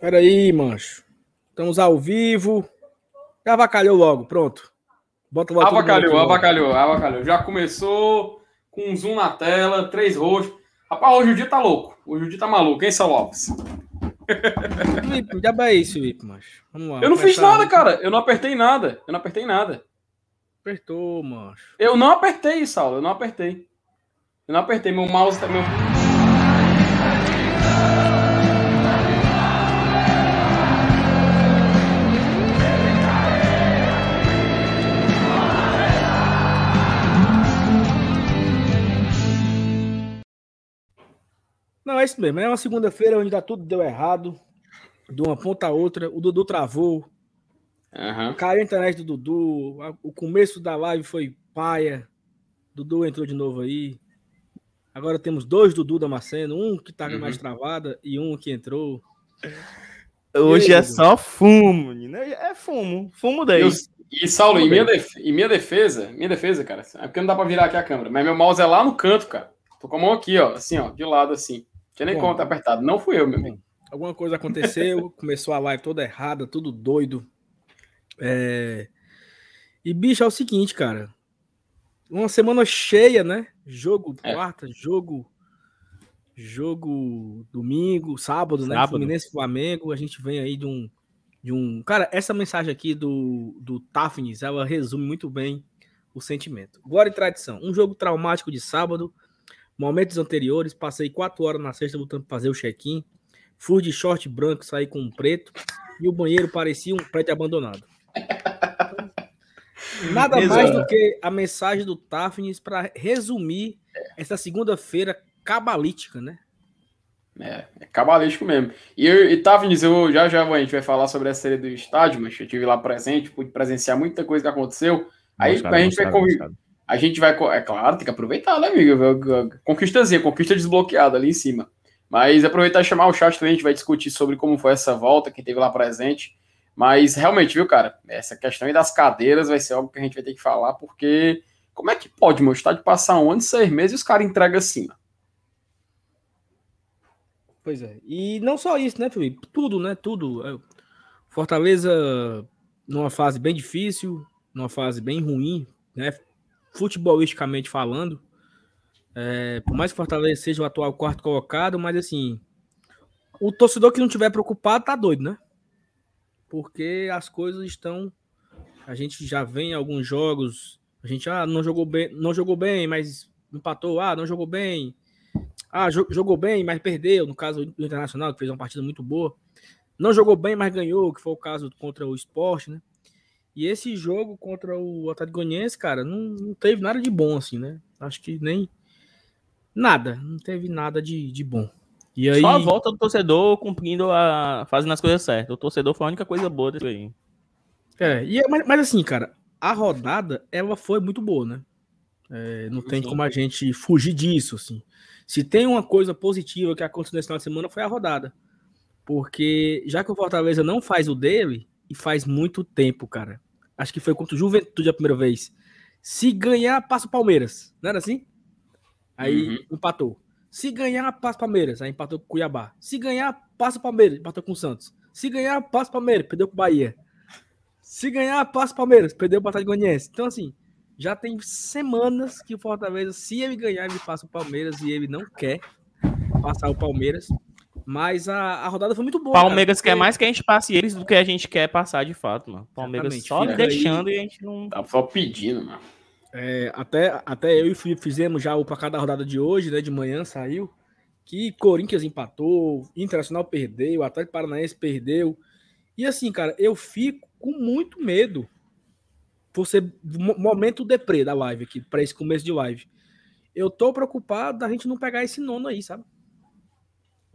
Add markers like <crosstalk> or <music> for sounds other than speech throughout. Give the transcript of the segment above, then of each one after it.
Peraí, mancho. Estamos ao vivo. Avacalhou logo, pronto. Bota logo avacalhou, avacalhou, avacalhou. Já começou com um zoom na tela, três roxos. Rapaz, hoje o dia tá louco. Hoje o dia tá maluco, hein, São Lopes? <laughs> Felipe, já é isso, Felipe, macho. Vamos lá. Eu não fiz nada, cara. Eu não apertei nada. Eu não apertei nada. Apertou, macho. Eu não apertei, Saulo. Eu não apertei. Eu não apertei. Meu mouse tá. Meu... Não, é isso mesmo. É uma segunda-feira onde tá tudo deu errado. De uma ponta a outra. O Dudu travou. Uhum. Caiu a internet do Dudu. O começo da live foi paia. Dudu entrou de novo aí. Agora temos dois Dudu Damasceno. Um que tá uhum. mais travada e um que entrou. Hoje aí, é Dudu? só fumo, menino. É fumo. Fumo daí. Eu, e, Saulo, em minha, def... em minha defesa, minha defesa, cara, é porque não dá pra virar aqui a câmera, mas meu mouse é lá no canto, cara. Tô com a mão aqui, ó, assim, ó, de lado, assim. Tinha nem conta apertado. Não fui eu, meu amigo. Alguma coisa aconteceu, <laughs> começou a live toda errada, tudo doido. É... E, bicho, é o seguinte, cara. Uma semana cheia, né? Jogo é. quarta, jogo. Jogo domingo, sábado, né? sábado. né? Fluminense Flamengo. A gente vem aí de um. De um... Cara, essa mensagem aqui do, do Tafnis, ela resume muito bem o sentimento. Glória e tradição. Um jogo traumático de sábado Momentos anteriores, passei quatro horas na sexta lutando para fazer o check-in. Fui de short branco, saí com um preto. E o banheiro parecia um prédio abandonado. <laughs> Nada Exato. mais do que a mensagem do Tafnis para resumir essa segunda-feira cabalítica, né? É, é cabalístico mesmo. E, eu, e Tafnis, eu já já a gente vai falar sobre essa série do estádio, mas eu tive lá presente, pude presenciar muita coisa que aconteceu. Aí a gente vai conviver a gente vai. É claro, tem que aproveitar, né, amigo? Conquistazinha, conquista desbloqueada ali em cima. Mas aproveitar e chamar o chat também, a gente vai discutir sobre como foi essa volta, quem teve lá presente. Mas realmente, viu, cara? Essa questão aí das cadeiras vai ser algo que a gente vai ter que falar, porque como é que pode, meu estádio passar um ano, seis meses e os caras entregam assim? Pois é. E não só isso, né, Felipe? Tudo, né? Tudo. É, Fortaleza numa fase bem difícil, numa fase bem ruim, né? Futebolisticamente falando, é, por mais que Fortaleza seja o atual quarto colocado, mas assim, o torcedor que não tiver preocupado tá doido, né? Porque as coisas estão. A gente já vem alguns jogos, a gente ah, não jogou bem, não jogou bem, mas empatou, ah, não jogou bem. Ah, jogou bem, mas perdeu, no caso do Internacional, que fez uma partida muito boa. Não jogou bem, mas ganhou, que foi o caso contra o Sport, né? E esse jogo contra o Atlético Goianiense, cara, não, não teve nada de bom, assim, né? Acho que nem. Nada, não teve nada de, de bom. E aí... Só a volta do torcedor cumprindo a. fazendo as coisas certas. O torcedor foi a única coisa boa disso aí. É, e, é, mas, mas assim, cara, a rodada, ela foi muito boa, né? É, não tem como a gente fugir disso, assim. Se tem uma coisa positiva que aconteceu nesse final de semana foi a rodada. Porque já que o Fortaleza não faz o dele, e faz muito tempo, cara acho que foi contra o Juventude a primeira vez. Se ganhar, passa o Palmeiras. Não era assim? Aí uhum. empatou. Se ganhar, passa o Palmeiras. Aí empatou com o Cuiabá. Se ganhar, passa o Palmeiras. Empatou com o Santos. Se ganhar, passa o Palmeiras. Perdeu com o Bahia. Se ganhar, passa o Palmeiras. Perdeu o Atlético Goianiense. Então, assim, já tem semanas que o Fortaleza, se ele ganhar, ele passa o Palmeiras e ele não quer passar o Palmeiras. Mas a, a rodada foi muito boa. Palmeiras cara, quer mais que a gente passe eles do que a gente quer passar de fato, mano. Palmeiras Exatamente. só deixando aí, e a gente não. Tá só pedindo, mano. É, até, até eu e o Felipe fizemos já o placar da rodada de hoje, né? De manhã saiu. Que Corinthians empatou, Internacional perdeu, Atlético Paranaense perdeu. E assim, cara, eu fico com muito medo por ser momento deprê da live aqui, para esse começo de live. Eu tô preocupado da gente não pegar esse nono aí, sabe?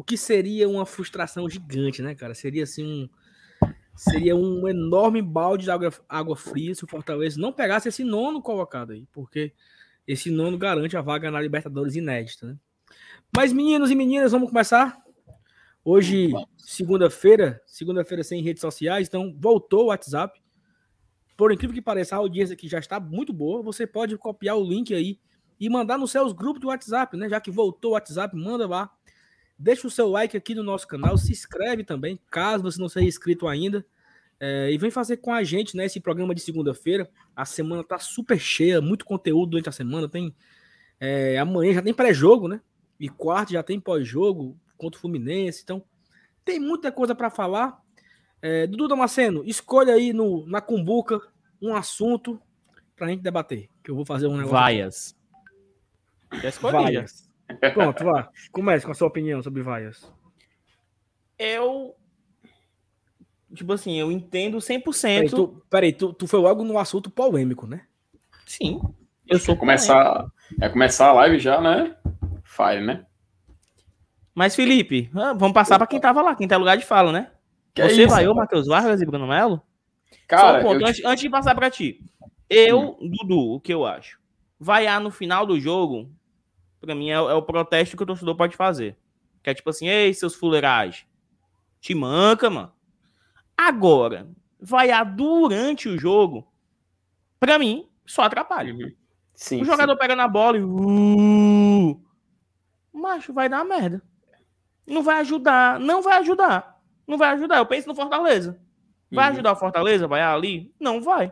O que seria uma frustração gigante, né, cara? Seria assim um. Seria um enorme balde de água, água fria se o Fortaleza não pegasse esse nono colocado aí, porque esse nono garante a vaga na Libertadores inédita, né? Mas, meninos e meninas, vamos começar? Hoje, segunda-feira, segunda-feira sem redes sociais, então voltou o WhatsApp. Por incrível que pareça, a audiência aqui já está muito boa. Você pode copiar o link aí e mandar nos seus grupos do WhatsApp, né? Já que voltou o WhatsApp, manda lá deixa o seu like aqui no nosso canal, se inscreve também, caso você não seja inscrito ainda. É, e vem fazer com a gente né, esse programa de segunda-feira. A semana tá super cheia, muito conteúdo durante a semana. Tem é, amanhã já tem pré-jogo, né? E quarto já tem pós-jogo contra o Fluminense. Então tem muita coisa para falar. É, Dudu Damasceno, escolha aí no, na cumbuca um assunto pra gente debater. Que eu vou fazer um negócio. Vaias. Já escolhi. Vaias. Pronto, vá. Comece com a sua opinião sobre vaias. Eu. Tipo assim, eu entendo 100%. Peraí, tu, peraí, tu, tu foi logo no assunto polêmico, né? Sim. Eu sou começar, é começar a live já, né? Fire, né? Mas, Felipe, ah, vamos passar para quem tava lá, quem tá lugar de fala, né? Que Você é vai, eu, Matheus Vargas e Bruno Melo? Cara, um ponto, eu... antes, antes, de passar para ti. Eu, hum. Dudu, o que eu acho? Vaiar no final do jogo, para mim, é, é, o protesto que o torcedor pode fazer. Que é tipo assim, ei, seus fuleiragens. Te manca, mano. Agora, vaiar durante o jogo, para mim, só atrapalha. Uhum. Sim, o jogador sim. pega na bola e. Uh, macho, vai dar merda. Não vai ajudar. Não vai ajudar. Não vai ajudar. Eu penso no Fortaleza. Vai uhum. ajudar o Fortaleza? Vai ali? Não vai.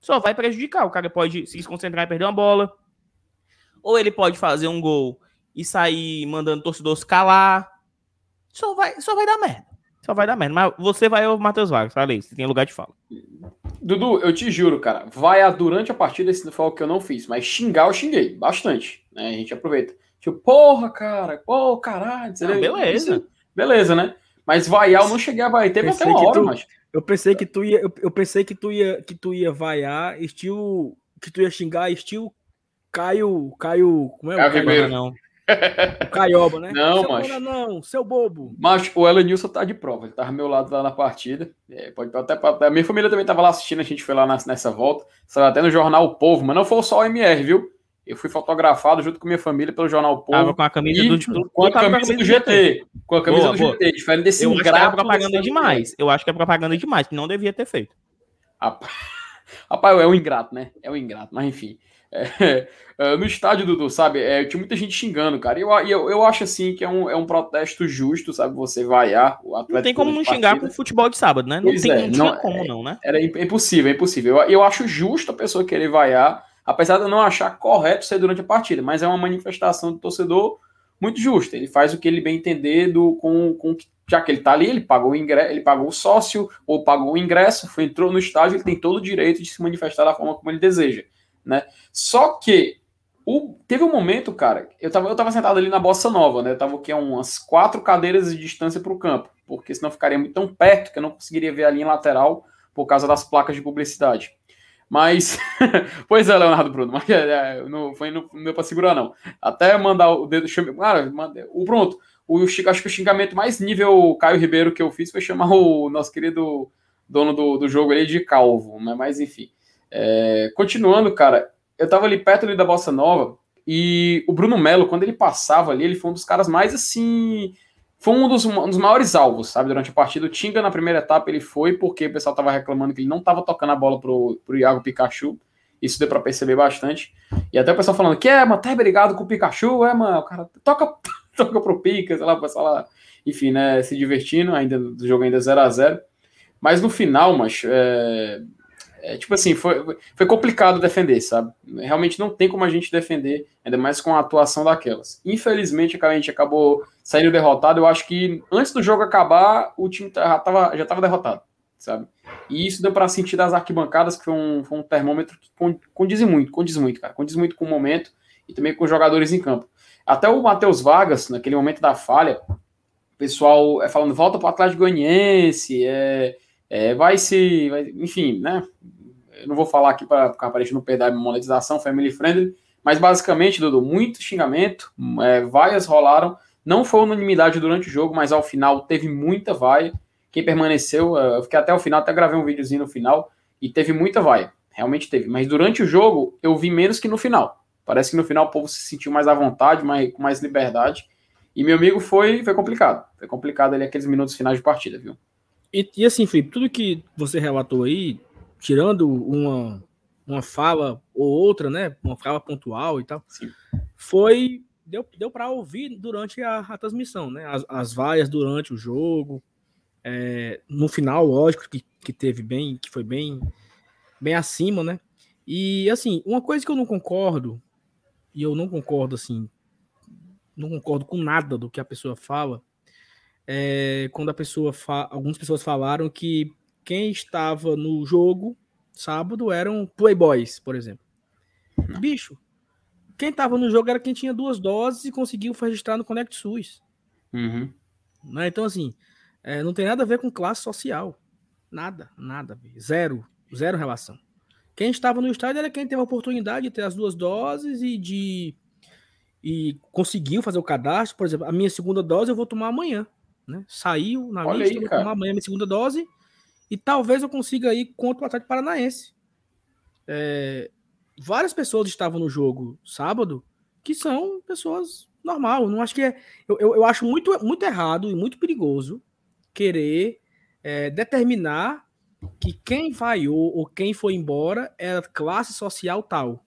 Só vai prejudicar. O cara pode se concentrar e perder uma bola. Ou ele pode fazer um gol e sair mandando o torcedor se calar. Só vai, só vai dar merda. Só vai dar merda. Mas você vai ao Matheus Vargas, falei, você tem lugar de fala. Dudu, eu te juro, cara, vai a, durante a partida, esse foi o que eu não fiz, mas xingar eu xinguei bastante, né? A gente aproveita. Tipo, porra, cara, pô, caralho. Não, beleza. Beleza, né? Mas vaiar eu não cheguei a vaiar. Teve pensei até uma hora, tu, mas... Eu pensei que tu ia, eu, eu, pensei que tu ia, que tu ia vaiar, estilo, que tu ia xingar, estilo Caio, Caio, como é? Caio Ribeiro. Não. O Caioba, né? Não, mas. <laughs> Não, seu bobo. Mas o Elenilson tá de prova. Ele tava ao meu lado lá na partida. É, pode até. A minha família também tava lá assistindo, a gente foi lá nessa volta. Saiu até no jornal O Povo, mas não foi só o MR, viu? Eu fui fotografado junto com minha família pelo jornal O Povo. Tava com a camisa do, do, com a camisa do GT. Com a camisa boa, do boa. GT. Diferente desse Eu acho que é propaganda demais. Eu acho que é propaganda demais, que não devia ter feito. Rapaz, <laughs> é um ingrato, né? É um ingrato, mas enfim. É, <laughs> é, no estádio, Dudu, sabe? É, tinha muita gente xingando, cara. E eu, eu, eu acho assim que é um, é um protesto justo, sabe? Você vaiar o atleta. Não tem como não xingar com futebol de sábado, né? Não pois tem é, não, como, não, né? Era impossível, é impossível. Eu, eu acho justo a pessoa querer vaiar, apesar de eu não achar correto ser durante a partida, mas é uma manifestação do torcedor muito justa. Ele faz o que ele bem entender do, com, com já que ele tá ali, ele pagou o ingresso, ele pagou o sócio ou pagou o ingresso, foi, entrou no estádio, ele tem todo o direito de se manifestar da forma como ele deseja né? Só que o, teve um momento, cara, eu tava, eu tava sentado ali na Bossa Nova, né? Eu tava aqui a umas quatro cadeiras de distância para o campo, porque senão ficaria muito tão perto que eu não conseguiria ver a linha lateral por causa das placas de publicidade. Mas, <laughs> pois é, Leonardo Bruno, mas é, é, não foi não, não deu segurar, não. Até mandar o dedo. Cara, o pronto. O, acho que o xingamento mais nível Caio Ribeiro que eu fiz foi chamar o nosso querido dono do, do jogo ali de calvo, né? Mas enfim. É, continuando, cara, eu tava ali perto ali da Bossa Nova e o Bruno Melo, quando ele passava ali, ele foi um dos caras mais assim. Foi um dos, um dos maiores alvos, sabe, durante a partida. O Tinga, na primeira etapa, ele foi porque o pessoal tava reclamando que ele não tava tocando a bola pro, pro Iago Pikachu. Isso deu para perceber bastante. E até o pessoal falando que é, mano, tá brigado com o Pikachu, é, mano, o cara toca, <laughs> toca pro Pika, sei lá, o pessoal lá, enfim, né, se divertindo, ainda do jogo ainda 0 a 0 Mas no final, mas é, é, tipo assim, foi, foi complicado defender, sabe? Realmente não tem como a gente defender, ainda mais com a atuação daquelas. Infelizmente, a gente acabou saindo derrotado. Eu acho que antes do jogo acabar, o time já estava já tava derrotado, sabe? E isso deu para sentir das arquibancadas, que foi um, foi um termômetro que condiz muito, condiz muito, cara. Condiz muito com o momento e também com os jogadores em campo. Até o Matheus Vargas, naquele momento da falha, o pessoal é falando, volta para o Atlético Goianiense, é é, vai se. Vai, enfim, né? Eu não vou falar aqui para a gente não perder a monetização, family friendly, mas basicamente, Dudu, muito xingamento, é, vaias rolaram. Não foi unanimidade durante o jogo, mas ao final teve muita vaia. Quem permaneceu, é, eu fiquei até o final, até gravei um videozinho no final, e teve muita vaia. Realmente teve. Mas durante o jogo, eu vi menos que no final. Parece que no final o povo se sentiu mais à vontade, mais, com mais liberdade. E meu amigo foi, foi complicado. Foi complicado ali aqueles minutos finais de partida, viu? E, e, assim, Felipe, tudo que você relatou aí, tirando uma, uma fala ou outra, né? Uma fala pontual e tal, Sim. foi deu, deu para ouvir durante a, a transmissão, né? As, as vaias durante o jogo. É, no final, lógico que, que teve bem, que foi bem, bem acima, né? E assim, uma coisa que eu não concordo, e eu não concordo assim, não concordo com nada do que a pessoa fala, é quando a pessoa fa... algumas pessoas falaram que quem estava no jogo sábado eram playboys, por exemplo. Não. Bicho, quem estava no jogo era quem tinha duas doses e conseguiu registrar no Connect SUS. Uhum. Né? Então, assim, é, não tem nada a ver com classe social. Nada, nada. Zero, zero relação. Quem estava no estádio era quem teve a oportunidade de ter as duas doses e de e conseguiu fazer o cadastro. Por exemplo, a minha segunda dose eu vou tomar amanhã. Né? Saiu na Olha lista, aí, vou tomar amanhã minha segunda dose e talvez eu consiga ir contra o Atlético Paranaense. É, várias pessoas estavam no jogo sábado que são pessoas normal. Não acho que é. Eu, eu, eu acho muito, muito errado e muito perigoso querer é, determinar que quem vaiou ou quem foi embora era classe social tal.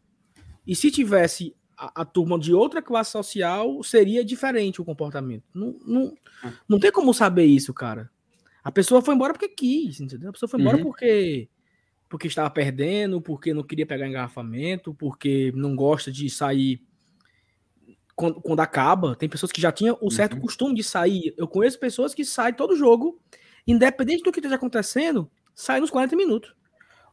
E se tivesse a, a, turma de outra classe social, seria diferente o comportamento. Não, não, não tem como saber isso, cara. A pessoa foi embora porque quis, entendeu? A pessoa foi embora uhum. porque porque estava perdendo, porque não queria pegar engarrafamento, porque não gosta de sair quando, quando acaba. Tem pessoas que já tinham o certo uhum. costume de sair. Eu conheço pessoas que saem todo jogo, independente do que esteja acontecendo, saem nos 40 minutos.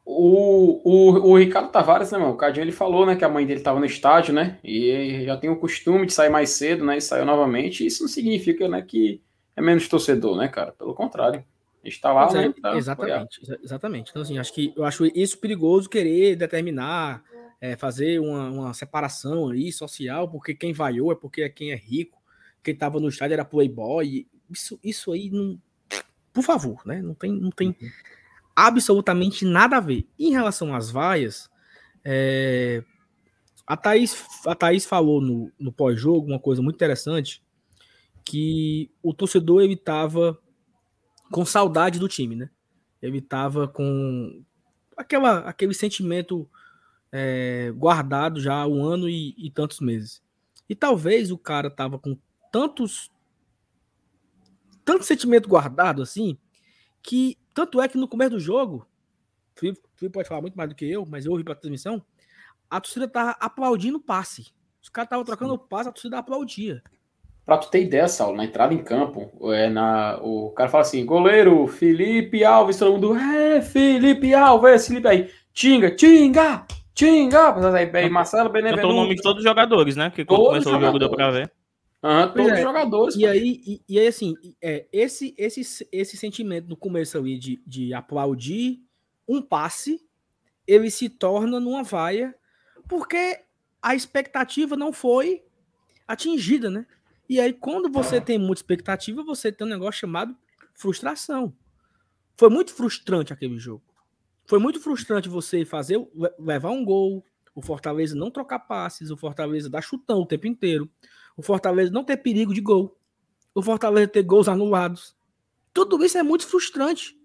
O, o, o Ricardo Tavares, né, mano? O Cadinho ele falou, né, que a mãe dele estava no estádio, né? E já tem o costume de sair mais cedo, né? E saiu novamente. Isso não significa, né, que é menos torcedor, né, cara? Pelo contrário. Está lá, né? Tá exatamente, exatamente. Então, assim, acho que eu acho isso perigoso querer determinar, é, fazer uma, uma, separação aí social, porque quem vaiou é porque é quem é rico, quem estava no estádio era playboy. Isso, isso aí não. Por favor, né? Não tem, não tem uhum. Absolutamente nada a ver. Em relação às vaias, é, a, Thaís, a Thaís falou no, no pós-jogo uma coisa muito interessante que o torcedor ele estava com saudade do time, né? Ele estava com aquela, aquele sentimento é, guardado já há um ano e, e, tantos meses. E talvez o cara tava com tantos tanto sentimento guardado assim que tanto é que no começo do jogo, o Felipe pode falar muito mais do que eu, mas eu ouvi para transmissão, a torcida tava aplaudindo o passe. Os caras estavam trocando o passe, a torcida aplaudia. Pra tu ter ideia, Saulo, na entrada em campo, é, na, o cara fala assim: goleiro, Felipe Alves, todo mundo, é, Felipe Alves, Felipe aí, Tinga, Tinga, Tinga, aí, Marcelo Benevenuto. Cantou o nome de todos os jogadores, né? Porque quando começou o jogo deu pra ver. Uhum, todos é, os jogadores. E aí, e, e, aí, assim, é, esse, esse, esse sentimento no começo ali de, de aplaudir um passe, ele se torna numa vaia, porque a expectativa não foi atingida, né? E aí, quando você tem muita expectativa, você tem um negócio chamado frustração. Foi muito frustrante aquele jogo. Foi muito frustrante você fazer, levar um gol, o Fortaleza não trocar passes, o Fortaleza dar chutão o tempo inteiro, o Fortaleza não ter perigo de gol, o Fortaleza ter gols anulados. Tudo isso é muito frustrante.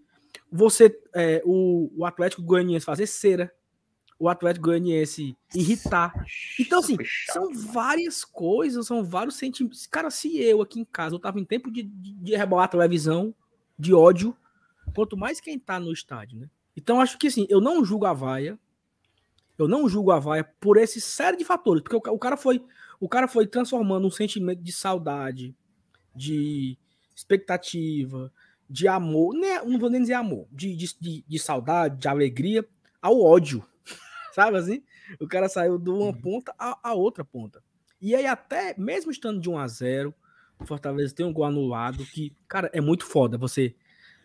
Você, é, o, o Atlético Goianiense fazer cera, o Atlético Goianiense irritar. Então, assim, são várias coisas, são vários sentimentos. Cara, se eu aqui em casa, eu tava em tempo de, de, de rebolar a televisão, de ódio, quanto mais quem tá no estádio, né? Então, acho que assim, eu não julgo a vaia, eu não julgo a vaia por esse série de fatores, porque o, o cara foi o cara foi transformando um sentimento de saudade, de expectativa, de amor, né, não vou nem dizer amor, de, de, de saudade, de alegria, ao ódio. <laughs> Sabe assim? O cara saiu de uma uhum. ponta a, a, outra ponta. E aí, até mesmo estando de 1 a 0 o Fortaleza tem um gol anulado que, cara, é muito foda. Você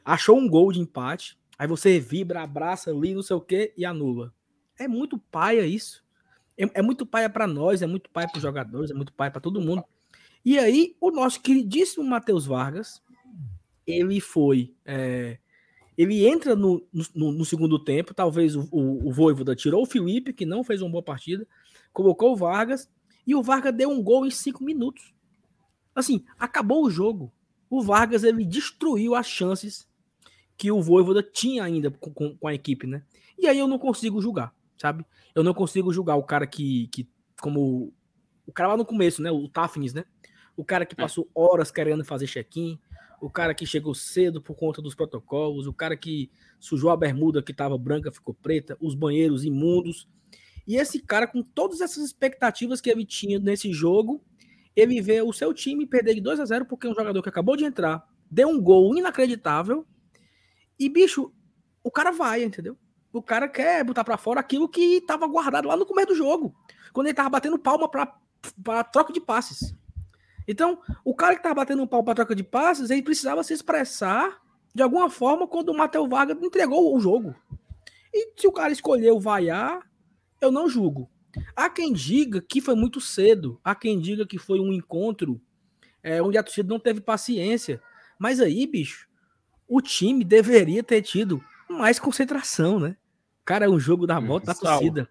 achou um gol de empate, aí você vibra, abraça ali, não sei o que, e anula. É muito paia isso. É, é muito paia para nós, é muito paia para os jogadores, é muito paia para todo mundo. E aí, o nosso queridíssimo Matheus Vargas, ele foi é, ele entra no, no, no segundo tempo, talvez o, o, o Voivoda tirou o Felipe, que não fez uma boa partida, colocou o Vargas, e o Vargas deu um gol em cinco minutos. Assim, acabou o jogo. O Vargas, ele destruiu as chances que o Voivoda tinha ainda com, com, com a equipe, né? E aí eu não consigo julgar, sabe? Eu não consigo julgar o cara que, que como o cara lá no começo, né? O Tafnis, né? O cara que é. passou horas querendo fazer check-in, o cara que chegou cedo por conta dos protocolos, o cara que sujou a bermuda que estava branca ficou preta, os banheiros imundos. E esse cara, com todas essas expectativas que ele tinha nesse jogo, ele vê o seu time perder de 2 a 0 porque um jogador que acabou de entrar deu um gol inacreditável. E, bicho, o cara vai, entendeu? O cara quer botar para fora aquilo que estava guardado lá no começo do jogo, quando ele tava batendo palma para troca de passes. Então, o cara que tava batendo pau para troca de passes, ele precisava se expressar de alguma forma quando o Matheus Vargas entregou o jogo. E se o cara escolheu vaiar, eu não julgo. Há quem diga que foi muito cedo, há quem diga que foi um encontro é, onde a torcida não teve paciência. Mas aí, bicho, o time deveria ter tido mais concentração, né? Cara, é um jogo da volta da torcida.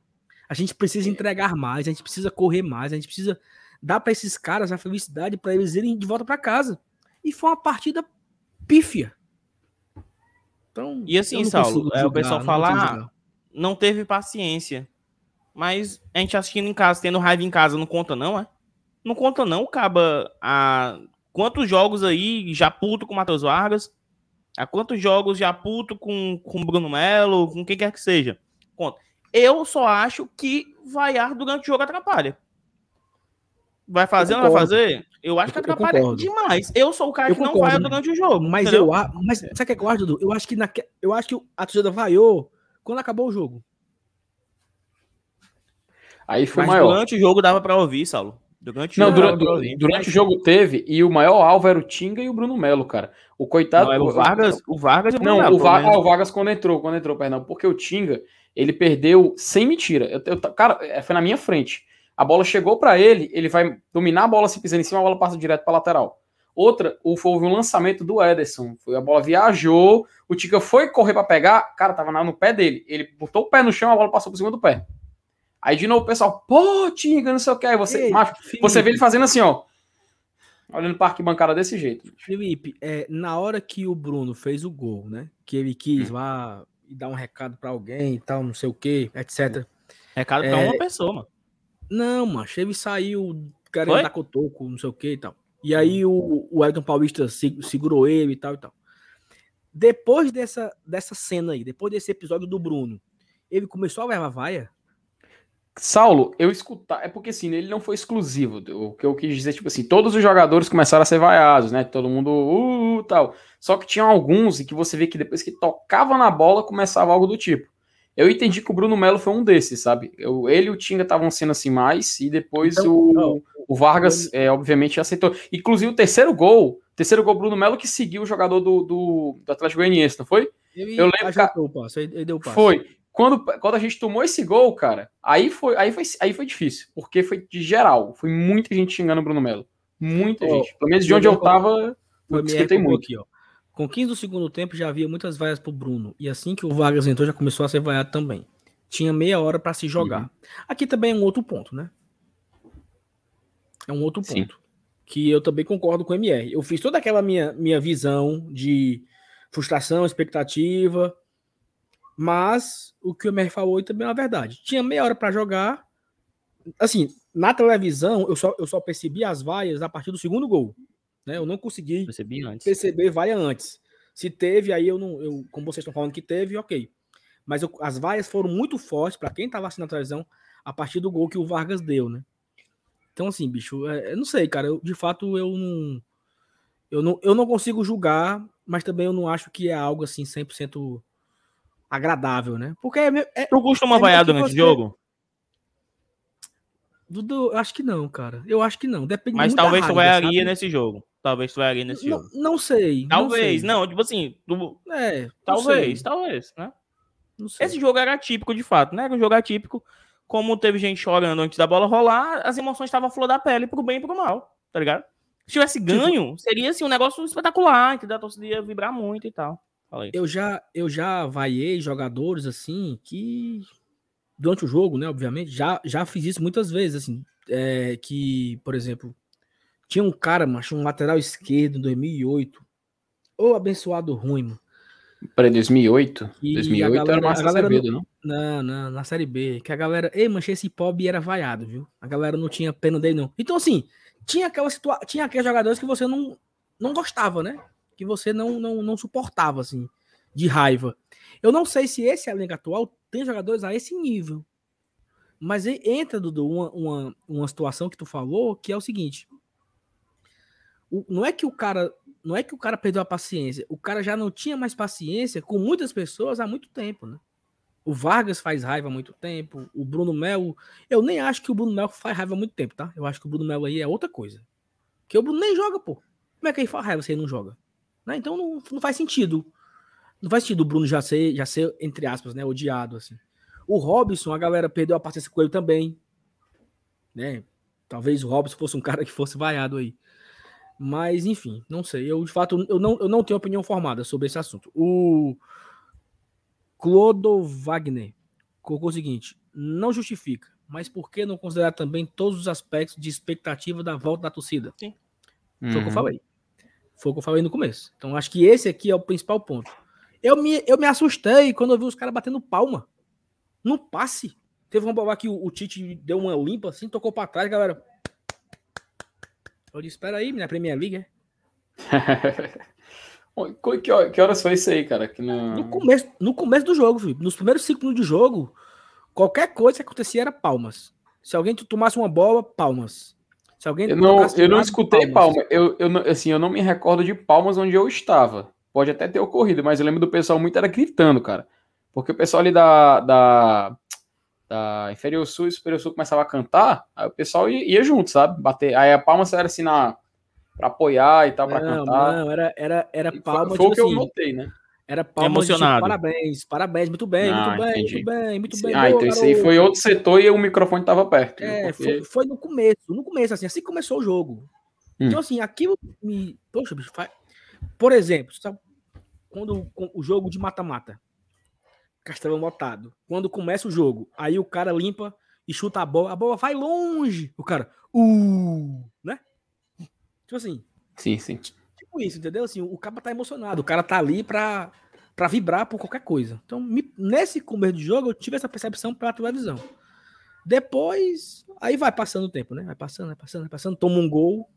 A gente precisa entregar mais, a gente precisa correr mais, a gente precisa dar para esses caras a felicidade para eles irem de volta para casa. E foi uma partida pífia. Então, e assim, Saulo, é, o pessoal falar não, não teve paciência. Mas a gente assistindo em casa, tendo raiva em casa, não conta não, é? Não conta não, Caba. A... Quantos jogos aí já puto com o Matheus Vargas? Há quantos jogos já puto com o Bruno Melo, com quem quer que seja? Conta. Eu só acho que vaiar durante o jogo atrapalha. Vai fazer ou não vai fazer? Eu acho que atrapalha eu demais. Eu sou o cara eu que concordo, não vai durante o jogo. Mas entendeu? eu mas sabe o que é que eu acho, Dudu? Eu acho que na, eu acho que a torcida vaiou quando acabou o jogo. Aí foi Mas maior. durante o jogo dava para ouvir, Saulo. Durante não, durante, durante o jogo teve, e o maior alvo era o Tinga e o Bruno Melo, cara. O coitado. Não, o Vargas, o Vargas e o Bruno Não, Melo, o, Va o, Vargas quando entrou, quando entrou, perdão, porque o Tinga, ele perdeu sem mentira. Eu, eu, cara, é, foi na minha frente. A bola chegou para ele, ele vai dominar a bola se pisando em cima, a bola passa direto para lateral. Outra, houve um lançamento do Ederson. Foi, a bola viajou, o Tinga foi correr para pegar, cara, tava no pé dele. Ele botou o pé no chão, a bola passou por cima do pé. Aí de novo o pessoal, pô, Tinga, não sei o que. Aí você, Ei, macho, você vê ele fazendo assim, ó. Olhando para arquibancada desse jeito. Felipe, é, na hora que o Bruno fez o gol, né? Que ele quis hum. lá e dar um recado para alguém e tal, não sei o que, etc. Recado é... para uma pessoa, mano. Não, mano, ele saiu querendo dar cotoco, não sei o que e tal. E aí o, o Elton Paulista segurou ele e tal e tal. Depois dessa, dessa cena aí, depois desse episódio do Bruno, ele começou a levar vaia Saulo, eu escutar. É porque assim, ele não foi exclusivo. O que eu quis dizer, tipo assim, todos os jogadores começaram a ser vaiados, né? Todo mundo, uh, uh, tal. Só que tinham alguns e que você vê que depois que tocava na bola, começava algo do tipo. Eu entendi que o Bruno Melo foi um desses, sabe? Eu, ele e o Tinga estavam sendo assim mais, e depois então, o, o Vargas, é, obviamente, aceitou. Inclusive, o terceiro gol, terceiro gol, Bruno Melo, que seguiu o jogador do, do, do Atlético Goianiense, não foi? Ele eu lembro. que o passo, ele deu o passo. Foi. Quando, quando a gente tomou esse gol, cara, aí foi, aí foi, aí foi difícil, porque foi de geral. Foi muita gente xingando o Bruno Melo. Muita oh, gente. Pelo menos de onde eu tava, eu escutei muito. Aqui, ó. Com 15 do segundo tempo já havia muitas vaias pro Bruno. E assim que o Vargas entrou, já começou a ser vaiado também. Tinha meia hora para se jogar. Uhum. Aqui também é um outro ponto, né? É um outro ponto. Sim. Que eu também concordo com o MR. Eu fiz toda aquela minha, minha visão de frustração, expectativa, mas o que o MR falou também é uma verdade. Tinha meia hora para jogar. Assim, na televisão, eu só, eu só percebi as vaias a partir do segundo gol. Né? Eu não consegui perceber vaia antes. Se teve, aí eu não. Eu, como vocês estão falando que teve, ok. Mas eu, as vaias foram muito fortes para quem estava assistindo a televisão a partir do gol que o Vargas deu, né? Então, assim, bicho, é, eu não sei, cara. Eu, de fato, eu não, eu não. Eu não consigo julgar, mas também eu não acho que é algo assim 100% agradável, né? Porque é, é, tu costuma é vaiar durante o jogo? Dudu, acho que não, cara. Eu acho que não. Depende Mas talvez tu vaiaria nesse jogo. Talvez tu vaiaria nesse não, jogo. Não sei. Talvez, não, sei. não tipo assim. Tu... É. Talvez, talvez, né? Esse jogo era atípico de fato, né? Era um jogo atípico. Como teve gente chorando antes da bola rolar, as emoções estavam à flor da pele pro bem e pro mal, tá ligado? Se tivesse tipo ganho, seria assim um negócio espetacular, que a torcida ia vibrar muito e tal. Eu já, eu já vaiei jogadores assim que durante o jogo, né, obviamente, já, já fiz isso muitas vezes, assim, é, que, por exemplo, tinha um cara, macho, um lateral esquerdo em 2008, ou abençoado ruim, mano, Para 2008? E 2008 galera, era Márcio Acevedo, não? Não, não, na Série B. Que a galera... Ei, mancha, esse pobre era vaiado, viu? A galera não tinha pena dele, não. Então, assim, tinha aquela situa... tinha aqueles jogadores que você não, não gostava, né? Que você não, não, não suportava, assim, de raiva. Eu não sei se esse elenco atual tem jogadores a esse nível. Mas entra, Dudu, uma, uma, uma situação que tu falou, que é o seguinte. O, não é que o cara não é que o cara perdeu a paciência, o cara já não tinha mais paciência com muitas pessoas há muito tempo, né? O Vargas faz raiva há muito tempo, o Bruno Melo, eu nem acho que o Bruno Melo faz raiva há muito tempo, tá? Eu acho que o Bruno Melo aí é outra coisa. Que o Bruno nem joga, pô. Como é que ele faz raiva se ele não joga? Né? Então não, não faz sentido. Não faz sentido o Bruno já ser, já ser, entre aspas, né, odiado, assim. O Robson, a galera perdeu a paciência com ele também. Né? Talvez o Robson fosse um <laughs> cara que fosse vaiado aí. Mas, enfim, não sei. Eu, de fato, eu não, eu não tenho opinião formada sobre esse assunto. O Clodo Wagner colocou o seguinte: não justifica, mas por que não considerar também todos os aspectos de expectativa da volta da torcida? Sim. Foi uhum. o que eu uhum. falei. Foi o que eu falei no começo. Então, acho que esse aqui é o principal ponto. Eu me, eu me assustei quando eu vi os caras batendo palma no passe. Teve uma bola que o, o, Tite deu uma limpa assim, tocou pra trás, galera. Eu disse, espera aí, minha Premier League, é? <laughs> que, que horas foi isso aí, cara? Que no... No, começo, no começo do jogo, filho. Nos primeiros cinco minutos de jogo, qualquer coisa que acontecia era palmas. Se alguém tomasse uma bola, palmas. Se alguém eu não, eu não escutei palmas. palma. Eu, eu, assim, eu não me recordo de palmas onde eu estava. Pode até ter ocorrido, mas eu lembro do pessoal muito era gritando, cara. Porque o pessoal ali da, da, da Inferior Sul e Superior Sul começava a cantar, aí o pessoal ia, ia junto, sabe? Bater. Aí a palma era assim na. pra apoiar e tal, pra não, cantar. Não, era, era, era palma. Foi, foi o que assim, eu notei, né? Era palma Emocionado. De, parabéns, parabéns, muito bem, ah, muito bem, entendi. muito bem, muito bem. Ah, então isso aí foi outro setor e o microfone tava perto. É, porque... foi, foi, no começo, no começo, assim, assim começou o jogo. Hum. Então, assim, aquilo me. Poxa, bicho, faz... Por exemplo, sabe? quando o jogo de mata-mata, Castelão lotado. Quando começa o jogo, aí o cara limpa e chuta a bola, a bola vai longe. O cara, uh, né? Tipo assim. Sim, sim. Tipo isso, entendeu? Assim, o cara tá emocionado, o cara tá ali pra, pra vibrar por qualquer coisa. Então, me, nesse começo de jogo, eu tive essa percepção pela televisão. Depois, aí vai passando o tempo, né? Vai passando, vai passando, vai passando, toma um gol.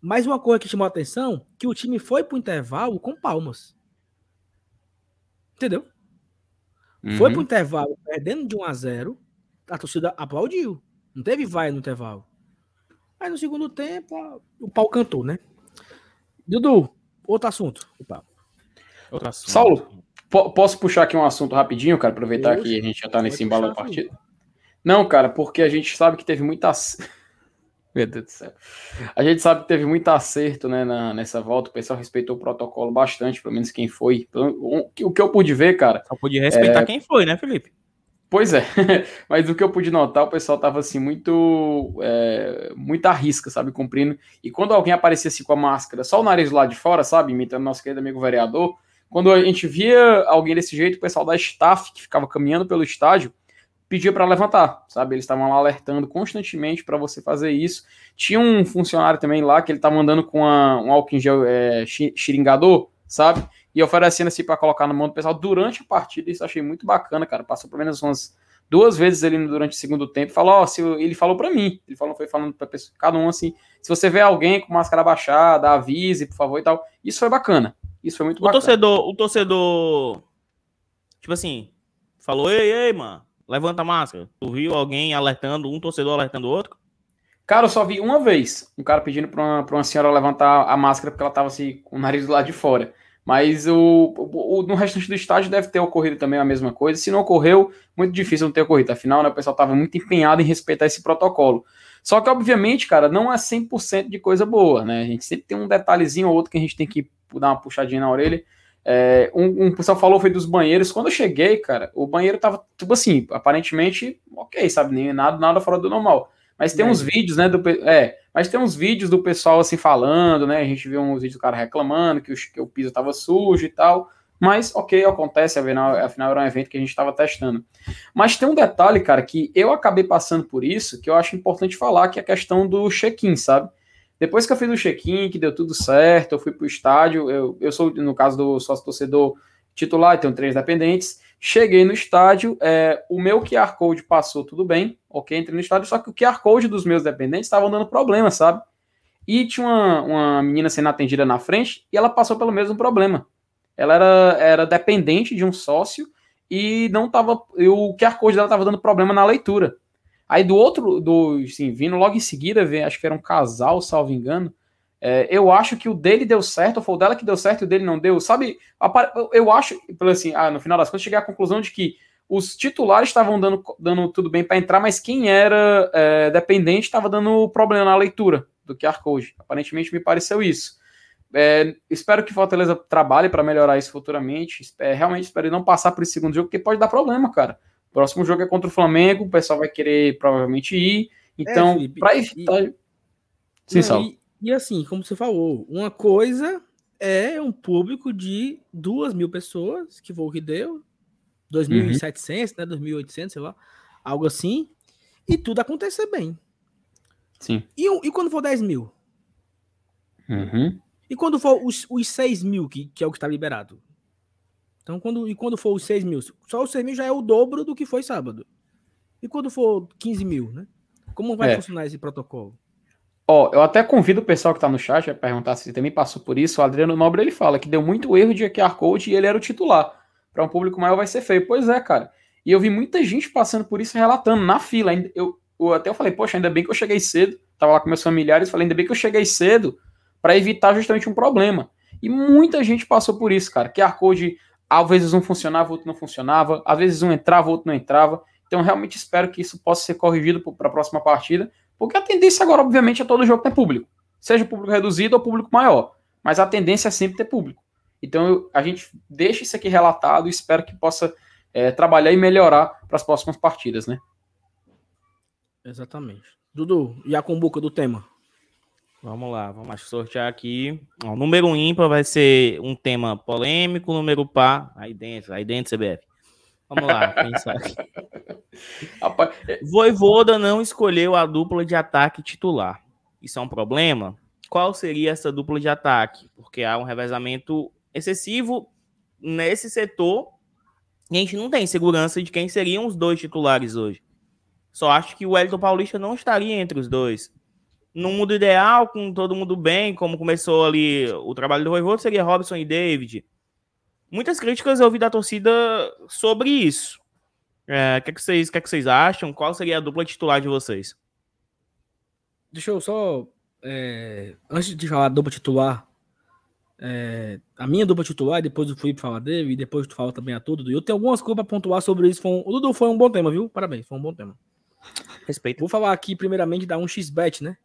Mas uma coisa que chamou a atenção, que o time foi pro intervalo com palmas. Entendeu? Uhum. Foi pro intervalo perdendo de 1 a 0 a torcida aplaudiu. Não teve vai no intervalo. Aí no segundo tempo, o pau cantou, né? Dudu, outro assunto. Opa. Outro assunto. Saulo, posso puxar aqui um assunto rapidinho, cara? Aproveitar que a gente já tá nesse embalo da partida. Não, cara, porque a gente sabe que teve muita. <laughs> Meu Deus do céu. A gente sabe que teve muito acerto né, na, nessa volta. O pessoal respeitou o protocolo bastante, pelo menos quem foi. O, o que eu pude ver, cara. Só pude respeitar é... quem foi, né, Felipe? Pois é, <laughs> mas o que eu pude notar, o pessoal tava assim, muito. É, muita risca, sabe, cumprindo. E quando alguém aparecia assim com a máscara, só o nariz lá de fora, sabe, imitando nosso querido amigo vereador, quando a gente via alguém desse jeito, o pessoal da staff que ficava caminhando pelo estádio pedia para levantar, sabe? Eles estavam lá alertando constantemente para você fazer isso. Tinha um funcionário também lá que ele estava andando com um álcool em gel é, sabe? E oferecendo assim para colocar na mão do pessoal durante a partida. Isso eu achei muito bacana, cara. Passou pelo menos umas duas vezes ali durante o segundo tempo. Falou, ó, se ele falou para mim, ele falou, foi falando para cada um assim, se você vê alguém com máscara baixada, avise, por favor e tal. Isso foi bacana. Isso foi muito o bacana. Torcedor, o torcedor, tipo assim, falou, ei, ei, mano Levanta a máscara. Tu viu alguém alertando, um torcedor alertando o outro? Cara, eu só vi uma vez um cara pedindo pra uma, pra uma senhora levantar a máscara porque ela tava assim, com o nariz do lado de fora. Mas o, o, no restante do estádio deve ter ocorrido também a mesma coisa. Se não ocorreu, muito difícil não ter ocorrido. Afinal, né, o pessoal estava muito empenhado em respeitar esse protocolo. Só que, obviamente, cara, não é 100% de coisa boa, né? A gente sempre tem um detalhezinho ou outro que a gente tem que dar uma puxadinha na orelha. É, um, um pessoal falou foi dos banheiros. Quando eu cheguei, cara, o banheiro tava, tipo assim, aparentemente, ok, sabe? Nem nada, nada fora do normal. Mas tem é. uns vídeos, né? Do, é, mas tem uns vídeos do pessoal assim falando, né? A gente viu uns vídeos do cara reclamando que o, que o piso tava sujo e tal. Mas, ok, acontece, afinal, afinal era um evento que a gente estava testando. Mas tem um detalhe, cara, que eu acabei passando por isso, que eu acho importante falar, que é a questão do check-in, sabe? Depois que eu fiz o check-in, que deu tudo certo, eu fui pro estádio, eu, eu sou, no caso do sócio torcedor titular, tenho três dependentes, cheguei no estádio, é, o meu QR Code passou tudo bem, ok, entrei no estádio, só que o QR Code dos meus dependentes estavam dando problema, sabe? E tinha uma, uma menina sendo atendida na frente e ela passou pelo mesmo problema. Ela era, era dependente de um sócio e não tava. O QR Code dela estava dando problema na leitura. Aí do outro, do, assim, vindo logo em seguida, acho que era um casal, salvo engano. É, eu acho que o dele deu certo, ou foi o dela que deu certo e o dele não deu. Sabe, eu acho, assim, ah, no final das contas, cheguei à conclusão de que os titulares estavam dando, dando tudo bem para entrar, mas quem era é, dependente estava dando problema na leitura do QR Code. Aparentemente me pareceu isso. É, espero que Fortaleza trabalhe para melhorar isso futuramente. É, realmente espero não passar por esse segundo jogo, porque pode dar problema, cara. O próximo jogo é contra o Flamengo, o pessoal vai querer provavelmente ir. Então, é, para evitar. E, Sim, não, e, assim, como você falou, uma coisa é um público de duas mil pessoas, que foi o que deu, 2.700, uhum. né, 2.800, sei lá, algo assim, e tudo acontecer bem. Sim. E, e quando for 10 mil? Uhum. E quando for os, os 6 mil, que, que é o que está liberado? Então, quando, e quando for os 6 mil? Só os 6 mil já é o dobro do que foi sábado. E quando for 15 mil, né? Como vai é. funcionar esse protocolo? Ó, eu até convido o pessoal que está no chat a perguntar se também passou por isso. O Adriano Nobre ele fala que deu muito erro de QR Code e ele era o titular. Para um público maior vai ser feio. Pois é, cara. E eu vi muita gente passando por isso relatando na fila. Eu, eu até eu falei, poxa, ainda bem que eu cheguei cedo. Tava lá com meus familiares, falei, ainda bem que eu cheguei cedo para evitar justamente um problema. E muita gente passou por isso, cara. QR Code, às vezes um funcionava, outro não funcionava, às vezes um entrava, outro não entrava. Então, realmente espero que isso possa ser corrigido para a próxima partida, porque a tendência agora, obviamente, é todo jogo ter público. Seja público reduzido ou público maior. Mas a tendência é sempre ter público. Então, eu, a gente deixa isso aqui relatado e espero que possa é, trabalhar e melhorar para as próximas partidas, né? Exatamente. Dudu, e a cumbuca do tema? Vamos lá, vamos sortear aqui. O número ímpar vai ser um tema polêmico, número par, aí dentro, aí dentro, CBF. Vamos lá, pensar aqui. <laughs> É Voivoda não escolheu a dupla de ataque titular. Isso é um problema? Qual seria essa dupla de ataque? Porque há um revezamento excessivo nesse setor e a gente não tem segurança de quem seriam os dois titulares hoje. Só acho que o Wellington Paulista não estaria entre os dois. No mundo ideal, com todo mundo bem, como começou ali o trabalho do Voivoda, seria Robson e David. Muitas críticas eu ouvi da torcida sobre isso. É, o que, é que, vocês, que, é que vocês acham? Qual seria a dupla titular de vocês? Deixa eu só. É, antes de falar dupla titular, é, a minha dupla titular, e depois o Felipe fala dele, e depois tu fala também a tudo. Eu tenho algumas coisas para pontuar sobre isso. Foi um, o Dudu foi um bom tema, viu? Parabéns, foi um bom tema. Respeito. Vou falar aqui primeiramente da 1xBet, né?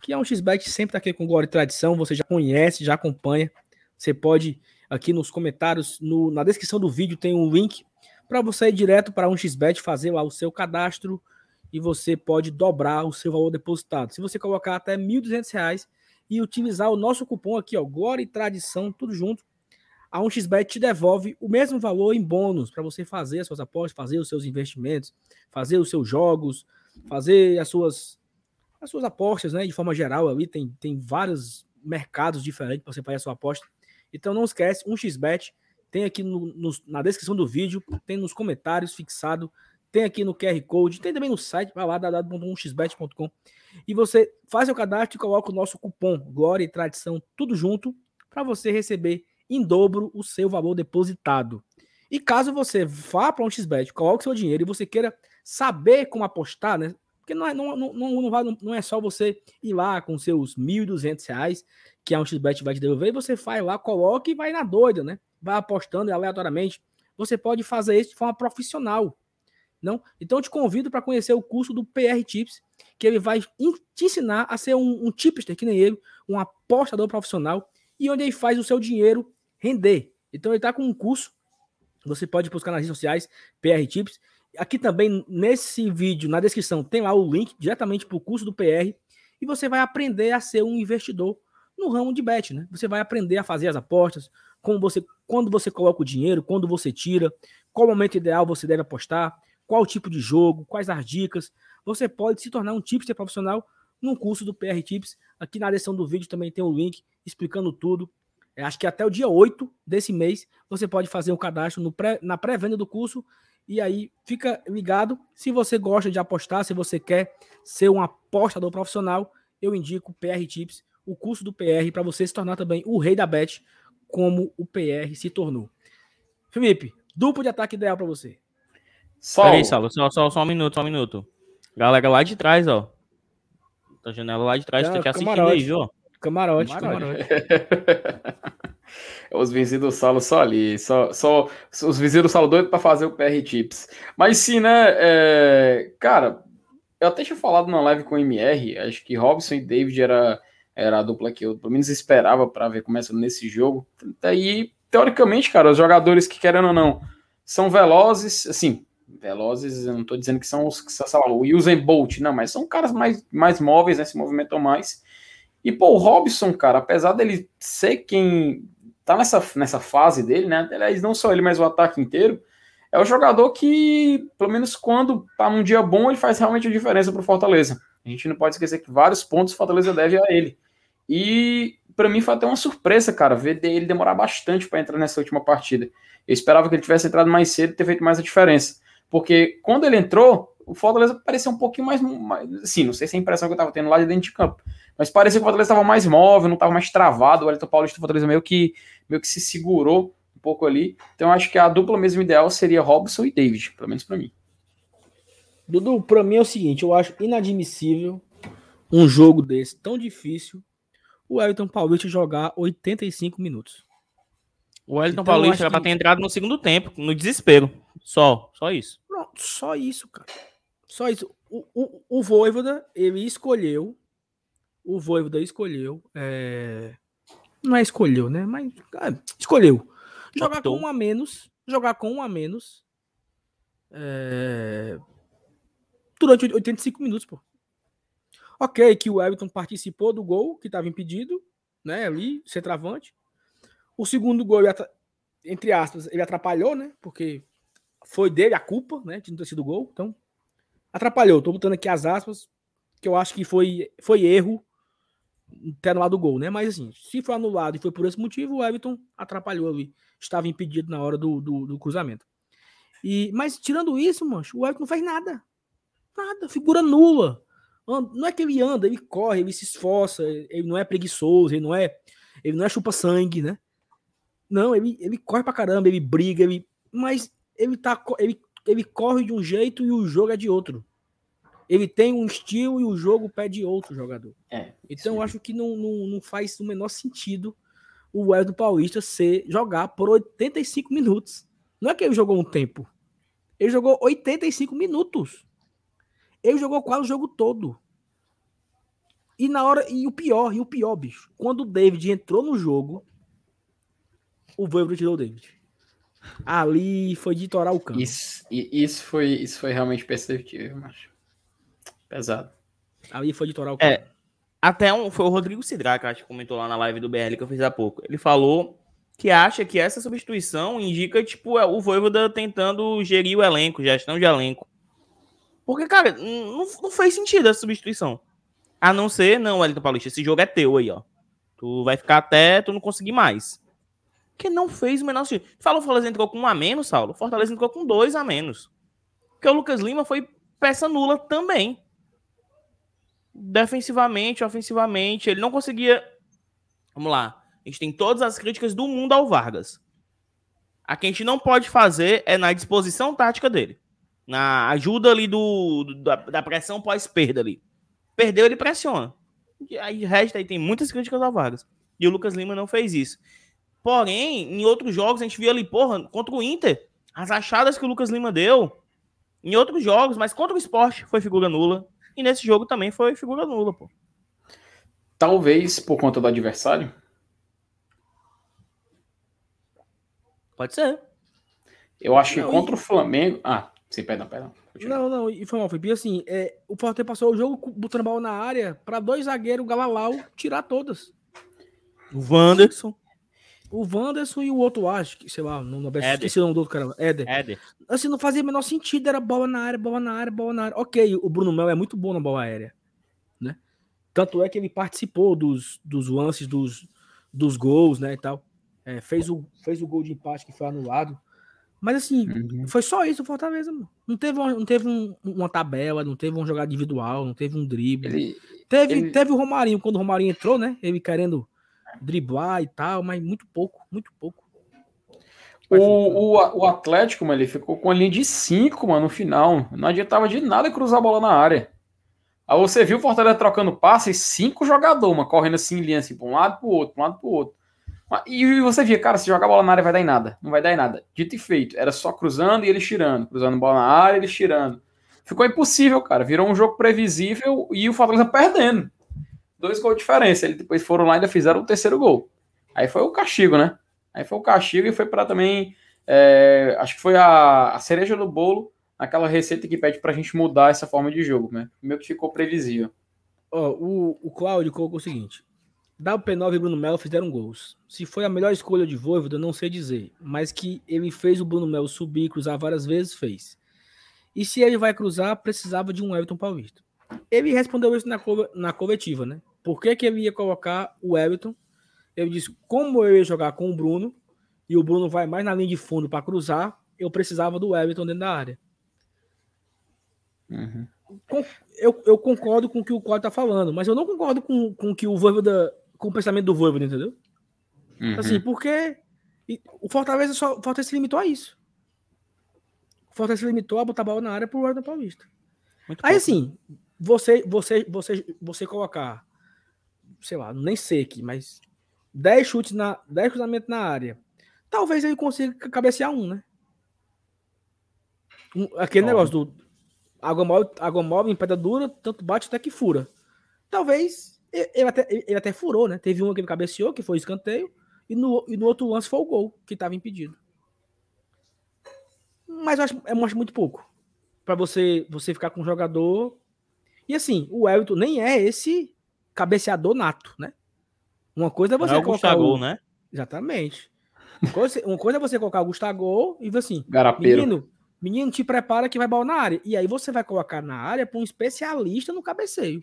Que é um xBet sempre tá aqui com glória e tradição, você já conhece, já acompanha. Você pode aqui nos comentários, no, na descrição do vídeo tem um link para você ir direto para um xBet, fazer lá o seu cadastro e você pode dobrar o seu valor depositado. Se você colocar até R$ 1.200 e utilizar o nosso cupom aqui, ó, Glória e Tradição, tudo junto, a 1xBet te devolve o mesmo valor em bônus para você fazer as suas apostas, fazer os seus investimentos, fazer os seus jogos, fazer as suas as suas apostas, né? De forma geral, ali tem, tem vários mercados diferentes para você fazer a sua aposta. Então não esquece, 1xBet tem aqui no, no, na descrição do vídeo, tem nos comentários fixado, tem aqui no QR Code, tem também no site, vai lá, www.1xbet.com. E você faz o cadastro e coloca o nosso cupom Glória e Tradição, tudo junto, para você receber em dobro o seu valor depositado. E caso você vá para um XBET, coloque seu dinheiro e você queira saber como apostar, né? Porque não é, não, não, não, não é só você ir lá com seus R$ 1.200, que a XBET vai te devolver, você vai lá, coloca e vai na doida, né? Vai apostando aleatoriamente. Você pode fazer isso de forma profissional. Não? Então te convido para conhecer o curso do PR Tips, que ele vai te ensinar a ser um, um tipster que nem ele, um apostador profissional, e onde ele faz o seu dinheiro render. Então ele está com um curso, você pode buscar nas redes sociais, PR Tips. Aqui também, nesse vídeo, na descrição, tem lá o link diretamente para o curso do PR, e você vai aprender a ser um investidor no ramo de bet, né? Você vai aprender a fazer as apostas, como você, quando você coloca o dinheiro, quando você tira, qual momento ideal você deve apostar, qual tipo de jogo, quais as dicas. Você pode se tornar um tipster profissional no curso do PR Tips. Aqui na descrição do vídeo também tem o um link explicando tudo. É, acho que até o dia 8 desse mês você pode fazer um cadastro pré, na pré-venda do curso. E aí fica ligado. Se você gosta de apostar, se você quer ser um apostador profissional, eu indico o PR Tips, o curso do PR, para você se tornar também o rei da bet, como o PR se tornou. Felipe, duplo de ataque ideal para você. Só. Peraí, Saulo, só, só, só um minuto, só um minuto. Galera lá de trás, ó. Da janela lá de trás, tá te assistindo aí, viu? Camarote, camarote. <laughs> os vizinhos do Saulo só ali, só, só os vizinhos do Saulo doido para fazer o PR Tips. Mas sim, né, é, cara, eu até tinha falado na live com o MR, acho que Robson e David era, era a dupla que eu pelo menos esperava para ver começando nesse jogo. Daí, teoricamente, cara, os jogadores que querendo ou não são velozes, assim, velozes, eu não tô dizendo que são os que, sei o Usain Bolt, não, mas são caras mais, mais móveis, né, se movimentam mais. E, pô, o Robson, cara, apesar dele ser quem tá nessa, nessa fase dele, né? Aliás, não só ele, mas o ataque inteiro, é o jogador que, pelo menos quando tá num dia bom, ele faz realmente a diferença pro Fortaleza. A gente não pode esquecer que vários pontos o Fortaleza deve a ele. E para mim foi até uma surpresa, cara, ver ele demorar bastante para entrar nessa última partida. Eu esperava que ele tivesse entrado mais cedo e ter feito mais a diferença. Porque quando ele entrou, o Fortaleza parecia um pouquinho mais, mais. Assim, não sei se é a impressão que eu tava tendo lá de dentro de campo. Mas parecia que o Fortaleza estava mais móvel, não estava mais travado. O Wellington Paulista do Fortaleza meio que, meio que se segurou um pouco ali. Então acho que a dupla mesmo ideal seria Robson e David, pelo menos para mim. Dudu, para mim é o seguinte, eu acho inadmissível um jogo desse tão difícil o Wellington Paulista jogar 85 minutos. O Wellington então, Paulista era que... para ter entrado no segundo tempo, no desespero. Só, só isso. Não, só isso, cara. Só isso. O, o, o Voivoda, ele escolheu o Voivoda escolheu. É... Não é escolheu, né? Mas ah, escolheu. Jogar Optou. com um a menos. Jogar com um a menos. É... Durante 85 minutos, pô. Ok, que o Everton participou do gol que estava impedido, né? Ali, centroavante. O segundo gol, entre aspas, ele atrapalhou, né? Porque foi dele a culpa, né? De não ter sido gol. Então, atrapalhou. Tô botando aqui as aspas, que eu acho que foi, foi erro ter anulado o gol, né? Mas assim, se foi anulado e foi por esse motivo, o Everton atrapalhou ali. Estava impedido na hora do, do, do cruzamento. E, mas tirando isso, mancho, o Everton não faz nada. Nada, figura nula. Não é que ele anda, ele corre, ele se esforça, ele não é preguiçoso, ele não é, ele não é chupa sangue, né? Não, ele, ele corre pra caramba, ele briga, ele, mas ele tá ele, ele corre de um jeito e o jogo é de outro ele tem um estilo e o jogo pede outro jogador. É, então eu acho que não, não, não, faz o menor sentido o Wellington Paulista ser, jogar por 85 minutos. Não é que ele jogou um tempo. Ele jogou 85 minutos. Ele jogou quase o jogo todo. E na hora. E o pior, e o pior, bicho. Quando o David entrou no jogo, o Voivoda tirou o David. Ali foi de torar o campo. Isso, isso, foi, isso foi realmente perceptível, macho. Pesado. Ali foi litoral. É. Até um, foi o Rodrigo Cidra, que acho que comentou lá na live do BL que eu fiz há pouco. Ele falou que acha que essa substituição indica, tipo, é o Voivoda tentando gerir o elenco, gestão de elenco. Porque, cara, não, não fez sentido essa substituição. A não ser, não, Wellington Paulista, esse jogo é teu aí, ó. Tu vai ficar até tu não conseguir mais. Que não fez o menor sentido. Fala o Fortaleza entrou com um a menos, Saulo. Fortaleza entrou com dois a menos. Porque o Lucas Lima foi peça nula também defensivamente, ofensivamente, ele não conseguia. Vamos lá. A gente tem todas as críticas do mundo ao Vargas. A que a gente não pode fazer é na disposição tática dele. Na ajuda ali do, do da, da, pressão pós-perda ali. Perdeu, ele pressiona. E aí, resta aí, tem muitas críticas ao Vargas. E o Lucas Lima não fez isso. Porém, em outros jogos, a gente viu ali, porra, contra o Inter, as achadas que o Lucas Lima deu. Em outros jogos, mas contra o esporte, foi figura nula. E nesse jogo também foi figura nula, pô. Talvez por conta do adversário. Pode ser. Eu acho que contra e... o Flamengo. Ah, sim, perdão, perdão. Não, não, e foi mal, foi assim, é, o Fortaleza passou o jogo botando bola na área para dois zagueiros, o Galalau, tirar todas. O Wanderson. O Wanderson e o outro, acho que, sei lá, não, não esqueci o nome do outro cara. Éder. Éder. Assim, não fazia o menor sentido, era bola na área, bola na área, bola na área. Ok, o Bruno Mel é muito bom na bola aérea, né? Tanto é que ele participou dos, dos lances dos, dos gols, né, e tal. É, fez, o, fez o gol de empate que foi anulado. Mas assim, uhum. foi só isso o Fortaleza, mano. Não teve, uma, não teve um, uma tabela, não teve uma jogada individual, não teve um drible. Ele, teve, ele... teve o Romarinho, quando o Romarinho entrou, né? Ele querendo driblar e tal, mas muito pouco, muito pouco. O, o, o Atlético, mano, ele ficou com a linha de 5, mano, no final. Não adiantava de nada cruzar a bola na área. Aí você viu o Fortaleza trocando passes, cinco jogadores, uma correndo assim em linha, assim, pra um lado pro outro, pra um lado pro outro. E você via, cara, se jogar a bola na área vai dar em nada. Não vai dar em nada. Dito e feito. Era só cruzando e ele tirando. Cruzando bola na área e ele tirando. Ficou impossível, cara. Virou um jogo previsível e o Fortaleza perdendo. Dois gols de diferença. Eles depois foram lá e ainda fizeram o terceiro gol. Aí foi o castigo, né? Aí foi o castigo e foi para também. É, acho que foi a, a, cereja do bolo, aquela receita que pede pra gente mudar essa forma de jogo, né? Meio que ficou previsível. Ó, o, o Cláudio colocou o seguinte: WP9 e Bruno Melo fizeram gols. Se foi a melhor escolha de Voivoda, não sei dizer, mas que ele fez o Bruno Melo subir e cruzar várias vezes, fez. E se ele vai cruzar, precisava de um Everton Paulista. Ele respondeu isso na, na coletiva, né? Por que, que ele ia colocar o Everton? Ele disse: como eu ia jogar com o Bruno, e o Bruno vai mais na linha de fundo para cruzar, eu precisava do Everton dentro da área. Uhum. Eu, eu, concordo com o que o Cláudio tá falando, mas eu não concordo com, com que o Voivoda com o pensamento do Voivoda, entendeu? Uhum. Assim, porque o Fortaleza só o Fortaleza se limitou a isso. O Fortaleza se limitou a botar a bola na área pro Everton Paulista. Muito Aí, assim, você, você, você, você colocar, sei lá, nem sei aqui, mas 10 chutes na 10 cruzamentos na área, talvez ele consiga cabecear um, né? Um, aquele oh. negócio do água mole, água mole em pedra dura, tanto bate até que fura. Talvez ele até, ele até furou, né? Teve um que ele cabeceou, que foi escanteio, e no, e no outro lance foi o gol, que estava impedido. Mas eu acho, eu acho muito pouco. para você você ficar com um jogador. E assim, o Everton nem é esse cabeceador nato, né? Uma coisa é você Não é colocar. O... né? Exatamente. Uma coisa, uma coisa é você colocar o Gustavo e assim, Garapeiro. menino, menino, te prepara que vai bola na área. E aí você vai colocar na área para um especialista no cabeceio.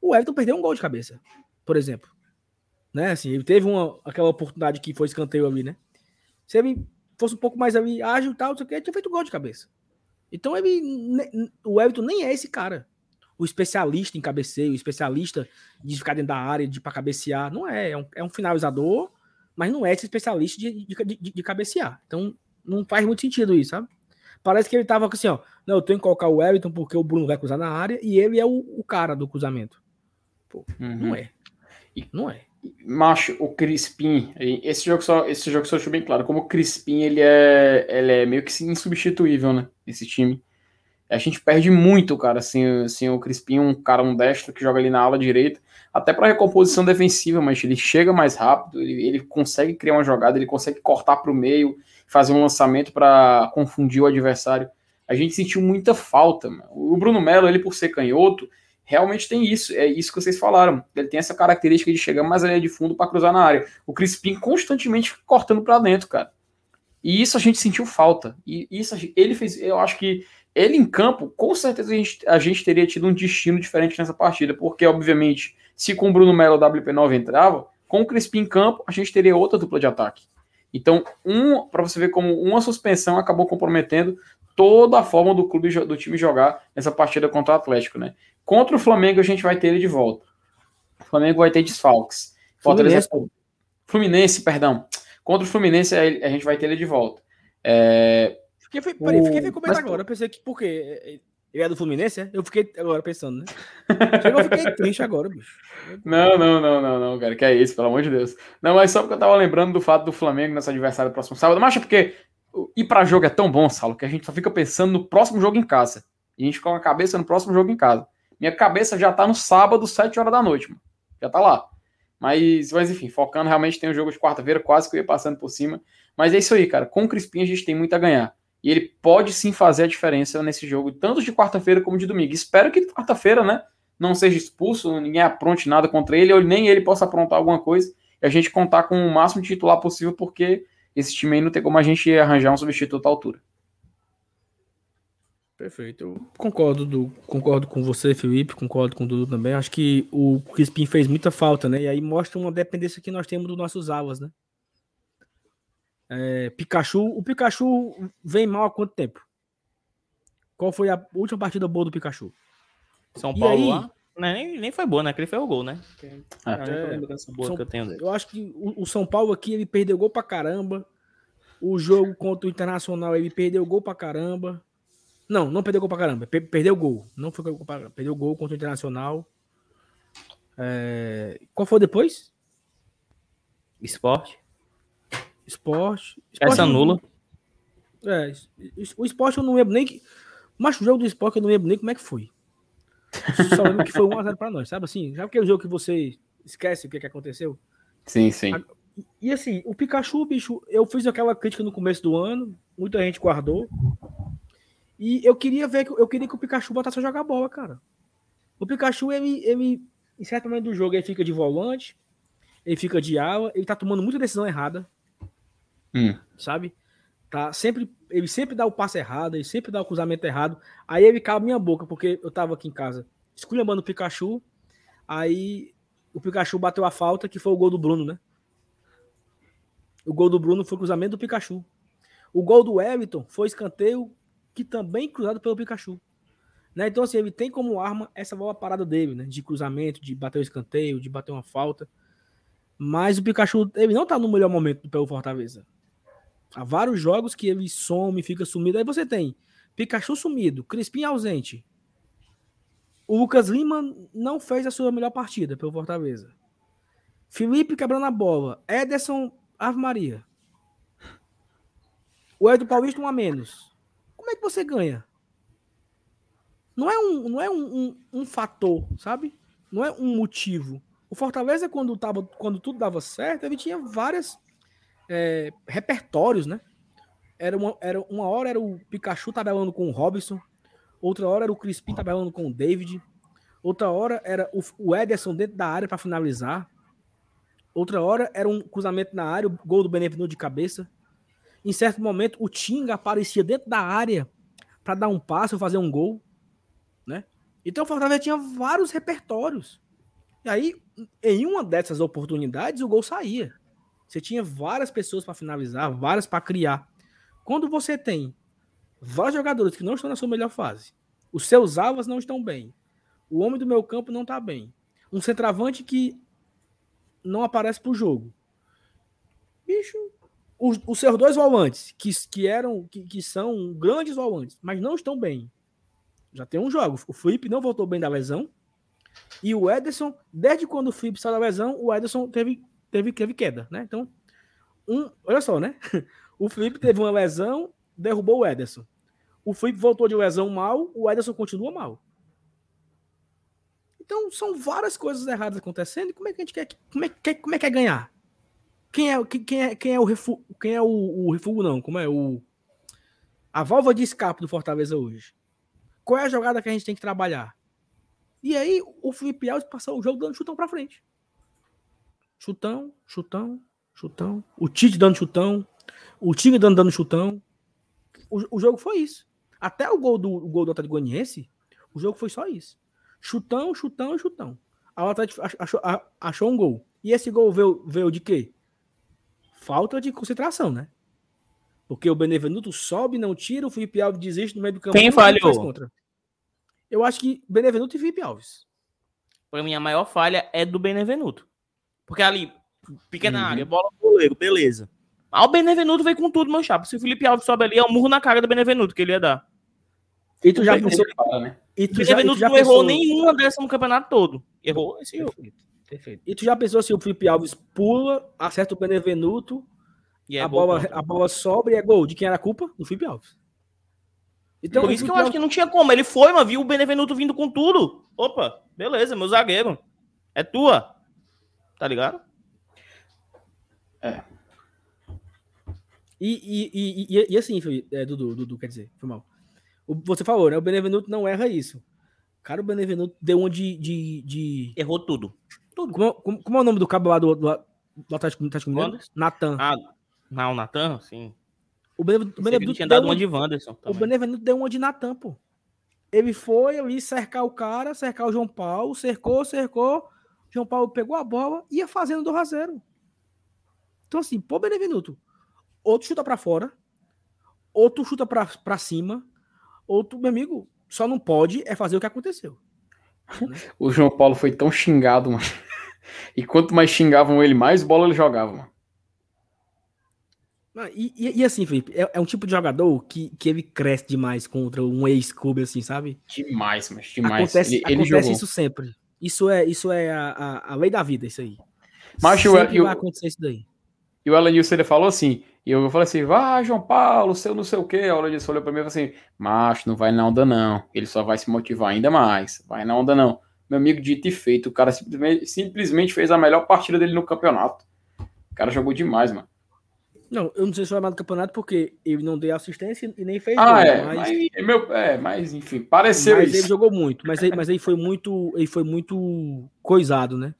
O Everton perdeu um gol de cabeça, por exemplo. Né? Assim, ele teve uma, aquela oportunidade que foi escanteio ali, né? Se ele fosse um pouco mais ali, ágil e tal, não sei o que, ele tinha feito gol de cabeça. Então ele, o Everton nem é esse cara. O especialista em cabeceio, o especialista de ficar dentro da área, de para cabecear. Não é. É um, é um, finalizador, mas não é esse especialista de, de, de, de cabecear. Então não faz muito sentido isso, sabe? Parece que ele tava assim, ó. Não, eu tenho que colocar o Everton porque o Bruno vai cruzar na área e ele é o, o cara do cruzamento. Pô, uhum. não é. Não é. Macho, o Crispim, esse jogo só, esse jogo só deixou bem claro, como o Crispim ele é, ele é meio que insubstituível, né? Esse time. A gente perde muito, cara, assim, assim o Crispim, um cara, um destro que joga ali na ala direita, até para recomposição defensiva, mas ele chega mais rápido, ele, ele consegue criar uma jogada, ele consegue cortar para o meio, fazer um lançamento para confundir o adversário. A gente sentiu muita falta. Mano. O Bruno Melo, ele por ser canhoto, realmente tem isso. É isso que vocês falaram. Ele tem essa característica de chegar mais ali de fundo para cruzar na área. O Crispim constantemente cortando para dentro, cara. E isso a gente sentiu falta. E isso ele fez. Eu acho que ele em campo, com certeza a gente, a gente teria tido um destino diferente nessa partida, porque obviamente, se com o Bruno Melo o WP9 entrava, com o Crispim em campo, a gente teria outra dupla de ataque. Então, um, para você ver como uma suspensão acabou comprometendo toda a forma do clube do time jogar nessa partida contra o Atlético, né? Contra o Flamengo a gente vai ter ele de volta. O Flamengo vai ter desfalques. Fluminense. Fluminense, perdão. Contra o Fluminense a gente vai ter ele de volta. É... Fiquei, foi, peraí, o... fiquei com medo agora. Eu pensei que, por quê? Ele é do Fluminense, é? Eu fiquei agora pensando, né? Chegou, <laughs> eu fiquei triste agora, bicho. Não, não, não, não, não, cara. Que é isso, pelo amor de Deus. Não, mas só porque eu tava lembrando do fato do Flamengo nesse adversário do próximo sábado. Mas é porque ir para jogo é tão bom, Saulo, que a gente só fica pensando no próximo jogo em casa. E a gente fica com a cabeça no próximo jogo em casa. Minha cabeça já tá no sábado, 7 horas da noite, mano. Já tá lá. Mas, mas enfim, focando realmente tem o um jogo de quarta-feira, quase que eu ia passando por cima. Mas é isso aí, cara. Com o Crispim a gente tem muito a ganhar. E ele pode sim fazer a diferença nesse jogo, tanto de quarta-feira como de domingo. Espero que quarta-feira, né, não seja expulso, ninguém apronte nada contra ele, ou nem ele possa aprontar alguma coisa, e a gente contar com o máximo de titular possível, porque esse time aí não tem como a gente arranjar um substituto à altura. Perfeito. Eu concordo, do, concordo com você, Felipe, concordo com o Dudu também. Acho que o Crispim fez muita falta, né? E aí mostra uma dependência que nós temos dos nossos alas, né? É, Pikachu, o Pikachu vem mal há quanto tempo? Qual foi a última partida boa do Pikachu? São Paulo aí, lá? Nem, nem foi boa, né? Que ele foi o gol, né? É, boa São, que eu tenho dele. Eu acho que o, o, São Paulo aqui ele perdeu gol pra caramba. O jogo contra o Internacional ele perdeu gol pra caramba. Não, não perdeu gol pra caramba. Perdeu gol. Não foi gol pra caramba. Perdeu gol contra o Internacional. É... Qual foi depois? Esporte. Esporte. Essa nula. É, o esporte eu não lembro nem que. Mas o jogo do esporte eu não lembro nem como é que foi. Só lembro que foi 1x0 pra nós, sabe assim? Sabe aquele jogo que você esquece o que, que aconteceu? Sim, sim. E assim, o Pikachu, bicho, eu fiz aquela crítica no começo do ano, muita gente guardou. E eu queria ver, eu queria que o Pikachu botasse a jogar bola, cara. O Pikachu, ele, ele em certo momento do jogo, ele fica de volante, ele fica de ala, ele tá tomando muita decisão errada. Hum. Sabe? Tá sempre, ele sempre dá o passe errado, ele sempre dá o cruzamento errado. Aí ele cala minha boca, porque eu tava aqui em casa esculhambando o Pikachu. Aí o Pikachu bateu a falta, que foi o gol do Bruno, né? O gol do Bruno foi o cruzamento do Pikachu. O gol do Everton foi escanteio, que também cruzado pelo Pikachu. Né? Então, assim, ele tem como arma essa bola parada dele, né? De cruzamento, de bater o escanteio, de bater uma falta. Mas o Pikachu, ele não tá no melhor momento pelo Fortaleza. Há vários jogos que ele some, fica sumido. Aí você tem Pikachu sumido, Crispim ausente. O Lucas Lima não fez a sua melhor partida pelo Fortaleza. Felipe quebrando a bola. Ederson Ave Maria. O Edu Paulista um a menos. Como é que você ganha? Não é um, não é um, um, um fator, sabe? Não é um motivo. O Fortaleza, quando, tava, quando tudo dava certo, ele tinha várias é, repertórios, né? Era uma, era uma hora era o Pikachu tabelando com o Robson, outra hora era o Crispim tabelando com o David, outra hora era o, o Ederson dentro da área para finalizar, outra hora era um cruzamento na área, o gol do Benevenuto de cabeça. Em certo momento, o Tinga aparecia dentro da área para dar um passe ou fazer um gol, né? Então o Fortaleza tinha vários repertórios. E aí, em uma dessas oportunidades, o gol saía. Você tinha várias pessoas para finalizar, várias para criar. Quando você tem vários jogadores que não estão na sua melhor fase, os seus alvos não estão bem, o homem do meu campo não está bem, um centroavante que não aparece para o jogo. Bicho, os, os, seus dois volantes, que, que eram, que, que são grandes volantes, mas não estão bem. Já tem um jogo. O Felipe não voltou bem da lesão. E o Ederson, desde quando o Felipe saiu da lesão, o Ederson teve teve, teve queda, né? Então, um, olha só, né? <laughs> O Felipe teve uma lesão, derrubou o Ederson. O Felipe voltou de lesão mal, o Ederson continua mal. Então, são várias coisas erradas acontecendo. E como é que a gente quer, como é, quer, como é que é ganhar? Quem é, quem é, quem é o refúgio, quem é o, o refúgio não? Como é o a válvula de escape do Fortaleza hoje? Qual é a jogada que a gente tem que trabalhar? E aí, o Felipe Alves passou o jogo dando chutão para frente. Chutão, chutão, chutão. O Tite dando chutão. O time dando, dando chutão. O, o jogo foi isso. Até o gol do, o gol do Atlético Goianiense, o jogo foi só isso. Chutão, chutão chutão. A Atlético achou, achou um gol. E esse gol veio, veio de quê? Falta de concentração, né? Porque o Benevenuto sobe, não tira, o Felipe Alves desiste no meio do campo. Quem falhou? Eu acho que Benevenuto e Felipe Alves. Para mim, a maior falha é do Benevenuto. Porque ali, pequena uhum. área, bola pro goleiro, beleza. Ah, o Benevenuto veio com tudo, meu chapa. Se o Felipe Alves sobe ali, é um murro na cara do Benevenuto que ele ia dar. E tu já pensou. Né? E tu o Benevenuto já, não pensou... errou nenhuma dessa no campeonato todo. Errou esse jogo. Perfeito. E tu já pensou se o Felipe Alves pula, acerta o Benevenuto, e é a, bola, a bola sobra e é gol? De quem era a culpa? Do Felipe Alves. Então, Por isso que eu acho que não tinha como. Ele foi, mas viu o Benevenuto vindo com tudo. Opa, beleza, meu zagueiro. É tua. Tá ligado? É. E, e, e, e, e assim, é, Dudu, Dudu, quer dizer, foi mal. O, você falou, né? O Benevenuto não erra isso. Cara, o Benevenuto deu um de. de, de... Errou tudo. tudo. Como, como, como, é o nome do cabo lá do, do, do Atlético, Atlético Mineiro? Natan. Ah, não, Natan, sim. O Benevenuto, o Benevenuto tinha dado uma de Wanderson. Também. O Benevenuto deu uma de Natan, pô. Ele foi ali cercar o cara, cercar o João Paulo, cercou, cercou. João Paulo pegou a bola e ia fazendo do raseiro. Então, assim, pô, Benevenuto, outro chuta para fora, outro chuta para cima, outro, meu amigo, só não pode é fazer o que aconteceu. o João Paulo foi tão xingado, mano. E quanto mais xingavam ele, mais bola ele jogava, mano. E, e, e, assim, Felipe, é, é, um tipo de jogador que, que ele cresce demais contra um ex-clube, assim, sabe? Demais, mas demais. Acontece, ele, acontece isso sempre. Isso é, isso é a, a, a lei da vida, isso aí. Mas sempre vai acontecer isso daí. E o Elenilson, ele falou assim, e eu falei assim, vai, João Paulo, seu não sei o quê. A Elenilson olhou pra mim e falou assim, macho, não vai na onda não. Ele só vai se motivar ainda mais. Vai na onda não. Meu amigo, dito e feito, o cara simplesmente, simplesmente fez a melhor partida dele no campeonato. O cara jogou demais, mano. Não, eu não sei se foi do campeonato porque ele não deu assistência e nem fez. Ah, gol, é, mas... Mas, é meu, é, mas enfim, pareceu mas isso. ele jogou muito, mas ele, mas ele foi muito, ele foi muito coisado, né?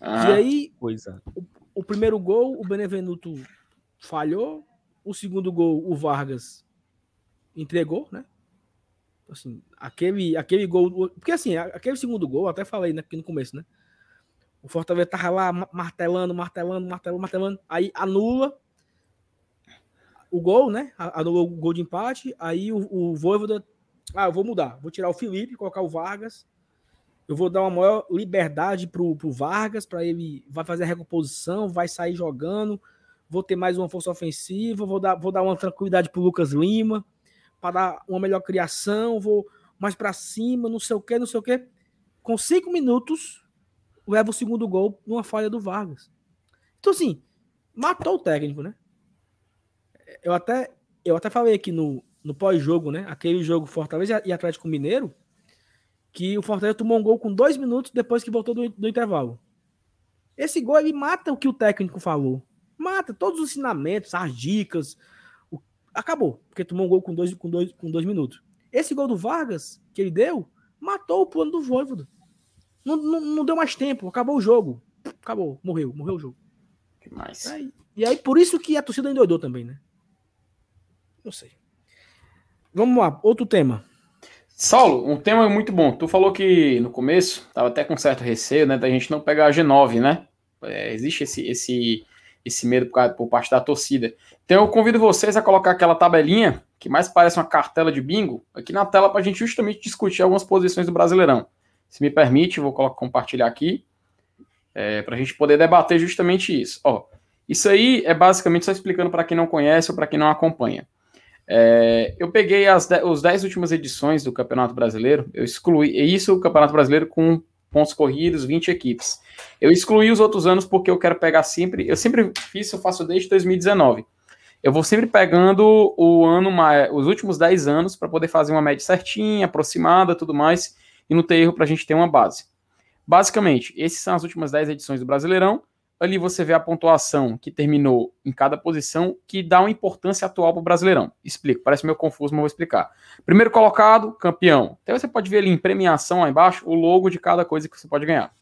Ah, e aí, coisa. O, o, primeiro gol, o Benevenuto falhou, o segundo gol, o Vargas entregou, né? Assim, aquele, aquele gol, porque assim, aquele segundo gol, até falei aqui no começo, né? O Fortaleza tava lá martelando, martelando, martelando, martelando, aí anula o gol, né? Anulou o gol de empate. Aí o, o Voivoda. Ah, eu vou mudar. Vou tirar o Felipe, colocar o Vargas. Eu vou dar uma maior liberdade pro, pro Vargas, para ele vai fazer a recomposição, vai sair jogando. Vou ter mais uma força ofensiva, vou dar, vou dar uma tranquilidade pro Lucas Lima, para dar uma melhor criação, vou mais para cima, não sei o que, não sei o que. Com cinco minutos, leva o segundo gol numa falha do Vargas. Então, assim, matou o técnico, né? Eu até, eu até falei aqui no, no pós-jogo, né? Aquele jogo Fortaleza e Atlético Mineiro, que o Fortaleza tomou um gol com dois minutos depois que voltou do, do intervalo. Esse gol ele mata o que o técnico falou. Mata todos os ensinamentos, as dicas. O... Acabou, porque tomou um gol com dois, com, dois, com dois minutos. Esse gol do Vargas, que ele deu, matou o plano do Voivoda. Não, não, não deu mais tempo, acabou o jogo. Acabou, morreu, morreu o jogo. Que mais? Aí, e aí, por isso que a torcida endoidou também, né? Não sei. Vamos lá, outro tema. Saulo, um tema muito bom. Tu falou que no começo tava até com certo receio, né, da gente não pegar a G9, né? É, existe esse, esse, esse medo por, por, parte da torcida. Então eu convido vocês a colocar aquela tabelinha que mais parece uma cartela de bingo aqui na tela para a gente justamente discutir algumas posições do Brasileirão. Se me permite, vou colocar, compartilhar aqui é, para a gente poder debater justamente isso. Ó, isso aí é basicamente só explicando para quem não conhece ou para quem não acompanha. É, eu peguei as os 10 últimas edições do Campeonato Brasileiro, eu excluí, isso o Campeonato Brasileiro com pontos corridos, 20 equipes. Eu excluí os outros anos porque eu quero pegar sempre, eu sempre fiz, eu faço desde 2019. Eu vou sempre pegando o ano, os últimos 10 anos para poder fazer uma média certinha, aproximada, tudo mais, e não ter erro para a gente ter uma base. Basicamente, esses são as últimas 10 edições do Brasileirão ali você vê a pontuação que terminou em cada posição, que dá uma importância atual para o Brasileirão. Explico, parece meio confuso, mas vou explicar. Primeiro colocado, campeão. Então você pode ver ali em premiação lá embaixo o logo de cada coisa que você pode ganhar.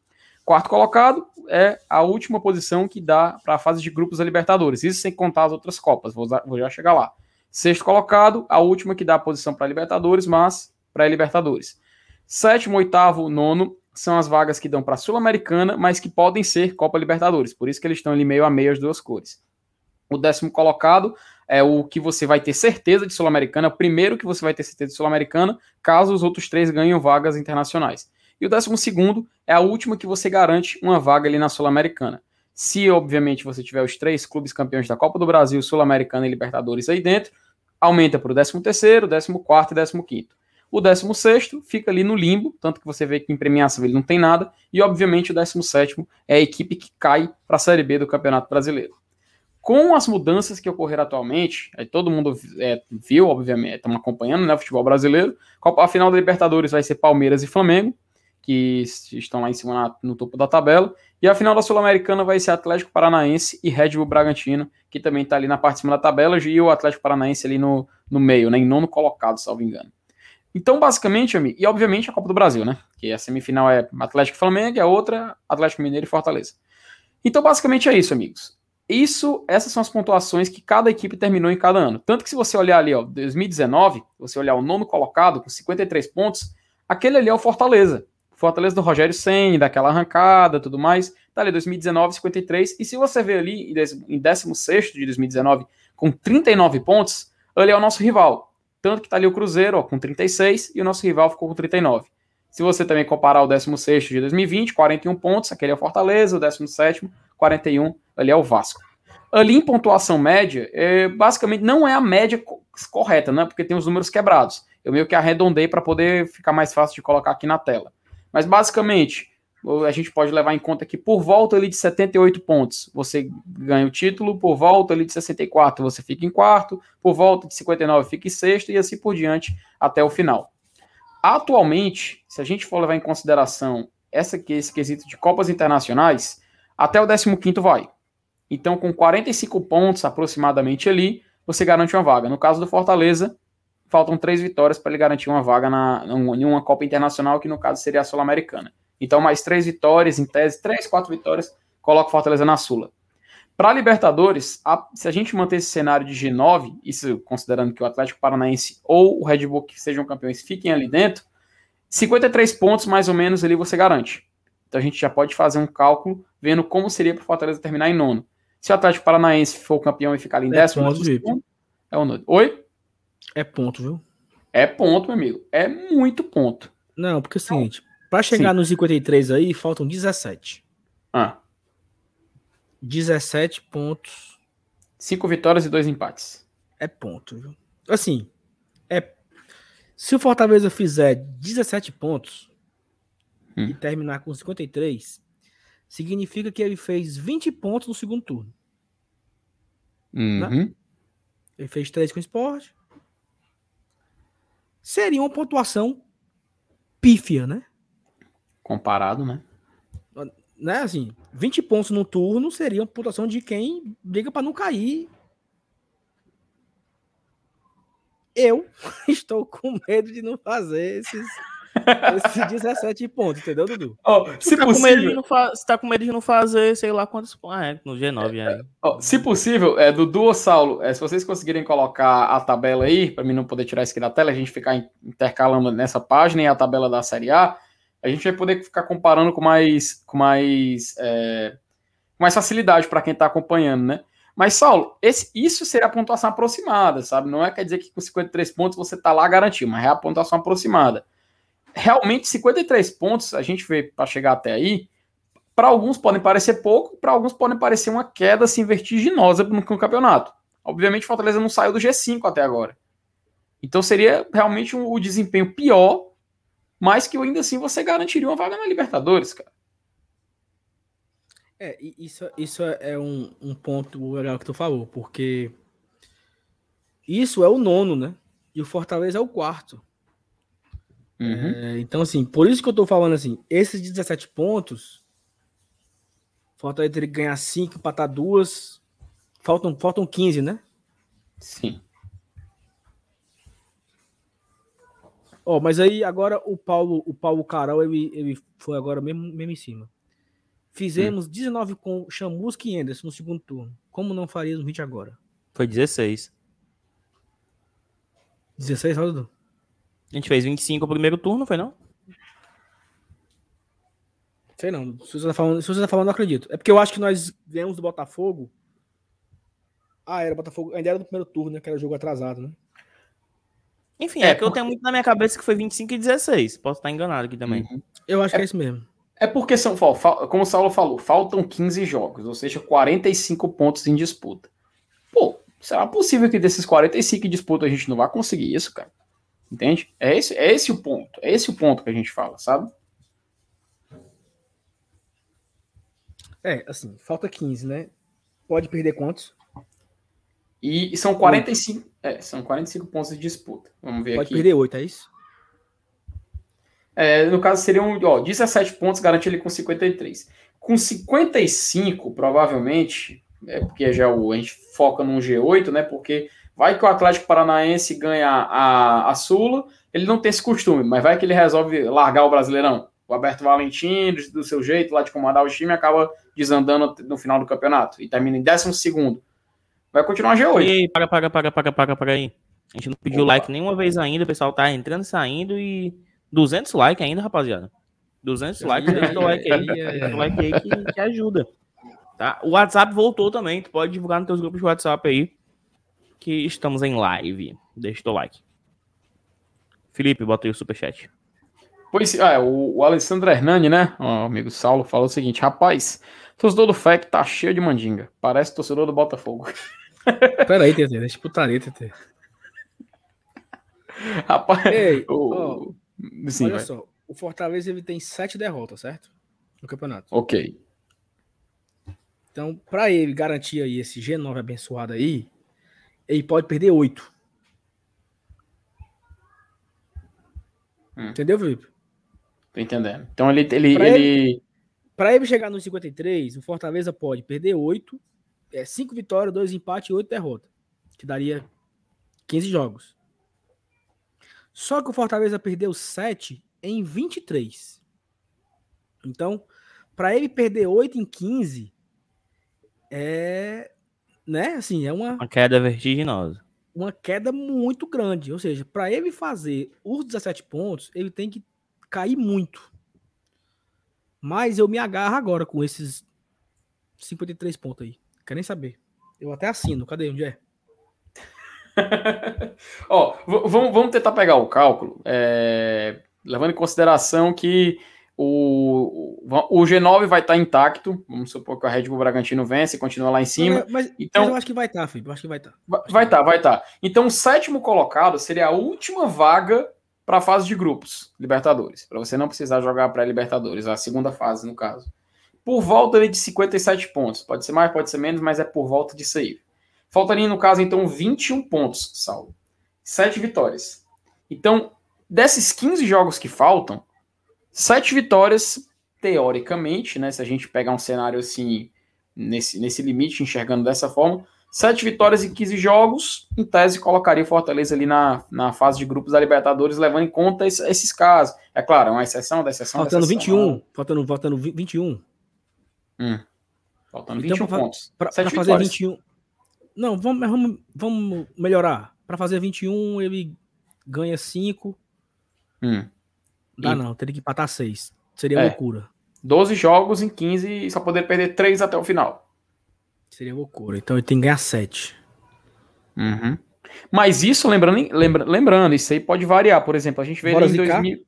Quarto colocado é a última posição que dá para a fase de grupos da Libertadores. Isso sem contar as outras Copas, vou, vou já chegar lá. Sexto colocado, a última que dá a posição para Libertadores, mas para a Libertadores. Sétimo, oitavo, nono são as vagas que dão para a Sul-Americana, mas que podem ser Copa Libertadores. Por isso que eles estão ali meio a meio as duas cores. O décimo colocado é o que você vai ter certeza de Sul-Americana, o primeiro que você vai ter certeza de Sul-Americana, caso os outros três ganhem vagas internacionais. E o décimo segundo é a última que você garante uma vaga ali na Sul-Americana. Se, obviamente, você tiver os três clubes campeões da Copa do Brasil, Sul-Americana e Libertadores aí dentro, aumenta para o décimo terceiro, décimo quarto e décimo quinto. O 16 fica ali no limbo, tanto que você vê que em premiação ele não tem nada. E, obviamente, o 17 é a equipe que cai para a Série B do Campeonato Brasileiro. Com as mudanças que ocorreram atualmente, aí todo mundo é, viu, obviamente, estamos acompanhando né, o futebol brasileiro. A final da Libertadores vai ser Palmeiras e Flamengo, que estão lá em cima no topo da tabela. E a final da Sul-Americana vai ser Atlético Paranaense e Red Bull Bragantino, que também está ali na parte de cima da tabela, e o Atlético Paranaense ali no, no meio, né, em nono colocado, salvo engano. Então, basicamente, e obviamente a Copa do Brasil, né? Que a semifinal é Atlético e Flamengo e a outra Atlético Mineiro e Fortaleza. Então, basicamente é isso, amigos. Isso, essas são as pontuações que cada equipe terminou em cada ano. Tanto que se você olhar ali, ó, 2019, você olhar o nono colocado com 53 pontos, Aquele ali é o Fortaleza. Fortaleza do Rogério Senna, daquela arrancada, tudo mais. Tá ali 2019, 53. E se você vê ali em 16 de 2019 com 39 pontos, ali é o nosso rival. Tanto que tá ali o Cruzeiro, ó, com 36 e o nosso rival ficou com 39. Se você também comparar o 16 de 2020, 41 pontos, aquele é o Fortaleza, o 17 41, ali é o Vasco. Ali em pontuação média, é, basicamente não é a média correta, né? Porque tem os números quebrados. Eu meio que arredondei para poder ficar mais fácil de colocar aqui na tela. Mas basicamente, a gente pode levar em conta que por volta ali de 78 pontos você ganha o título, por volta ali de 64 você fica em quarto, por volta de 59 fica em sexto e assim por diante até o final. Atualmente, se a gente for levar em consideração essa, esse quesito de Copas Internacionais, até o 15 vai. Então, com 45 pontos aproximadamente ali, você garante uma vaga. No caso do Fortaleza, faltam três vitórias para ele garantir uma vaga na, em uma Copa Internacional, que no caso seria a Sul-Americana. Então, mais três vitórias, em tese, três, quatro vitórias, coloca o Fortaleza na Sula. Para Libertadores, a, se a gente manter esse cenário de G9, isso considerando que o Atlético Paranaense ou o Red Bull que sejam campeões fiquem ali dentro, 53 pontos mais ou menos ali você garante. Então a gente já pode fazer um cálculo vendo como seria para o Fortaleza terminar em nono. Se o Atlético Paranaense for campeão e ficar ali em é décimo, ponto, é o nono. Oi? É ponto, viu? É ponto, meu amigo. É muito ponto. Não, porque é o seguinte, para chegar Sim. nos 53 aí, faltam 17. Ah. 17 pontos. Cinco vitórias e dois empates. É ponto, viu? Assim, é. Se o Fortaleza fizer 17 pontos hum. e terminar com 53, significa que ele fez 20 pontos no segundo turno. Né? Uhum. Né? Ele fez 3 com o esporte. Seria uma pontuação pífia, né? Comparado, né? né, assim, 20 pontos no turno seria uma pontuação de quem briga para não cair. Eu <laughs> estou com medo de não fazer esses, esses 17 pontos, entendeu, Dudu? Oh, se tá possível... Você tá com medo de não fazer, sei lá quantos pontos. Ah, é, no G9 é, aí. Oh, se possível, é, Dudu ou Saulo, é, se vocês conseguirem colocar a tabela aí, para mim não poder tirar isso aqui da tela, a gente ficar intercalando nessa página e a tabela da Série A, a gente vai poder ficar comparando com mais, com mais, é, mais facilidade para quem está acompanhando, né? Mas, Saulo, esse, isso seria a pontuação aproximada, sabe? Não é quer dizer que com 53 pontos você está lá garantido, mas é a pontuação aproximada. Realmente, 53 pontos, a gente vê para chegar até aí, para alguns podem parecer pouco, para alguns podem parecer uma queda assim, vertiginosa no, no campeonato. Obviamente, Fortaleza não saiu do G5 até agora. Então seria realmente um, o desempenho pior mas que ainda assim você garantiria uma vaga na Libertadores, cara. É, isso, isso é um, um ponto legal que tu falou, porque isso é o nono, né? E o Fortaleza é o quarto. Uhum. É, então, assim, por isso que eu tô falando assim, esses 17 pontos, Fortaleza teria que ganhar 5, empatar duas, faltam, faltam 15, né? Sim. Ó, mas aí agora o Paulo, o Paulo Carol, ele, ele foi agora mesmo, mesmo em cima. Fizemos hum. 19 com Chamusca e Anderson no segundo turno. Como não faríamos 20 agora? Foi 16. 16, Dudu? A gente fez 25 no primeiro turno, foi não? Sei não. Se você tá falando, se você tá falando, não acredito. É porque eu acho que nós viemos do Botafogo. Ah, era Botafogo. Ainda era do primeiro turno, né? Que era jogo atrasado, né? Enfim, é, é que eu tenho muito na minha cabeça que foi 25 e 16. Posso estar enganado aqui também. Uhum. Eu acho é, que é isso mesmo. É porque são, como o Saulo falou, faltam 15 jogos, ou seja, 45 pontos em disputa. Pô, será possível que desses 45 em disputa a gente não vá conseguir isso, cara? Entende? É esse, é esse o ponto. É esse o ponto que a gente fala, sabe? É, assim, falta 15, né? Pode perder quantos? E, e são 45, é, são 45 pontos de disputa. Vamos ver Pode aqui. Pode perder 8, é isso? É, no caso, seriam ó, 17 pontos, garante ele com 53. Com 55, provavelmente, é porque já o, a gente foca num G8, né? Porque vai que o Atlético Paranaense ganha a, a Sula, ele não tem esse costume, mas vai que ele resolve largar o Brasileirão. O Alberto Valentim, do seu jeito, lá de comandar o time, acaba desandando no final do campeonato e termina em 12 segundo. Vai continuar G8. E paga, paga, paga, paga, paga, paga aí. A gente não pediu Opa. like nenhuma vez ainda, o pessoal tá entrando e saindo e 200 likes ainda, rapaziada. 200 likes, deixa o like aí, deixa o like aí que, que ajuda. Tá? O WhatsApp voltou também, tu pode divulgar nos teus grupos de WhatsApp aí, que estamos em live. Deixa o teu like. Felipe, bota aí o superchat. Pois, ah, o, o Alessandro Hernani, né? O amigo Saulo falou o seguinte: rapaz, torcedor do FEC tá cheio de mandinga. Parece torcedor do Botafogo. <laughs> Pera aí, TT, deixa putaria, TT. Rapaz, Ei, o... ó, Sim, olha vai. só, o Fortaleza ele tem sete derrotas, certo? No campeonato. Ok. Então, para ele garantir aí esse G9 abençoado aí, ele pode perder oito. Hum. Entendeu, Felipe? Tô entendendo. Então ele. ele, pra ele... ele... Para ele chegar no 53, o Fortaleza pode perder 8, é 5 vitórias, 2 empates e 8 derrotas. Que daria 15 jogos. Só que o Fortaleza perdeu 7 em 23. Então, para ele perder 8 em 15, é. Né? Assim, é uma. Uma queda vertiginosa. Uma queda muito grande. Ou seja, para ele fazer os 17 pontos, ele tem que cair muito. Mas eu me agarro agora com esses 53 pontos aí. Quer nem saber. Eu até assino. Cadê? Onde é? <laughs> Ó, vamos, vamos tentar pegar o cálculo, é, levando em consideração que o, o G9 vai estar intacto. Vamos supor que a Red Bull Bragantino vence e continua lá em cima. Mas, mas, então, mas eu acho que vai estar, tá, Felipe. Eu acho que vai estar. Tá. Vai estar, tá, vai estar. Tá. Então, o sétimo colocado seria a última vaga para a fase de grupos, Libertadores, para você não precisar jogar pré-Libertadores, a segunda fase, no caso. Por volta de 57 pontos. Pode ser mais, pode ser menos, mas é por volta disso aí. Faltaria, no caso, então, 21 pontos, Saulo. 7 vitórias. Então, desses 15 jogos que faltam, 7 vitórias, teoricamente, né? Se a gente pegar um cenário assim, nesse, nesse limite, enxergando dessa forma, Sete vitórias em 15 jogos, em tese colocaria o Fortaleza ali na, na fase de grupos da Libertadores, levando em conta esse, esses casos. É claro, é uma exceção da exceção. Faltando da exceção, 21, faltando, faltando 21. Hum. Faltando então, 21 pra, pontos. Para fazer vitórias. 21. Não, vamos, vamos, vamos melhorar. Para fazer 21, ele ganha 5. Hum. Dá e... não, teria que empatar 6. Seria é. loucura. 12 jogos em 15 e só poder perder 3 até o final. Seria loucura. Então ele tem que ganhar 7. Uhum. Mas isso, lembrando, lembra, lembrando, isso aí pode variar. Por exemplo, a gente vê em 2000,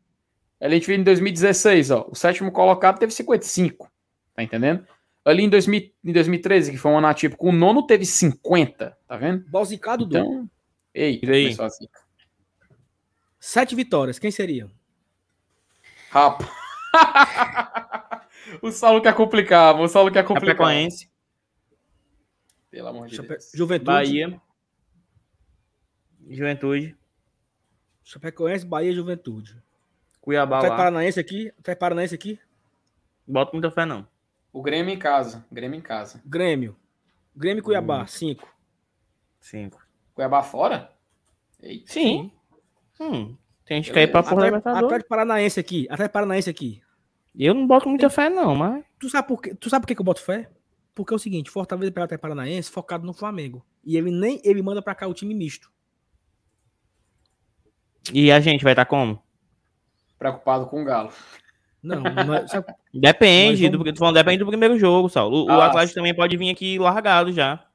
a gente vê em 2016, ó, o sétimo colocado teve 55. Tá entendendo? Ali em, 2000, em 2013, que foi um ano atípico, o nono teve 50. Tá vendo? Balzicado do. Então, ei, e aí? Sete vitórias, quem seria? Rapa. <laughs> o Saulo quer complicar, o Saulo quer complicar. Chapecoense. Pelo amor de Chape... Deus. Juventude. Bahia. Juventude. Chapecoense, Bahia Juventude. Cuiabá Até Paranaense aqui. Até Paranaense aqui. Bota muita fé, não. O Grêmio em casa. Grêmio em casa. Grêmio. Grêmio e Cuiabá, 5. Hum. 5. Cuiabá fora? Eita. Sim. Hum. Tem gente que quer ir pra Porra Atlético Paranaense aqui. Até Paranaense aqui. Eu não boto muita fé, não, mas. Tu sabe por quê? Tu sabe por que eu boto fé? Porque é o seguinte, Fortaleza pela Paranaense focado no Flamengo. E ele nem ele manda para cá o time misto. E a gente vai estar tá como? Preocupado com o Galo. Não, não sabe, depende, vamos... do, falando, depende do primeiro jogo, Saulo. O, ah, o Atlético também pode vir aqui largado já.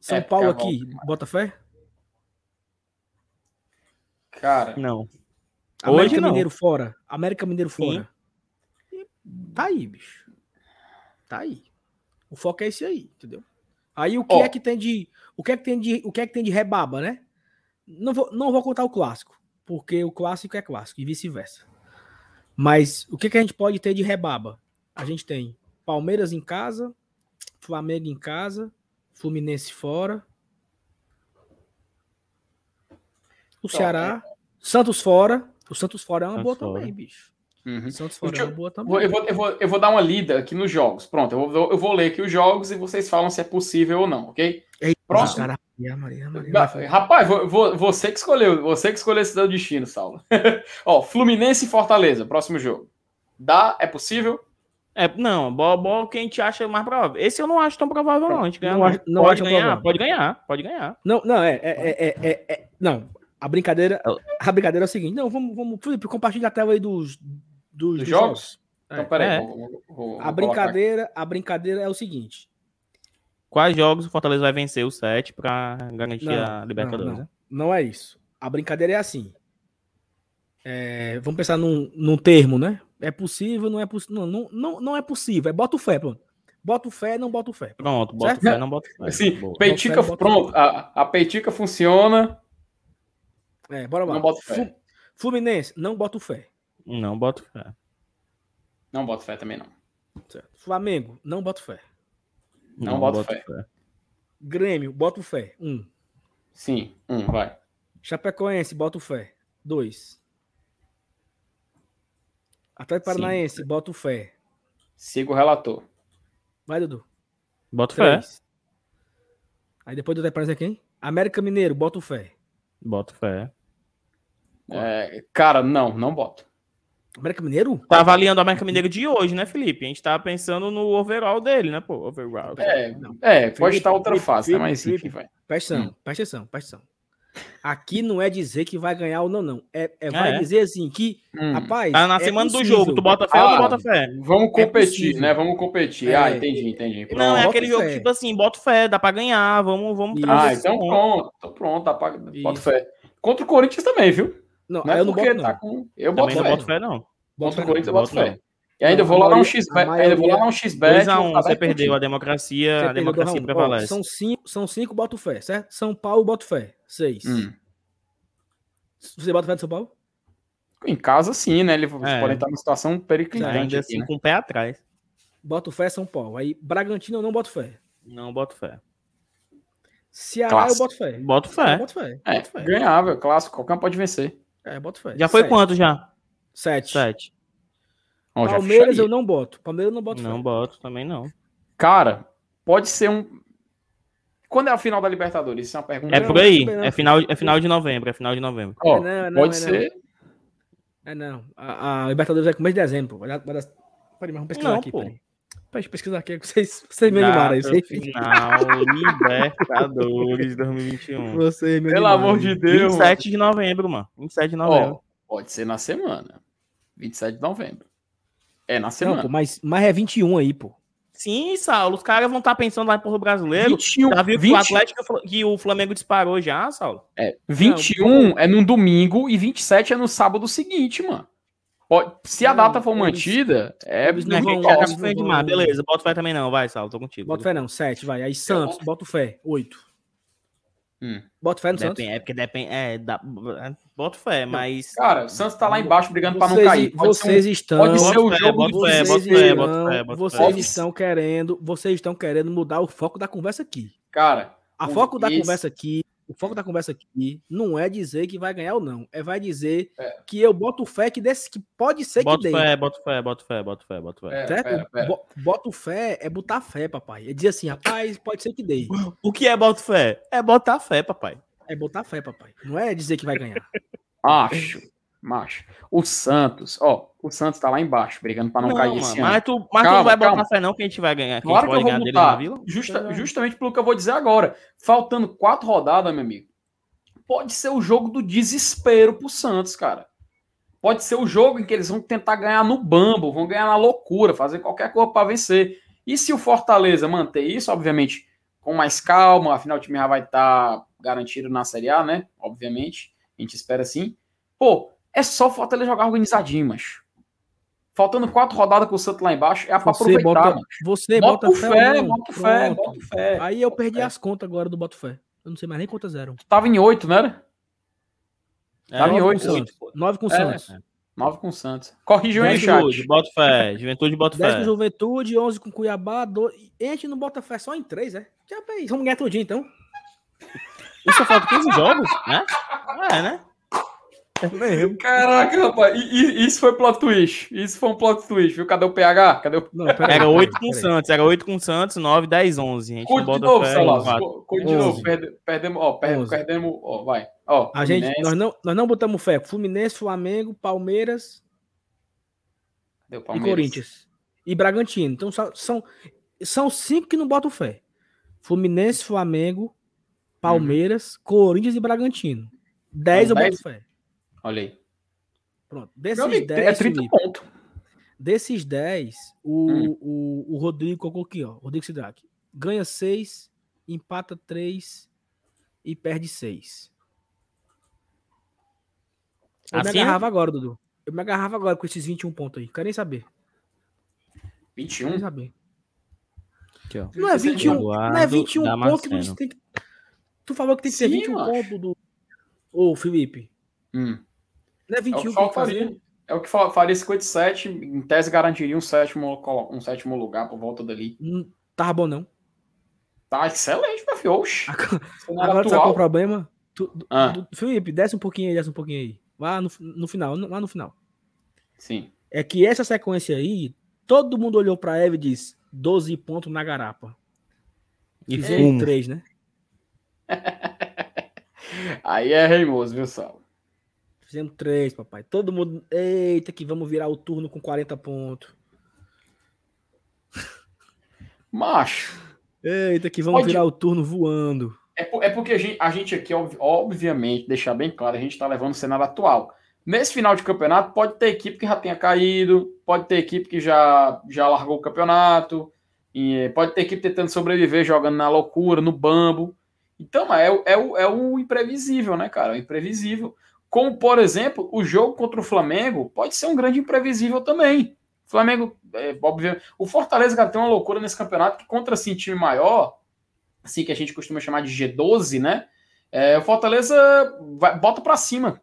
São é, Paulo aqui, volta. bota fé? Cara. Não. América Hoje Mineiro não. fora. América Mineiro fora. Sim. Tá aí, bicho. Tá aí. O foco é esse aí, entendeu? Aí o que oh. é que tem de. O que é que tem de. O que é que tem de rebaba, né? Não vou, não vou contar o clássico, porque o clássico é clássico e vice-versa. Mas o que, que a gente pode ter de rebaba? A gente tem Palmeiras em casa, Flamengo em casa, Fluminense fora. O Ceará, Santos fora. O Santos fora é uma Santos boa fora. também, bicho. Uhum. Santos fora eu, boa também. Eu vou, eu, vou, eu vou dar uma lida aqui nos jogos. Pronto, eu vou, eu vou ler aqui os jogos e vocês falam se é possível ou não, ok? Próximo. Cara, Maria, Maria, Maria, Rapaz, vou, vou, você que escolheu, você que escolheu esse seu destino, Saulo. <laughs> Ó, Fluminense e Fortaleza, próximo jogo. Dá? É possível? É, não, bola, bola que a gente acha mais provável. Esse eu não acho tão provável, não. A gente ganha, não, não, não pode ganhar, provável. pode ganhar, pode ganhar. Não, não, é, é, é, é, é não. A brincadeira, a brincadeira é o seguinte. Não, vamos, vamos Felipe, compartilha a tela aí dos, dos, dos jogos. jogos. Então, peraí. É. Vou, vou, a, brincadeira, a brincadeira é o seguinte. Quais jogos o Fortaleza vai vencer o 7 para garantir não, a Libertadores? Não, não. não, é isso. A brincadeira é assim. É, vamos pensar num, num termo, né? É possível, não é possível. Não, não, não, é possível. É bota o fé, pronto. Bota o fé, não bota o fé. Pronto, bota fé, não bota fé. Sim, peitica, pronto. A, a peitica funciona. É, bora lá. Não bota fé. Fluminense, não bota o fé. Não bota fé. Não bota fé também não. Certo. Flamengo, não bota fé. Não, não bota fé. fé. Grêmio, bota fé. Um. Sim, um, vai. Chapecoense, bota fé. Dois. Atlético Paranaense, bota fé. Siga o relator. Vai, Dudu. Bota fé. Aí depois do Atlético é quem? América Mineiro, bota fé. Bota fé. É, cara, não, não boto. América Mineiro? Tá avaliando o América Mineiro de hoje, né, Felipe? A gente tá pensando no overall dele, né, pô? Overall. É, é pode estar outra fase, né? Mas enfim, vai. Presta atenção, hum. presta atenção, presta atenção. Aqui não é dizer que vai ganhar ou não, não. É, é vai é. dizer assim que, hum. rapaz. Tá na é semana do jogo, tu bota fé ah, ou não bota fé? Vamos é competir, né? Vamos competir. Ah, é. entendi, entendi. Pronto. Não, é aquele jogo tipo assim, bota fé, dá pra ganhar, vamos, vamos Ah, então pronto, tô pronto, dá pra, bota fé. Contra o Corinthians também, viu? Não, não é eu não boto, tá com... Eu boto fé. não boto fé, não. Contra o Corinthians eu boto fé. E ainda vou lá dar um X-Bet. Ainda vou lá dar um X-Bet. 2x1, você perdeu. A democracia, a democracia prevalece. São cinco, são cinco, boto fé, certo? São Paulo, boto fé. Seis. Hum. Você bota fé do São Paulo? Em casa, sim, né? Eles é. podem estar numa situação periclitante. Ainda assim, né? com o pé atrás. Boto fé São Paulo. Aí, Bragantino eu não boto fé. Não boto fé. Ceará clássico. eu boto fé. Boto fé. Boto fé. É, boto fé. ganhável, clássico. Qualquer um pode vencer. É, boto fé. Já foi Sete. quanto já? Sete. Sete. Palmeiras eu não boto. Palmeiras eu não boto Não fé. boto, também não. Cara, pode ser um quando é a final da Libertadores? Isso é uma pergunta. É por aí. É final, é final de novembro. É final de novembro. Oh, é não, não, pode é ser. É não. A, a, Libertadores é começo de dezembro. Peraí, vamos pesquisar não, aqui. Pô. Peraí. Peraí, pesquisar aqui. Vocês, vocês me animaram aí. Final Libertadores 2021. <laughs> Vocês me Pelo amor de Deus. 27 mano. de novembro, mano. 27 de novembro. Oh, pode ser na semana. 27 de novembro. É na semana. Não, pô, mas, mas é 21 aí, pô. Sim, Saulo, os caras vão estar tá pensando lá em Porto Brasileiro. 21, já viu 20... que o Atlético que o Flamengo disparou já, Saulo? É, 21 não, é num domingo e 27 é no sábado seguinte, mano. Pode, se a data for mantida, é. Não é, fé demais. Beleza, bota fé também não, vai, Saulo, tô contigo. Bota fé não, 7, vai. Aí Santos, bota fé, 8. Hum. Bota fé no depende, Santos? É porque depende. É, dá, boto fé, mas. Cara, o Santos tá lá embaixo brigando para não cair. Pode vocês um, estão. Pode ser o jogo. Bota fé, bota fé, bota fé. Vocês estão querendo. Vocês estão querendo mudar o foco da conversa aqui. Cara. A foco da conversa aqui o foco da conversa aqui não é dizer que vai ganhar ou não. É vai dizer é. que eu boto fé que, desse, que pode ser boto que dê. Fé, boto fé, boto fé, boto fé, boto fé. É, certo? Pera, pera. Boto fé é botar fé, papai. É dizer assim, rapaz, pode ser que dê. O que é boto fé? É botar fé, papai. É botar fé, papai. Não é dizer que vai ganhar. Macho, macho. O Santos, ó, o Santos tá lá embaixo, brigando para não, não, cair mano, esse mas Tu, mas calma, tu não vai calma. botar fé não que a gente vai ganhar. Que claro que eu vou botar. Justa, justamente pelo que eu vou dizer agora. Faltando quatro rodadas, meu amigo pode ser o jogo do desespero pro Santos, cara. Pode ser o jogo em que eles vão tentar ganhar no bambo, vão ganhar na loucura, fazer qualquer coisa para vencer. E se o Fortaleza manter isso, obviamente, com mais calma, afinal o time já vai estar tá garantido na Série A, né? Obviamente, a gente espera assim. Pô, é só o Fortaleza jogar organizadinho, mas Faltando quatro rodadas com o Santos lá embaixo, é pra você aproveitar. Bota, você bota, bota fé, fé bota fé, bota fé. Aí eu perdi as contas agora do Boto Fé. Eu não sei mais nem quantas eram. Tava em oito, não era? É, Tava em oito. Nove com o Santos. É, nove com o Santos. Corrige o chat. Bota fé. Juventude, bota fé. Dez com Juventude, onze com Cuiabá, dois... E a gente não bota fé só em três, é? Já Vamos ganhar tudinho, então. Isso falta 15 jogos, né? É, né? <laughs> Caraca, rapaz, e, e, isso foi plot twist. Isso foi um plot twist, viu? Cadê o PH? Cadê o... Não, era 8 com o Santos, era 8 com o Santos, 9, 10, 11. A gente Cuide de novo, Salas. Cuide de novo. Perde, perdemos, ó, perde, perdemos, ó, vai. Ó, a gente, nós não, nós não botamos fé. Fluminense, Flamengo, Palmeiras, Palmeiras. e Corinthians. E Bragantino. Então são, são cinco que não botam fé. Fluminense, Flamengo, Palmeiras, uhum. Corinthians e Bragantino. 10 eu boto fé. Olha aí. Pronto. Desses amigo, 10. É 30 pontos. Desses 10, o, hum. o, o Rodrigo colocou aqui, ó. Rodrigo Sidraque. Ganha 6, empata 3 e perde 6. Eu assim me agarrava agora, Dudu. Eu me agarrava agora com esses 21 pontos aí. Quero nem saber. 21? Quero nem saber. Aqui, ó. Não é 21, não é 21 pontos que você tem que. Tu falou que tem que ter 21 pontos do. Ô, Felipe. Hum. Não é 21 é que fazer. É o que faria 57, em tese garantiria um sétimo, um sétimo lugar por volta dali. Não tava bom, não. Tá excelente, meu filho. Oxi. <laughs> Agora, agora sabe qual é o problema? Tu, ah. do, Felipe, desce um pouquinho aí, desce um pouquinho aí. Lá no, no final, lá no final. Sim. É que essa sequência aí, todo mundo olhou pra Eve e disse: 12 pontos na garapa. E Fizeram 3, né? <laughs> aí é reimoso, viu, Sal? Fizemos 3, papai. Todo mundo. Eita, que vamos virar o turno com 40 pontos. <laughs> Macho. Eita, que vamos Pode... virar o turno voando. É, é porque a gente, a gente aqui, obviamente, deixar bem claro, a gente está levando o cenário atual. Nesse final de campeonato, pode ter equipe que já tenha caído, pode ter equipe que já, já largou o campeonato, pode ter equipe tentando sobreviver jogando na loucura, no bambo. Então, é, é, é o imprevisível, né, cara? É o imprevisível. Como, por exemplo, o jogo contra o Flamengo pode ser um grande imprevisível também. O Flamengo, é, óbvio, o Fortaleza, cara, tem uma loucura nesse campeonato que contra assim, time maior, assim que a gente costuma chamar de G12, né? É, o Fortaleza vai, bota para cima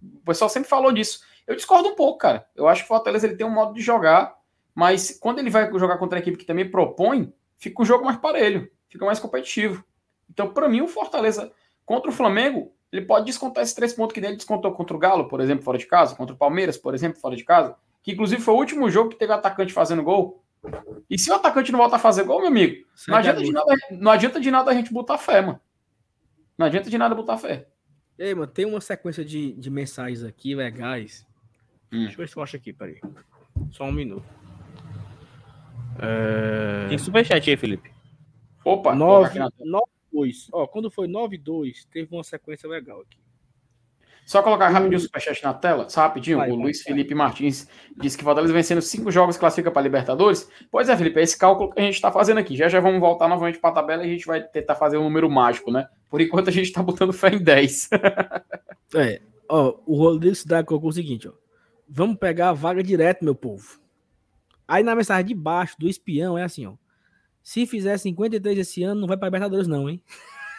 o pessoal sempre falou disso. Eu discordo um pouco, cara. Eu acho que o Fortaleza ele tem um modo de jogar, mas quando ele vai jogar contra a equipe que também propõe, fica um jogo mais parelho, fica mais competitivo. Então, para mim, o Fortaleza contra o Flamengo, ele pode descontar esses três pontos que ele descontou contra o Galo, por exemplo, fora de casa, contra o Palmeiras, por exemplo, fora de casa, que inclusive foi o último jogo que teve o atacante fazendo gol. E se o atacante não voltar a fazer gol, meu amigo, não adianta, de nada, não adianta de nada a gente botar fé, mano. Não adianta de nada botar fé. Ei, mano, tem uma sequência de, de mensagens aqui legais. Hum. Deixa eu ver se eu acho aqui, peraí. Só um minuto. É... Tem superchat aí, Felipe. Opa, 9, 9 2. Ó, quando foi 9-2, teve uma sequência legal aqui. Só colocar rapidinho o superchat na tela, só rapidinho. Vai, o vai, Luiz vai. Felipe Martins disse que Fortaleza vencendo cinco jogos classifica para Libertadores. Pois é, Felipe, é esse cálculo que a gente está fazendo aqui. Já já vamos voltar novamente para a tabela e a gente vai tentar fazer um número mágico, né? Por enquanto a gente está botando fé em 10. <laughs> é, ó, o Rodrigo Cidade colocou o seguinte, ó. Vamos pegar a vaga direto, meu povo. Aí na mensagem de baixo do espião é assim, ó. Se fizer 53 esse ano, não vai para Libertadores, não, hein?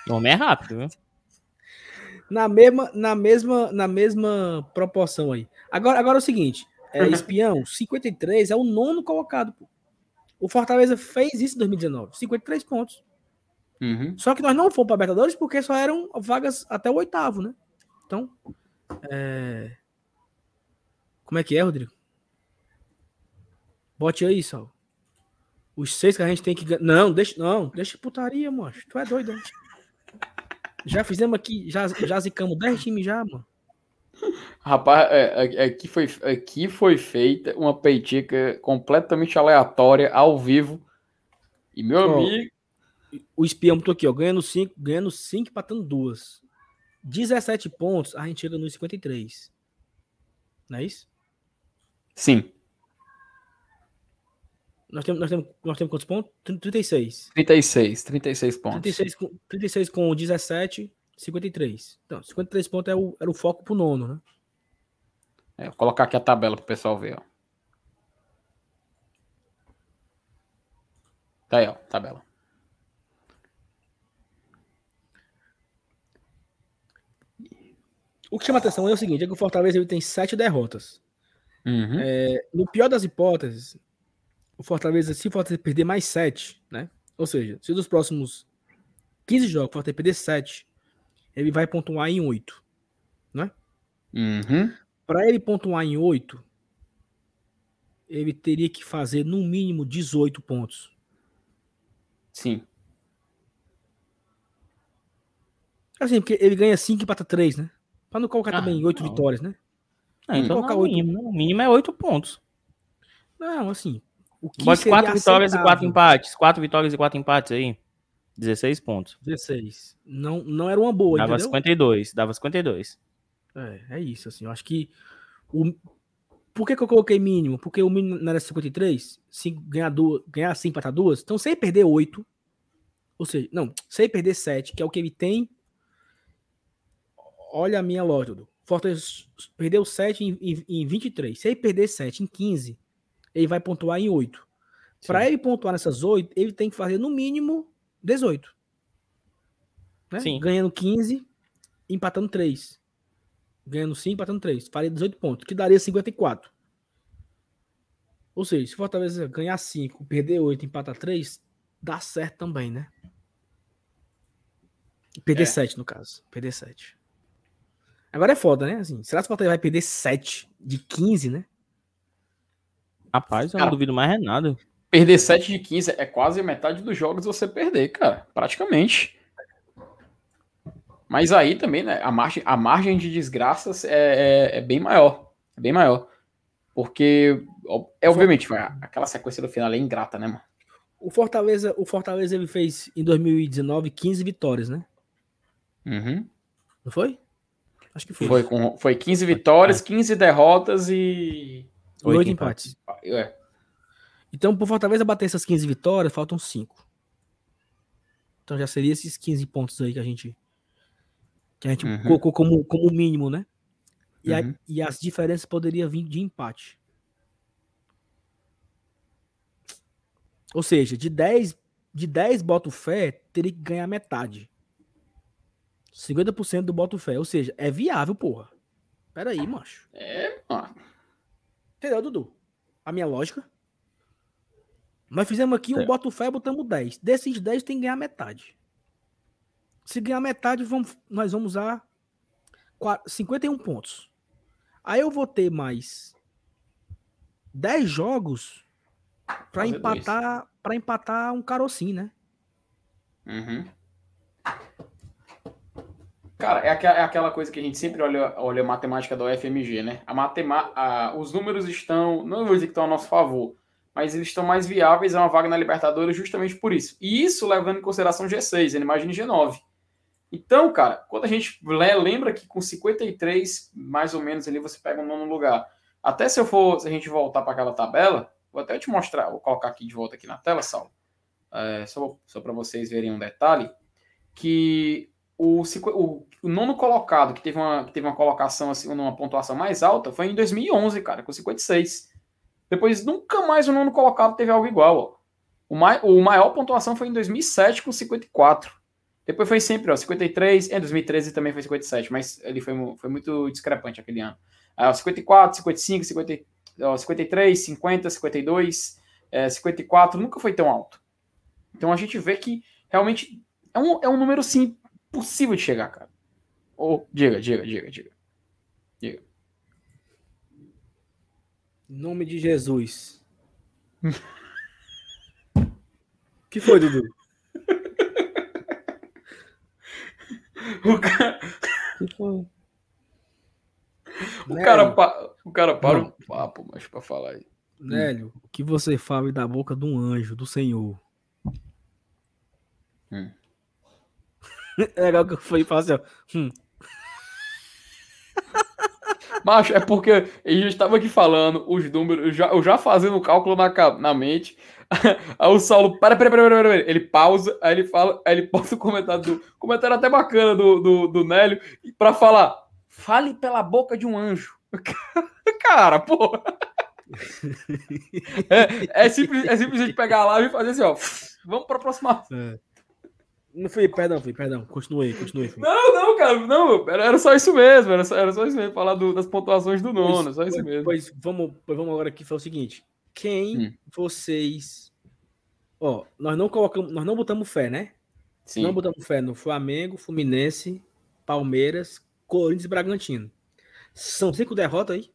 O homem é rápido, viu? na mesma, na mesma, na mesma proporção aí. Agora, agora é o seguinte, é, uhum. espião, 53 é o nono colocado. Pô. O Fortaleza fez isso em 2019, 53 pontos. Uhum. Só que nós não fomos para Libertadores porque só eram vagas até o oitavo, né? Então, é... como é que é, Rodrigo? Bote aí, só. Os seis que a gente tem que Não, deixa, não, deixa putaria, moço. Tu é doido, hein? Já fizemos aqui, já, já zicamos 10 times já, mano. Rapaz, é, é, aqui, foi, aqui foi feita uma peitica completamente aleatória, ao vivo. E meu ó, amigo. O espião botou aqui, ó, ganhando 5, ganhando 5, empatando 2. 17 pontos, a gente chega nos 53. Não é isso? Sim. Nós temos, nós, temos, nós temos quantos pontos? 36. 36, 36 pontos. 36 com, 36 com 17, 53. Então, 53 pontos é o, era o foco pro nono, né? É, vou colocar aqui a tabela pro pessoal ver, ó. Tá aí, ó, tabela. O que chama atenção é o seguinte: é que o Fortaleza ele tem sete derrotas. Uhum. É, no pior das hipóteses, o Fortaleza, se o Fortaleza perder mais 7, né? Ou seja, se dos próximos 15 jogos o Fortaleza perder 7, ele vai pontuar em 8, né? Uhum. Para ele pontuar em 8, ele teria que fazer no mínimo 18 pontos. Sim. Assim, porque ele ganha 5 e empata 3, né? Para não colocar ah, também 8 não. vitórias, né? Ah, então colocar 8... mínimo, o mínimo é 8 pontos. Não, assim, o que Bote quatro vitórias e quatro empates. Quatro vitórias e quatro empates aí. 16 pontos. 16. Não, não era uma boa, Dava entendeu? 52. Dava 52. É, é isso, assim. Eu acho que. O... Por que, que eu coloquei mínimo? Porque o mínimo não era 53? Cinco, ganhar, duas, ganhar 5, empatar duas. Então, sem perder 8. Ou seja, não, sem perder 7, que é o que ele tem. Olha a minha loja, Dudu. Fortaleza perdeu 7 em, em, em 23. Se ele perder 7 em 15, ele vai pontuar em 8. Para ele pontuar nessas 8, ele tem que fazer no mínimo 18. Né? Sim. Ganhando 15, empatando 3. Ganhando 5, empatando 3. Faria 18 pontos, que daria 54. Ou seja, se Fortaleza ganhar 5, perder 8, empatar 3, dá certo também, né? Perder é. 7, no caso. Perder 7. Agora é foda, né? Assim, será que o Fortaleza vai perder 7 de 15, né? Rapaz, eu cara, não duvido mais é nada. Perder 7 de 15 é quase metade dos jogos você perder, cara. Praticamente. Mas aí também, né? A margem, a margem de desgraças é, é, é bem maior. É bem maior. Porque, é, obviamente, aquela sequência do final é ingrata, né, mano? O Fortaleza, o Fortaleza ele fez em 2019 15 vitórias, né? Uhum. Não foi? Acho que foi. Foi, com, foi 15 vitórias, 15 é. derrotas e. 8, 8 empates. empates. É. Então, por Fortaleza bater essas 15 vitórias, faltam 5. Então já seria esses 15 pontos aí que a gente. Que a gente uhum. colocou como, como mínimo, né? E, uhum. a, e as diferenças poderiam vir de empate. Ou seja, de 10, de 10 boto fé, teria que ganhar metade. 50% do boto fé. Ou seja, é viável, porra. Pera aí, macho. É, mano. Entendeu, Dudu? A minha lógica. Nós fizemos aqui um é. boto fé e botamos 10. Desses 10 tem que ganhar metade. Se ganhar metade, vamos, nós vamos usar 51 pontos. Aí eu vou ter mais 10 jogos para empatar, para empatar um carocinho, né? Uhum. Cara, é, é aquela coisa que a gente sempre olha, olha a matemática da UFMG, né? A matema, a, os números estão, não vou dizer que estão a nosso favor, mas eles estão mais viáveis a uma vaga na Libertadores justamente por isso. E isso levando em consideração G6, imagine G9. Então, cara, quando a gente lembra que com 53, mais ou menos, ali você pega um nono lugar. Até se eu for, se a gente voltar para aquela tabela, vou até te mostrar, vou colocar aqui de volta aqui na tela, Saulo. É, só só para vocês verem um detalhe, que o, o, o, nono colocado, que teve, uma, que teve uma colocação, assim, uma pontuação mais alta, foi em 2011, cara, com 56. Depois, nunca mais o nono colocado teve algo igual. Ó. O, mai, o maior pontuação foi em 2007, com 54. Depois foi sempre, ó, 53. Em 2013 também foi 57, mas ele foi, foi muito discrepante aquele ano. Ó, 54, 55, 50, ó, 53, 50, 52, é, 54, nunca foi tão alto. Então a gente vê que realmente é um, é um número, sim, possível de chegar, cara. Ou, diga, diga, diga, diga. Diga. Em nome de Jesus. <laughs> que foi, Dudu? <laughs> o cara. Que foi? O cara, pa... o cara para Não. um papo, mas para falar aí. Nélio, o que você fala da boca de um anjo, do Senhor? Hum. <laughs> É legal que eu fui assim, ó. Hum. Macho, é porque a gente estava aqui falando os números, eu já, eu já fazendo o cálculo na, na mente. <laughs> Aí o Saulo, para, para, para, para, para, ele pausa, aí ele fala, aí ele posta o comentário do. Comentário até bacana do, do, do Nélio, para falar: fale pela boca de um anjo. <laughs> Cara, porra. <laughs> É, é, simples, é simples a gente pegar a live e fazer assim, ó. Vamos para a próxima. É. Não fui, perdão, fui, perdão. Continuei, continuei. Não, não, cara, não, era, era só isso mesmo, era só, era só isso mesmo, falar do, das pontuações do nono, pois, só isso pois, mesmo. Pois vamos, pois vamos agora aqui falar o seguinte: quem hum. vocês. Ó, nós não colocamos, nós não botamos fé, né? Sim. Não botamos fé no Flamengo, Fluminense, Palmeiras, Corinthians e Bragantino. São cinco derrotas aí?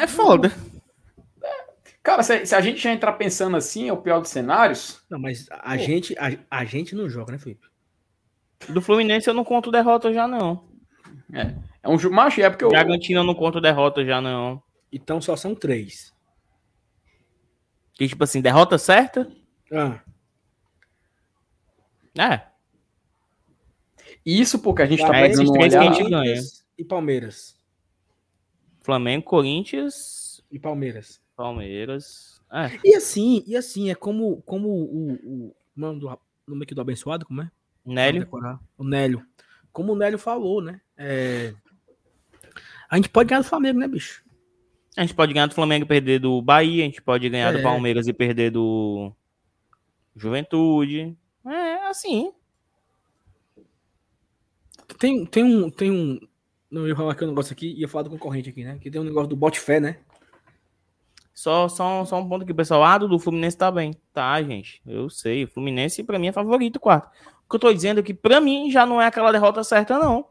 É foda. Cara, se, se, a gente já entrar pensando assim, é o pior dos cenários. Não, mas a, gente, a, a, gente não joga, né, Felipe? Do Fluminense eu não conto derrota já, não. É. É um macho, é porque o. Bragantino eu não conto derrota já, não. Então só são três. Que tipo assim, derrota certa? Ah. É. Isso porque a gente tá pegando uma olhada... que a gente ganha. E Palmeiras. Flamengo, Corinthians e Palmeiras. Palmeiras. É. E assim, e assim, é como, como o, o, o nome, do, nome aqui do abençoado, como é? Nélio. O Nélio. Como o Nélio falou, né? É... A gente pode ganhar do Flamengo, né, bicho? A gente pode ganhar do Flamengo e perder do Bahia, a gente pode ganhar é. do Palmeiras e perder do Juventude. É assim. Tem, tem um. Tem um. Não ia falar aqui um negócio aqui, ia falar do concorrente aqui, né? Que tem um negócio do bote fé, né? Só, só, só um ponto aqui, pessoal. Ah, do Fluminense tá bem. Tá, gente. Eu sei. O Fluminense, pra mim, é favorito, quarto. O que eu tô dizendo é que, pra mim, já não é aquela derrota certa, não.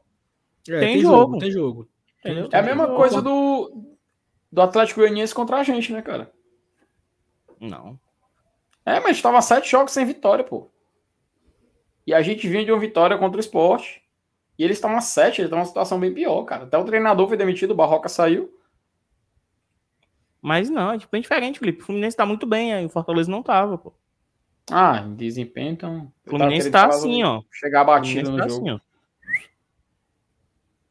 É, tem, tem, jogo. jogo. Tem jogo. É a mesma coisa do, do Atlético Goianiense contra a gente, né, cara? Não. É, mas tava sete jogos sem vitória, pô. E a gente vinha de uma vitória contra o esporte. E eles estão a sete, eles estão numa situação bem pior, cara. Até o treinador foi demitido, o Barroca saiu. Mas não, é tipo, bem diferente, Felipe. O Fluminense tá muito bem, aí o Fortaleza não tava, pô. Ah, em desempenho, então. O Fluminense tá assim, ó. Chegar batido no tá jogo. Assim,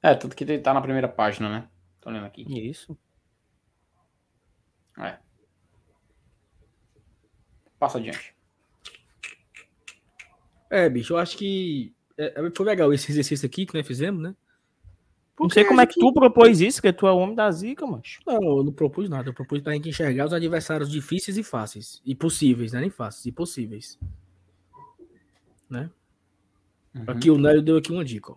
é, tudo que ele tá na primeira página, né? Tô lendo aqui. Isso. É. Passa adiante. É, bicho, eu acho que é, é, foi legal esse exercício aqui que nós fizemos, né? Porque não sei como é que tu propôs isso, que tu é o homem da zica, macho. Não, eu não propus nada. Eu propus pra gente enxergar os adversários difíceis e fáceis. E possíveis, né? Nem fáceis, e possíveis. Né? Uhum. Aqui o Nélio deu aqui uma dica, ó.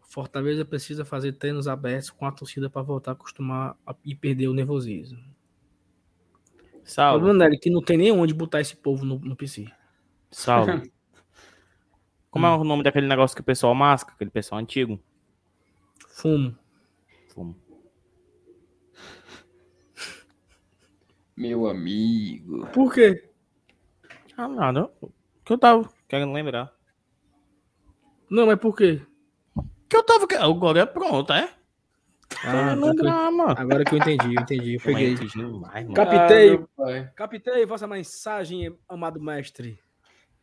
Fortaleza precisa fazer treinos abertos com a torcida para voltar a acostumar a, e perder o nervosismo. Salve. O problema, Nélio, é que não tem nem onde botar esse povo no, no PC. Salve. <laughs> Como é hum. é o nome daquele negócio que o pessoal masca, aquele pessoal antigo? Fumo. Fumo. Meu amigo. Por quê? Ah, nada. Que eu tava querendo lembrar. Não, mas por quê? Que eu tava. Agora é pronto, é? Ah, lembrar, mano. Agora que eu entendi, eu entendi. Eu peguei. Captei. Ah, captei vossa mensagem, amado mestre.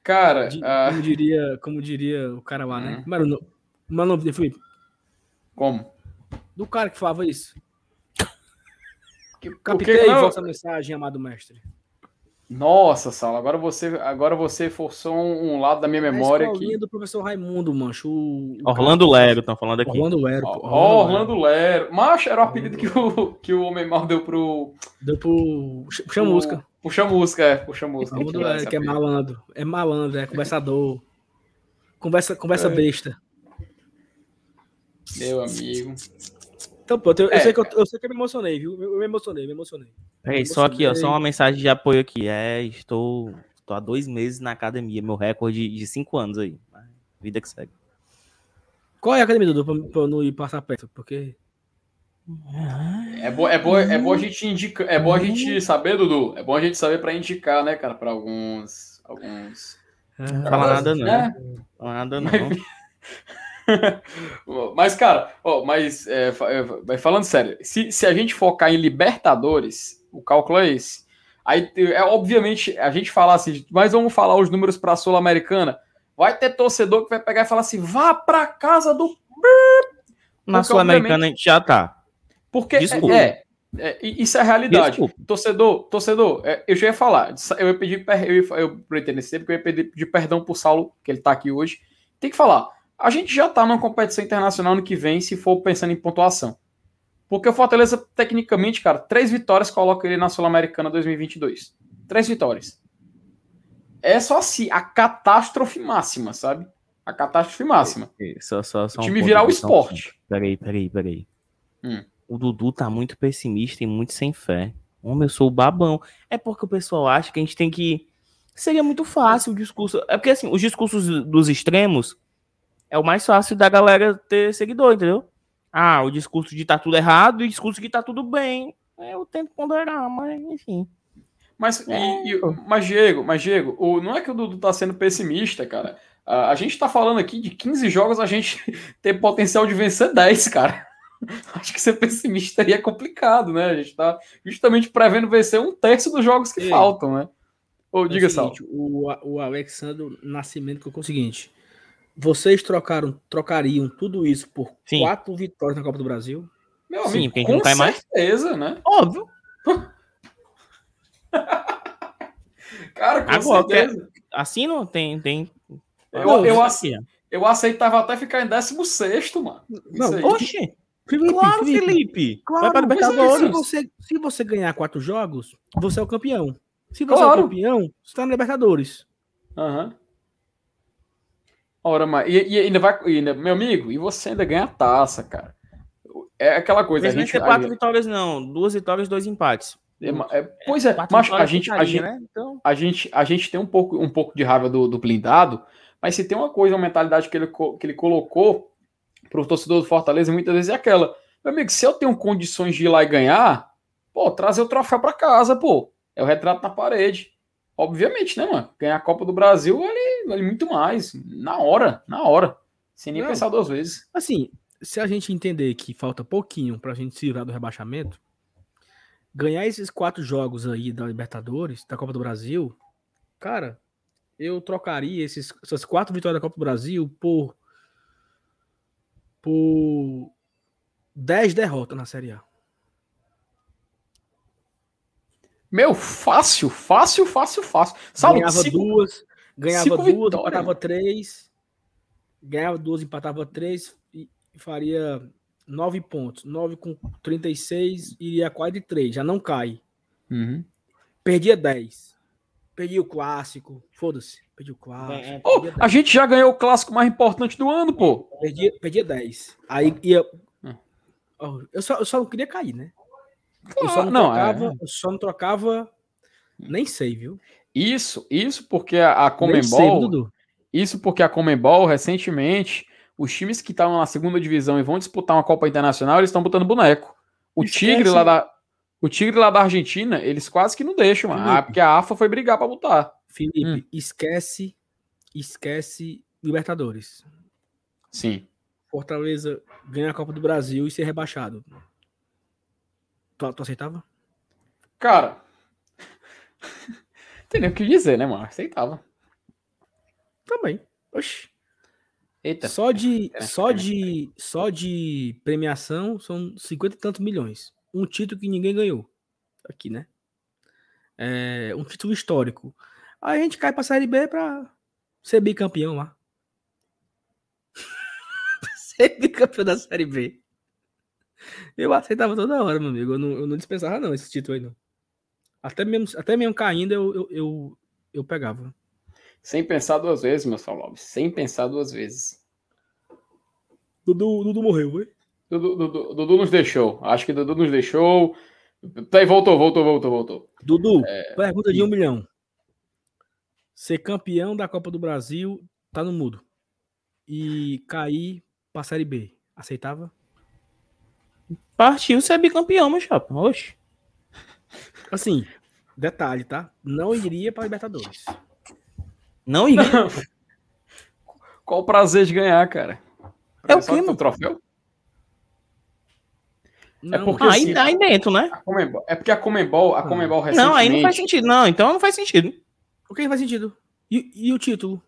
Cara, De, uh... como, diria, como diria o cara lá, né? Como era o nome, o nome dele, Felipe? Como? Do cara que falava isso. Que, Captei que, vossa mensagem, amado mestre. Nossa, Sala, agora você, agora você forçou um, lado da minha memória é aqui. do professor Raimundo, mancho. O, Orlando. Lero, estão falando aqui. Orlando Lero. Ó, oh, Orlando, Lero. Macho, era o apelido que o, que o Homem Mal deu pro... Deu pro Chamusca. Puxa música, é, puxa música. Orlando Lero, que é malandro. É malandro, é conversador. Conversa, conversa é. besta. Meu amigo. Então, pô, eu, é. eu, sei que eu, eu, sei que eu me emocionei, viu? Eu me emocionei, me emocionei. Peraí, só aqui, ó, só uma mensagem de apoio aqui. É, estou, estou há dois meses na academia, meu recorde de cinco anos aí. Vida que segue. Qual é a academia, Dudu, pra, pra eu não ir passar perto? Porque. É bom, é bom, é bom a gente indicar, é bom a gente saber, Dudu. É bom a gente saber para indicar, né, cara, para alguns, alguns. Não fala nada não. Fala nada não. <laughs> <laughs> <laughs> Mas, cara, ó, mas é, é falando sério, se, se a gente focar em Libertadores, o cálculo é esse. Aí, é, obviamente, a gente falar assim, mas vamos falar os números para a Sul-Americana. Vai ter torcedor que vai pegar e falar assim: vá para casa do. Na Sul-Americana a gente já tá. Porque é, é, é, isso é a realidade. Desculpa. Torcedor, torcedor, é, eu já ia falar, eu ia pedir, eu, ia, eu pretendo eu ia pedir, pedir perdão pro Saulo, que ele tá aqui hoje. Tem que falar a gente já está numa competição internacional no que vem, se for pensando em pontuação. Porque o Fortaleza, tecnicamente, cara, três vitórias coloca ele na Sul-Americana 2022. Três vitórias. É só assim, a catástrofe máxima, sabe? A catástrofe máxima. Só, só, só o time um virar o esporte. Peraí, peraí, peraí. Hum. O Dudu tá muito pessimista e muito sem fé. Homem, eu sou o babão. É porque o pessoal acha que a gente tem que. Seria muito fácil o discurso. É porque, assim, os discursos dos extremos é o mais fácil da galera ter seguidor, entendeu? Ah, o discurso de tá tudo errado e o discurso de tá tudo bem. Eu tento ponderar, mas enfim. Mas, é. e, e, mas Diego, mas Diego, o, não é que o Dudu tá sendo pessimista, cara. A, a gente tá falando aqui de 15 jogos, a gente <laughs> tem potencial de vencer 10, cara. <laughs> Acho que ser pessimista aí é complicado, né? A gente tá justamente prevendo vencer um terço dos jogos que Ei, faltam, né? Ou é diga, é Sal. O, o Alexandre Nascimento colocou o seguinte: Vocês trocaram, trocariam tudo isso por Sim. quatro vitórias na Copa do Brasil? Meu amigo, Sim, porque a gente não cai mais. certeza, né? Óbvio. <laughs> Cara, com Agora, certeza. Assim não tem. tem... Eu, eu, eu, eu aceitava até ficar em 16, mano. Não, oxe. Felipe, claro, Felipe. Felipe. Claro, Vai para Se você, se você ganhar quatro jogos, você é o campeão. Se você claro. é o campeão, você está na Libertadores. Aham. Uhum. Ora, mas e, e, ainda vai. Ainda, meu amigo, e você ainda ganha a taça, cara. É aquela coisa. Mas a gente, quatro a, vitórias, não. Duas vitórias, dois empates. É, é, pois é, mas a gente, a, gente, né? então... a, gente, a gente tem um pouco, um pouco de raiva do, do blindado, mas se tem uma coisa, uma mentalidade que ele, que ele colocou para o torcedor do Fortaleza, muitas vezes é aquela. Meu amigo, se eu tenho condições de ir lá e ganhar, pô, trazer o troféu para casa, pô. É o retrato na parede. Obviamente, né, mano? Ganhar a Copa do Brasil vale, vale muito mais. Na hora, na hora. Sem nem Não, pensar duas vezes. Assim, se a gente entender que falta pouquinho pra gente se livrar do rebaixamento, ganhar esses quatro jogos aí da Libertadores, da Copa do Brasil, cara, eu trocaria esses, essas quatro vitórias da Copa do Brasil por por 10 derrotas na Série A. Meu, fácil, fácil, fácil, fácil. Saulo, ganhava duas, ganhava duas, vitórias. empatava três, ganhava duas, empatava três e faria nove pontos. Nove com 36, iria a quase três, já não cai. Uhum. Perdia 10. Perdi o clássico, foda-se. Perdi o clássico. É, oh, a gente já ganhou o clássico mais importante do ano, pô. Perdi, perdi 10. Aí ia. Oh, eu, só, eu só não queria cair, né? Claro, eu só não, não trocava, é... eu só não trocava. Nem sei, viu? Isso, isso porque a, a Comembol. Isso porque a Comembol, recentemente, os times que estavam na segunda divisão e vão disputar uma Copa Internacional, eles estão botando boneco. O Esquece. Tigre lá da. O Tigre lá da Argentina, eles quase que não deixam, ah, porque a AFA foi brigar para botar. Felipe, hum. esquece, esquece Libertadores. Sim. Fortaleza ganha a Copa do Brasil e ser rebaixado. Tu, tu aceitava? Cara, tem nem o que dizer, né, mano? Aceitava. Também. Oxi. Eita. Só de, só de, só de premiação são 50 e tantos milhões. Um título que ninguém ganhou. Aqui, né? É um título histórico. Aí a gente cai pra Série B pra ser bicampeão lá. <laughs> ser bicampeão da Série B. Eu aceitava toda hora, meu amigo. Eu não, eu não dispensava, não, esse título aí, não. Até mesmo, até mesmo caindo, eu, eu, eu, eu pegava. Sem pensar duas vezes, meu Salve. Sem pensar duas vezes. Dudu, Dudu morreu, foi? Dudu, Dudu, Dudu nos deixou. Acho que Dudu nos deixou. Aí voltou, voltou, voltou, voltou. Dudu, é... pergunta de um milhão. Ser campeão da Copa do Brasil tá no mudo. E cair pra Série B. Aceitava? Partiu ser bicampeão, meu chapa. Oxe. Assim, detalhe, tá? Não iria para Libertadores. Não iria. <laughs> Qual o prazer de ganhar, cara? É o quê, mano? troféu? Não. É porque, ah, assim, aí, aí dentro, né? Comembol, é porque a Comembol, a Comembol recentemente... Não, aí não faz sentido. Não, então não faz sentido. O que faz sentido? E, e o título?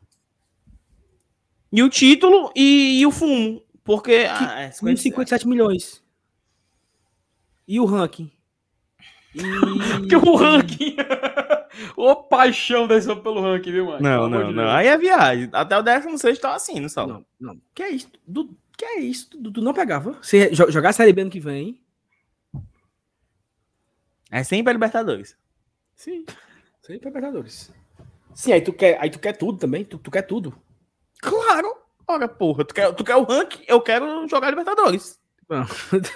E o título e, e o fumo. Porque... Que, ah, é 57 milhões. E o ranking? E... que o ranking. <laughs> Ô paixão desse pelo ranking, viu, mano? Não, não, não. Aí é viagem. Até o 16 tá assim, no salão. Não, não. Que é isso? Du... Que é isso? Tu, tu não pegava? Se jogar a Série B ano que vem. É sempre a Libertadores. Sim. Sempre a Libertadores. Sim, aí tu quer, aí tu quer tudo também. Tu, tu quer tudo. Claro. Olha, porra, tu quer, tu quer o ranking? Eu quero jogar Libertadores. Não,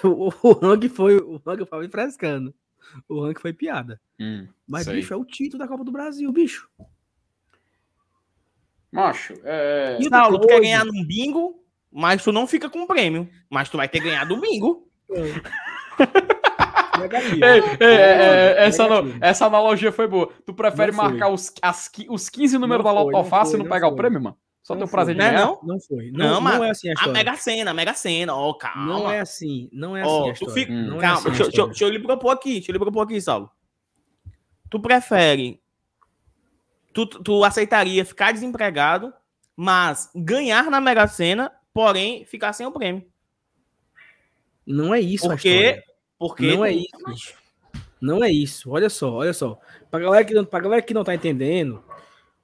<laughs> o ranking foi, o ranking foi me frescando. <laughs> O ranking foi piada. Hum, Mas, bicho, é o título da Copa do Brasil, bicho. Macho, é. E Saulo, tu quer ganhar num bingo, mas tu não fica com o prêmio. Mas tu vai ter ganhado o bingo. <laughs> ei, ei, é, essa, essa analogia foi boa. Tu prefere marcar os, as, os 15 números da Loto Fácil e não pegar foi. o prêmio, mano? Só não teu prazer de ganhar? Não, não foi. Não, não, não é assim a história. A Mega Sena, a Mega Sena, ó, oh, calma. Não é assim, não é assim oh, a história. Fica... Hum. calma, é assim deixa, deixa, deixa, eu lhe propor aqui, deixa eu lhe propor aqui, Saulo. Tu prefere, tu, tu aceitaria ficar desempregado mas ganhar na Mega Sena, porém ficar sem o prêmio. Não é isso, porque, porque não é isso. Não é isso. Olha só, olha só. Pra galera que não, pra galera que não tá entendendo,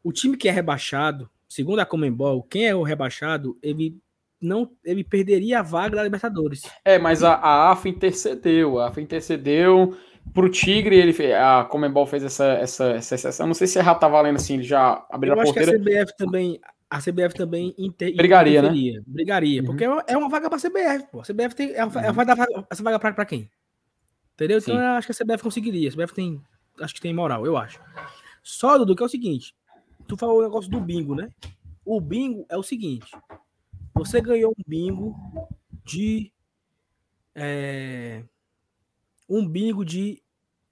o time que é rebaixado, segundo a Comembol, quem é o rebaixado, ele não ele perderia a vaga da Libertadores. É, mas a, a AFA intercedeu, a AFA intercedeu pro Tigre, ele a Comembol fez essa essa essa exceção. Não sei se já tá valendo assim, ele já abriu Eu a porteira. Eu acho que a CBF também a CBF também inter, brigaria, né? Brigaria, uhum. porque é uma vaga para a CBF, pô. A CBF tem ela, uhum. vai dar essa vaga para quem? Entendeu? Então eu acho que a CBF conseguiria. A CBF tem acho que tem moral, eu acho. Só Dudu que é o seguinte, tu falou o negócio do bingo, né? O bingo é o seguinte, você ganhou um bingo de. É, um bingo de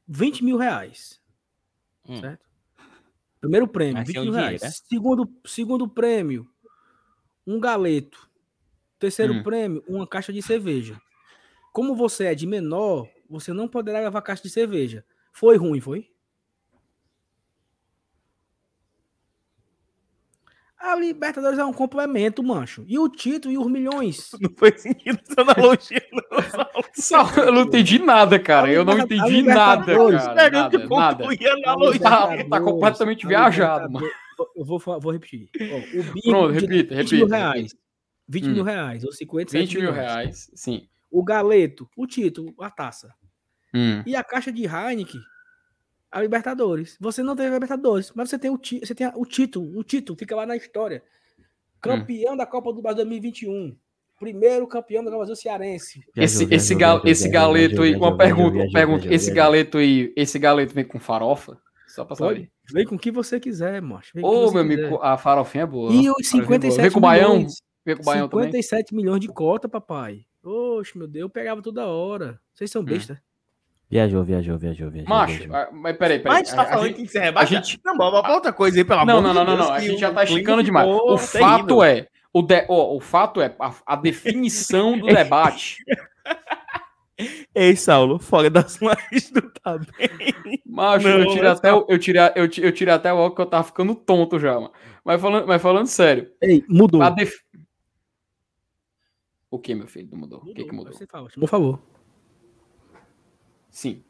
20 mil reais. Hum. Certo? Primeiro prêmio, Mas 20 mil dinheiro, reais. Né? Segundo, segundo prêmio, um galeto. Terceiro hum. prêmio, uma caixa de cerveja. Como você é de menor, você não poderá levar caixa de cerveja. Foi ruim, foi? A Libertadores é um complemento, mancho. E o título e os milhões. <laughs> Não foi sentido essa analogia, não. <laughs> eu não entendi nada, cara. Eu não entendi nada, cara. Nada, nada. Tá, tá completamente viajado, mano. Eu vou, vou repetir. Ó, o Pronto, repita, 20 mil reais. 20 hum. mil reais, ou 57 20 mil reais, sim. O galeto, o título, a taça. Hum. E a caixa de Heineken, a Libertadores. Você não tem a Libertadores, mas você tem o, você tem o título. O título fica lá na história. Campeão hum. da Copa do Brasil 2021. Primeiro campeão da Copa do Brasil cearense. Esse, esse, gal, esse galeto aí, uma pergunta, uma pergunta. Esse galeto aí, esse galeto vem com farofa? Só pra saber. Vem com o que você quiser, macho. Ô, meu amigo, a farofinha é boa. E os 57 é Vem com o baião. Vem com o baião 57 também. milhões de cota, papai. Oxe, meu Deus, eu pegava toda hora. Vocês são hum. besta. Hum. Viajou, viajou, viajou, viajou. Macho, viajou. Ah, mas peraí, peraí. Mas a gente tá falando gente, que você rebaixa? A gente... Não, bota outra coisa aí, pelo não, amor não, não, de Deus. Não, não, não, a gente já tá esticando demais. O fato é, o, de, oh, o fato é, a, a definição do <laughs> debate... Ei, Saulo, fora das <laughs> lives do tá bem. Macho, não, eu tirei até, eu tirei, eu, eu tirei até o óculos que eu tava ficando tonto já, mano. Mas falando, mas falando sério. Ei, mudou. Def... O que, meu filho? Não mudou? mudou. O que que mudou? Por favor. Sim.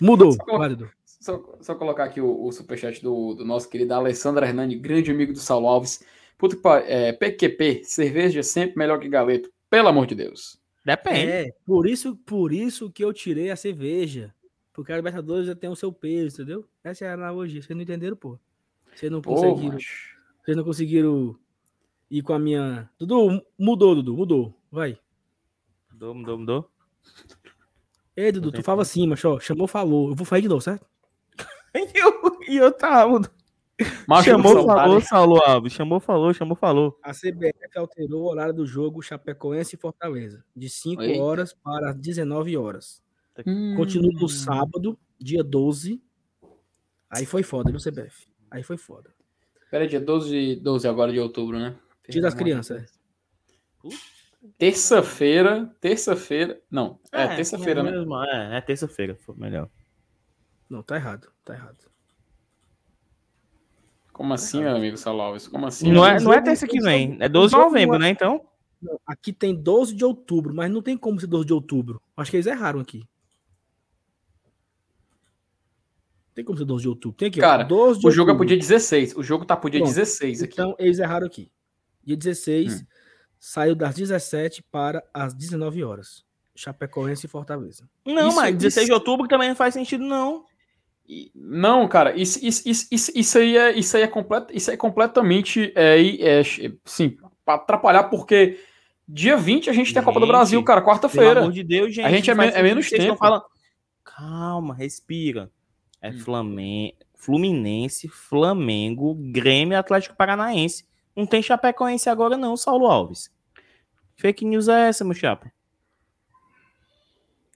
Mudou, só, válido. Só, só, colocar aqui o, o superchat do, do nosso querido Alessandro Hernani, grande amigo do Saulo Alves. Puta que é, PQP, cerveja sempre melhor que galeto. Pelo amor de Deus. Depende. É, por isso, por isso que eu tirei a cerveja. Porque a Libertadores já tem o seu peso, entendeu? Essa é a analogia. Vocês não entenderam, pô. Vocês não conseguiram. vocês não conseguiram ir com a minha. Dudu, mudou, Dudu, mudou. Vai. Mudou, mudou, mudou. Ei, Dudu, tu fala assim, mas ó, chamou, falou. Eu vou falar de novo, certo? <laughs> e eu, e eu tava. Macho chamou, falou, Saulo Alves. Chamou, falou, chamou, falou. A CBF alterou o horário do jogo Chapecoense e Fortaleza, de 5 horas para 19 horas. Hum. Continua no sábado, dia 12. Aí foi foda, viu, CBF? Aí foi foda. Pera, dia 12, 12 agora de outubro, né? Dia das crianças. Puta. Terça-feira, terça-feira. Não, é, é terça-feira, né? Mesmo, é, é terça-feira, foi melhor. Não, tá errado, tá errado. Como assim, meu amigo Salaues? Como assim? Não é, não é terça que vem, é 12 de novembro, né? Então. aqui tem 12 de outubro, mas não tem como ser 12 de outubro. Acho que eles erraram aqui. Tem como ser 12 de outubro. Tem aqui, Cara, 12 de o jogo é pro dia 16. O jogo tá pro dia Pronto. 16 aqui. Então, eles erraram aqui. Dia 16. Hum saiu das 17 para as 19 horas. Chapecoense e Fortaleza. Não, isso, mas 16 isso... de outubro também não faz sentido, não. Não, cara, isso, isso, isso, isso, aí, é, isso, aí, é complet, isso aí é completamente é, é, sim, para atrapalhar, porque dia 20 a gente, gente tem a Copa do Brasil, cara, quarta-feira. Pelo amor de Deus, gente. A gente é, é menos tempo. Falam... Calma, respira. É hum. Flamengo, Fluminense, Flamengo, Grêmio Atlético Paranaense. Não tem Chapecoense agora, não, Saulo Alves. Fake news é essa, meu chapa?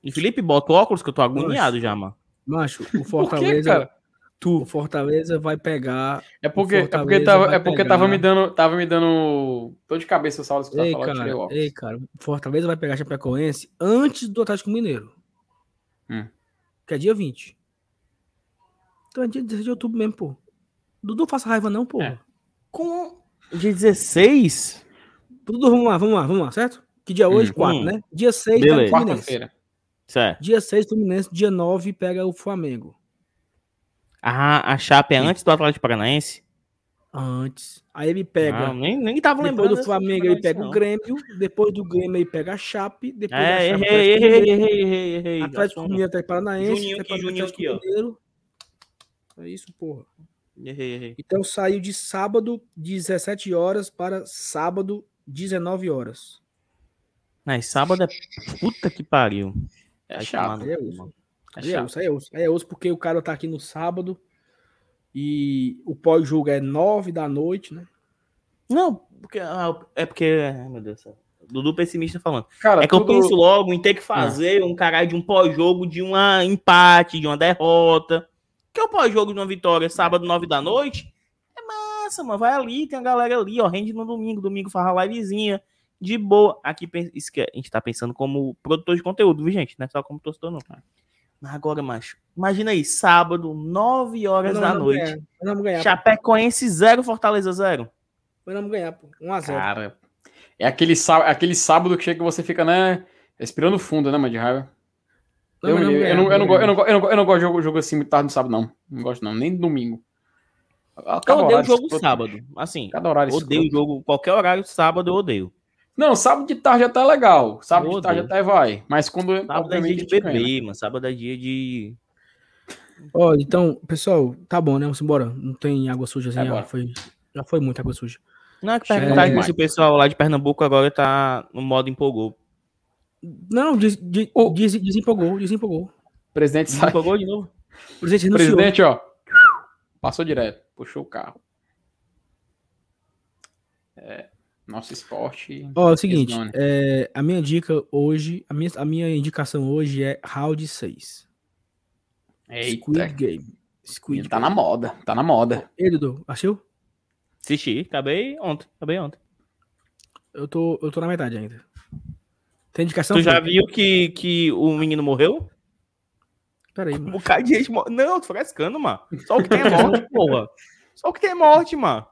E Felipe, bota o óculos que eu tô agoniado já, mano. Macho, o <laughs> Fortaleza. Quê, tu. O Fortaleza vai pegar. É porque, é porque, tava, é porque pegar... tava me dando. Tava me dando. Tô de cabeça Saulo que ei, cara, Ei, cara, o Fortaleza vai pegar Chapecoense antes do Atlético Mineiro. Hum. Que é dia 20. Então é dia 16 de outubro mesmo, pô. Dudu faça raiva, não, pô. É. Com Dia 16? Tudo, vamos lá, vamos lá, vamos lá, certo? Que dia hoje? 4, hum, né? Dia 6 Beleza. Quarta-feira. Certo. Dia 6, Fluminense. Dia 9 pega o Flamengo. Ah, a Chape é antes do Atlético Paranaense? Antes. Aí ele pega. Não, nem, nem tava depois lembrando. do Flamengo ele pega não. o Grêmio. Depois do Grêmio ele pega a Chape. Depois é, errei, errei, errei, errei, errei. Atlético Mineiro até Paranaense. Juninho aqui, Juninho aqui, ó. É isso, porra. Errei, errei. Então saiu de sábado 17 horas para sábado 19 horas. Mas sábado é puta que pariu. É chato. Aí é osso. É é osso, é osso. É osso porque o cara tá aqui no sábado e o pós-jogo é 9 da noite, né? Não, porque, ah, é porque. Ai, meu Deus do céu. Dudu pessimista falando. Cara, é que tudo... eu penso logo em ter que fazer um caralho de um pós-jogo de um empate, de uma derrota. Que é o pós-jogo de uma vitória sábado, 9 da noite. É massa, mano. Vai ali, tem a galera ali, ó. Rende no domingo. Domingo faz a livezinha. De boa. Aqui isso que a gente tá pensando como produtor de conteúdo, viu, gente? Não é só como torcedor, não. Mas agora, macho. Imagina aí, sábado, 9 horas não, da não noite. Ganhar. Vamos ganhar. Chapecoense 0, Fortaleza 0. Vamos ganhar, pô. 1x0. Cara, é aquele, aquele sábado que chega que você fica, né? Respirando fundo, né, mano, de raiva. Não, eu, não, eu, não, eu, não, eu, não, eu, não, eu não gosto de jogo, jogo assim muito tarde no sábado, não. Não gosto, não. Nem domingo. eu odeio o jogo sábado. Assim, Cada horário odeio o jogo. Qualquer horário sábado eu odeio. Não, sábado de tarde até é legal. Sábado de tarde até vai. Mas quando. Sábado é dia de beber, mano. Sábado é dia de. Ó, então, pessoal, tá bom, né? Vamos embora. Não tem água suja assim. É já, foi, já foi muita água suja. Não é que perguntar é, se o pessoal lá de Pernambuco agora tá no modo empolgou. Não, des, oh. des, desempolgou, desempolgou. Presidente desempolgou de novo. Presidente, Presidente, ó. Passou direto, puxou o carro. É, nosso esporte. Ó, é o seguinte, é, a minha dica hoje, a minha, a minha indicação hoje é Round 6. Eita. Squid Game. Squid tá Game. na moda, tá na moda. E Dudu, assistiu? Assisti, acabei ontem, acabei ontem. Eu tô, eu tô na metade ainda. Tem indicação? Tu já viu que, que o menino morreu? Peraí, mano. Um bocado de gente morre. Não, tô frescando, mano. Só o que tem é morte, <laughs> porra. Só o que tem é morte, mano.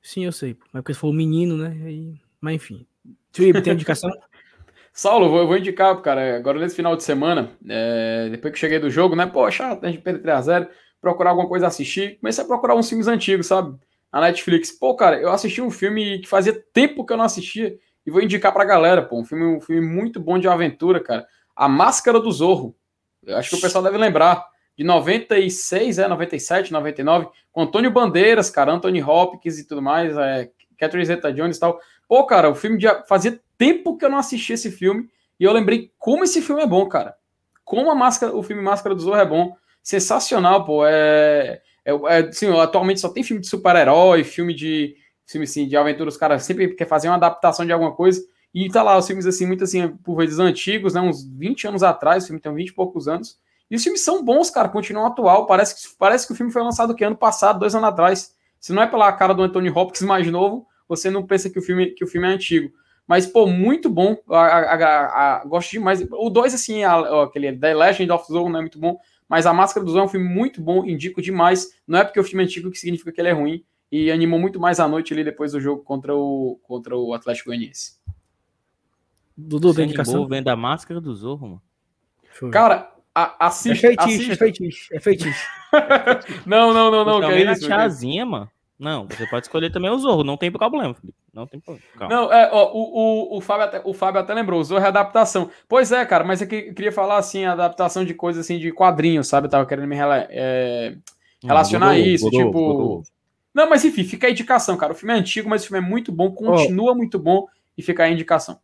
Sim, eu sei. Mas porque se for um menino, né? Aí... Mas enfim. Felipe, tem indicação? <laughs> Saulo, eu vou, eu vou indicar, cara, agora nesse final de semana, é, depois que cheguei do jogo, né? Poxa, a gente perdeu 3x0, procurar alguma coisa a assistir. Comecei a procurar uns filmes antigos, sabe? A Netflix. Pô, cara, eu assisti um filme que fazia tempo que eu não assistia e vou indicar pra galera, pô. Um filme, um filme muito bom de aventura, cara. A Máscara do Zorro. Eu acho que o pessoal deve lembrar. De 96, é, 97, 99, com Antônio Bandeiras, cara, Anthony Hopkins e tudo mais, é, Catherine Zeta-Jones e tal. Pô, cara, o filme de, fazia tempo que eu não assistia esse filme e eu lembrei como esse filme é bom, cara. Como a máscara, o filme Máscara do Zorro é bom. Sensacional, pô. É, é, é assim, atualmente só tem filme de super-herói, filme de filme assim, de aventura, os caras sempre quer fazer uma adaptação de alguma coisa. E tá lá os filmes assim, muito assim, por vezes antigos, né? Uns 20 anos atrás, o filme tem 20 e poucos anos. E os filmes são bons, cara, continuam atual. Parece que, parece que o filme foi lançado que ano passado, dois anos atrás. Se não é pela cara do Anthony Hopkins <laughs> mais novo, você não pensa que o filme, que o filme é antigo. Mas, pô, muito bom. A, a, a, gosto demais. O 2, assim, aquele The Legend of Zorro não é muito bom. Mas A Máscara do Zorro é um filme muito bom, indico demais. Não é porque o filme é antigo que significa que ele é ruim e animou muito mais a noite ali depois do jogo contra o, contra o Atlético Goianiense. Dudu, tem indicação? vendo a máscara do Zorro, mano. Cara, a, assiste. É feitiço, assiste. é feitiço, é feitiço. <laughs> não, não, não, não. Que é isso, a tiazinha, mano. Não, você pode escolher também o Zorro, não tem problema, Felipe. Não tem problema. Calma. Não, é, ó, o, o, o, Fábio até, o Fábio até lembrou, o Zorro é adaptação. Pois é, cara, mas é que eu queria falar assim, adaptação de coisas assim de quadrinhos, sabe? Eu tava querendo me é, relacionar hum, isso, tipo. Não, mas enfim, fica a indicação, cara. O filme é antigo, mas o filme é muito bom, continua oh. muito bom e fica a indicação.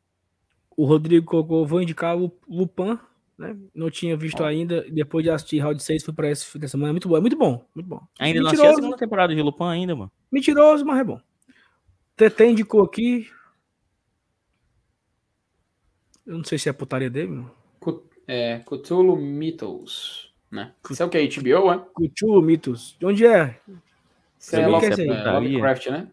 O Rodrigo colocou, vou indicar o Lupan, né? Não tinha visto oh. ainda. Depois de assistir Round 6, fui para esse fim de semana. É muito bom, é muito bom, muito bom. Ainda Mentiroso, não assisti a segunda temporada de Lupan ainda, mano. Mentiroso, mas é bom. TT indicou aqui. Eu não sei se é a putaria dele, mano. É, Cthulhu Mythos, né? Isso é o que? HBO, é? Cthulhu Mythos. De onde é? Você é, Love, é Lovecraft, né?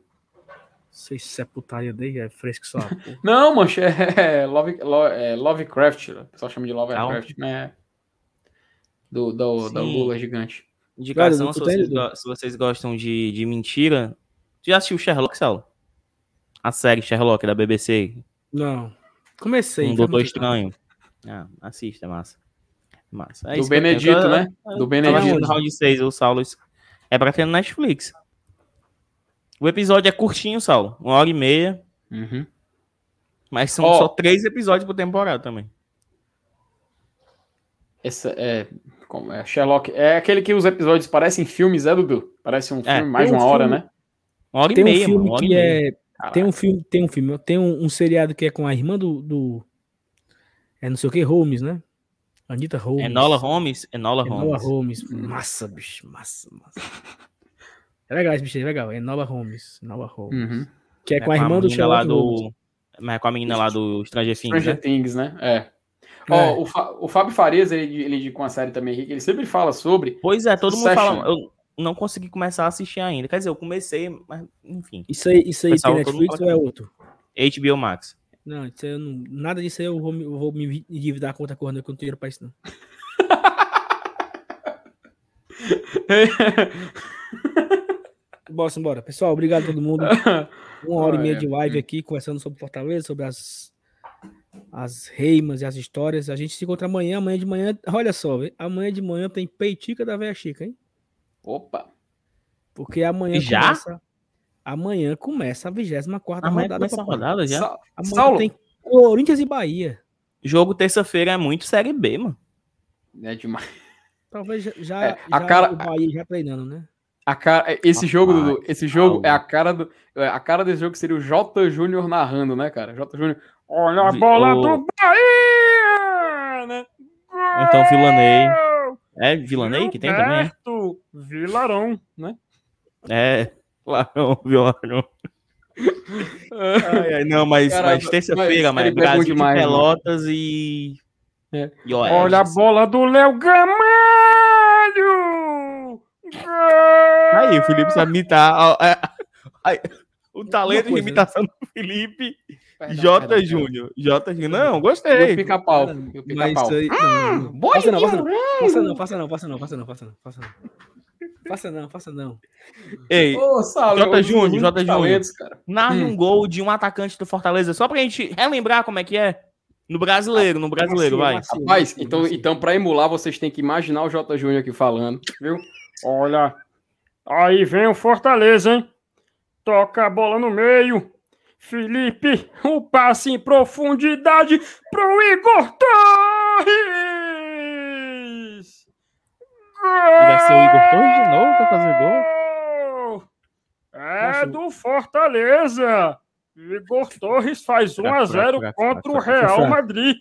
sei se é putaria dele, é fresco só. <laughs> não, mancha, é, Love, Love, é Lovecraft. O pessoal chama de Lovecraft, né? Do, do, da Lula gigante. Indicação, se vocês, se vocês, gostam de, de mentira, já assistiu Sherlock, Saulo? A série Sherlock da BBC? Não. Comecei. Um Doutor Estranho. Ah, assista, é massa. Massa. É Do Benedito, né? Do Benedito. No round 6, o Saulo. É pra ter no Netflix. O episódio é curtinho, Saulo. Uma hora e meia. Uhum. Mas são oh. só três episódios por temporada também. Essa é, como é. Sherlock. É aquele que os episódios parecem filmes, é, Dudu? Parece um é, filme, é, mais de uma um hora, filme, né? Uma hora e tem meia, um filme mano, que é. Tem um filme, tem um filme, tem um, um, seriado que é com a irmã do, do. É não sei o que, Holmes, né? Anitta Holmes. Enola Holmes. Enola, Enola Holmes. Holmes. Massa, bicho. Massa, massa. <laughs> É legal esse bicho, é legal. Enola Holmes. Enola Holmes. Uhum. Que é, é com a irmã do Sherlock do... Mas é com a menina lá do Stranger Things, Stranger né? Things, né? É. Ó, oh, o, Fa o Fábio Farias, ele, ele com a série também, ele sempre fala sobre. Pois é, todo mundo fala. Eu não consegui começar a assistir ainda. Quer dizer, eu comecei, mas enfim. Isso aí, isso aí tem Netflix ou é outro? HBO Max. Não, isso aí não, nada disso aí eu vou, eu vou me endividar conta correndo que eu não tenho dinheiro pra isso, não. <laughs> Bora, embora. Pessoal, obrigado a todo mundo. <laughs> Uma hora e meia de live aqui, conversando sobre Fortaleza, sobre as, as reimas e as histórias. A gente se encontra amanhã. Amanhã de manhã, olha só, véio, amanhã de manhã tem peitica da Véia Chica, hein? Opa! Porque amanhã já? começa. Amanhã começa a 24 amanhã rodada. Começa a rodada já? Sa amanhã Saulo. tem Corinthians e Bahia. Jogo terça-feira é muito Série B, mano. É demais. Talvez já, já, é, a já cara... o Bahia já treinando, né? Cara, esse jogo, Dudu, esse jogo é a cara do. É, a cara desse jogo seria o J. Júnior narrando, né, cara? J. Júnior. Olha a bola o... do Bahia! Né? Então Vilanei. É Vilanei que tem também? Vilarão, né? É, Vilarão, Vilarão. ai, ai, não, mas, mas terça-feira, mas, Brasil demais, de Pelotas mano. e. É. e Olha a bola do Léo Gamalho! Aí, o Felipe sabe imitar. O talento de né? imitação do Felipe. J. Júnior. J. Júnior. Não, gostei. Pica-pau. Pica-pau. Hum, faça não, faça não, faça não, faça não, faça não, faça não, faça não. Faça não, faça não. Ei, Ô, J. Júnior, J. Júnior. Narra um gol de um atacante do Fortaleza, só pra gente relembrar como é que é. No brasileiro, no brasileiro, vai. Rapaz, então, então pra emular, vocês têm que imaginar o J. Júnior aqui falando, viu? Olha, aí vem o Fortaleza, hein? Toca a bola no meio. Felipe, o passe em profundidade pro Igor Torres! Vai ser o Igor Torres de novo para fazer gol? É Nossa. do Fortaleza! Igor Torres faz 1 a 0 contra o Real Madrid.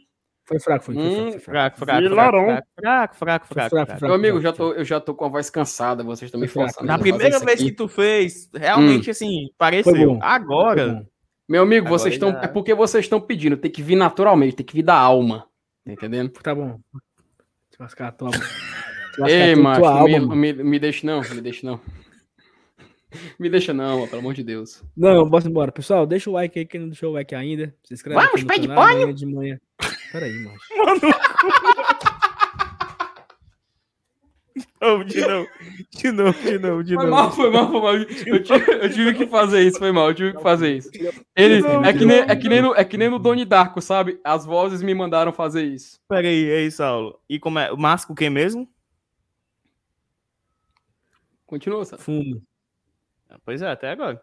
Foi fraco, foi, hum, foi fraco. Fraco, fraco, Vilarão. fraco, fraco, fraco, fraco, Meu amigo, já tô, eu já tô com a voz cansada, vocês estão me forçando. Na primeira vez que tu fez, realmente, hum. assim, pareceu. Agora... Meu amigo, Agora vocês estão... Já... É porque vocês estão pedindo, tem que vir naturalmente, tem que vir da alma. Tá entendendo? Tá bom. Lascar a tua... Ei, macho, alma, me, me, me deixa não, me deixa não. <laughs> Me deixa não, pelo amor de Deus. Não, bora embora. Pessoal, deixa o like aí, quem não deixou o like ainda. Se inscreve Vamos, pé de! De manhã. Peraí, macho. Mano. de novo, de novo, de novo, de novo. Foi mal, foi mal, foi mal. Eu tive, eu tive, que fazer isso, foi mal, eu tive que fazer isso. Ele, é, que nem, é, que nem no, é que nem no Doni Darko, sabe? As vozes me mandaram fazer isso. Peraí, é isso, Saulo. E como é? O Masco o que mesmo? Continua, sabe? Fumo. Pois é, até agora.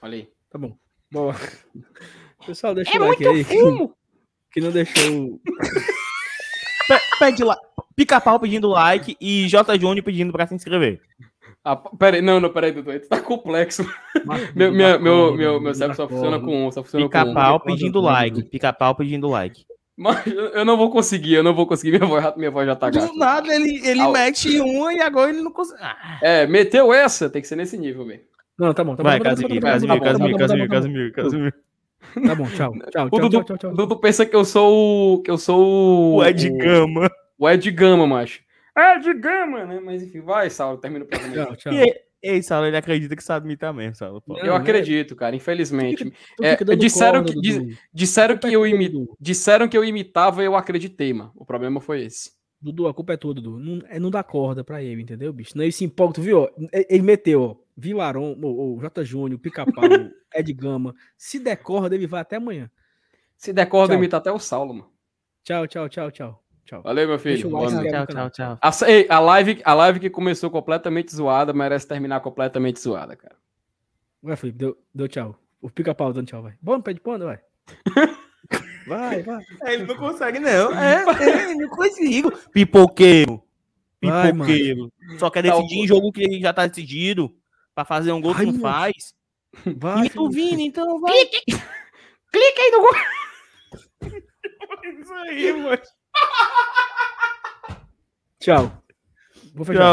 Olha aí. Tá bom. Boa. <laughs> Pessoal, deixa é o like aí. Fumo. Que, não deixou. Pede lá. Pica-pau pedindo like e J. Júnior pedindo pra se inscrever. Ah, peraí, não, não, peraí, Dudu, tá complexo. meu, meu, meu, meu, meu cérebro só funciona com um, só funciona Pica-pau pedindo like, pica-pau pedindo like. Mas eu não vou conseguir, eu não vou conseguir, minha voz, minha voz já tá gasta. Do nada ele, ele ah, mete uma e agora ele não consegue. Ah. É, meteu essa, tem que ser nesse nível, velho. Não, tá bom, tá bom. Vai, Casimiro, Casimiro, Casimiro, Casimiro, Casimiro, Casimiro. Tá bom, tchau, <laughs> tchau, tchau, Dudu, tchau, tchau, Dudu pensa que eu sou o... que eu sou o... O Ed Gama. O Ed Gama, macho. Ed Gama, né? Mas enfim, vai, Saulo, termina o programa. Tchau, tchau. E, ei, Saulo, ele acredita que sabe imitar mesmo, Saulo. Não, eu acredito, cara, infelizmente. é, disseram que, disseram, que eu imi, disseram que eu imitava e eu acreditei, mano. O problema foi esse. Dudu, a culpa é tua, Dudu. Não, é, não dá corda pra ele, entendeu, bicho? Não, ele se empolga, tu viu? Ele meteu, ó. Vilaron, o, o J. Júnior, Pica-Pau, <laughs> Ed Gama. Se decorra, deve vai até amanhã. Se decorra, deve até o Saulo, mano. Tchau, tchau, tchau, tchau. Tchau. Valeu, meu filho. Tchau, tchau, tchau. A, ei, a, live, a live que começou completamente zoada merece terminar completamente zoada, cara. Vai, Felipe, deu, deu tchau. O pica-pau dando tchau, vai. Bom, pede pano, vai. <laughs> vai, vai. É, ele não consegue, não. <laughs> É, é não consigo. Pipoqueiro. Pipoqueiro. Vai, Só quer decidir tá, em jogo que já tá decidido. Pra fazer um gol que não faz. <laughs> Vai, e tu Vini, então vai. Clique, clique aí no gol. <laughs> Isso aí, mano. Tchau. Vou fechar. Tchau.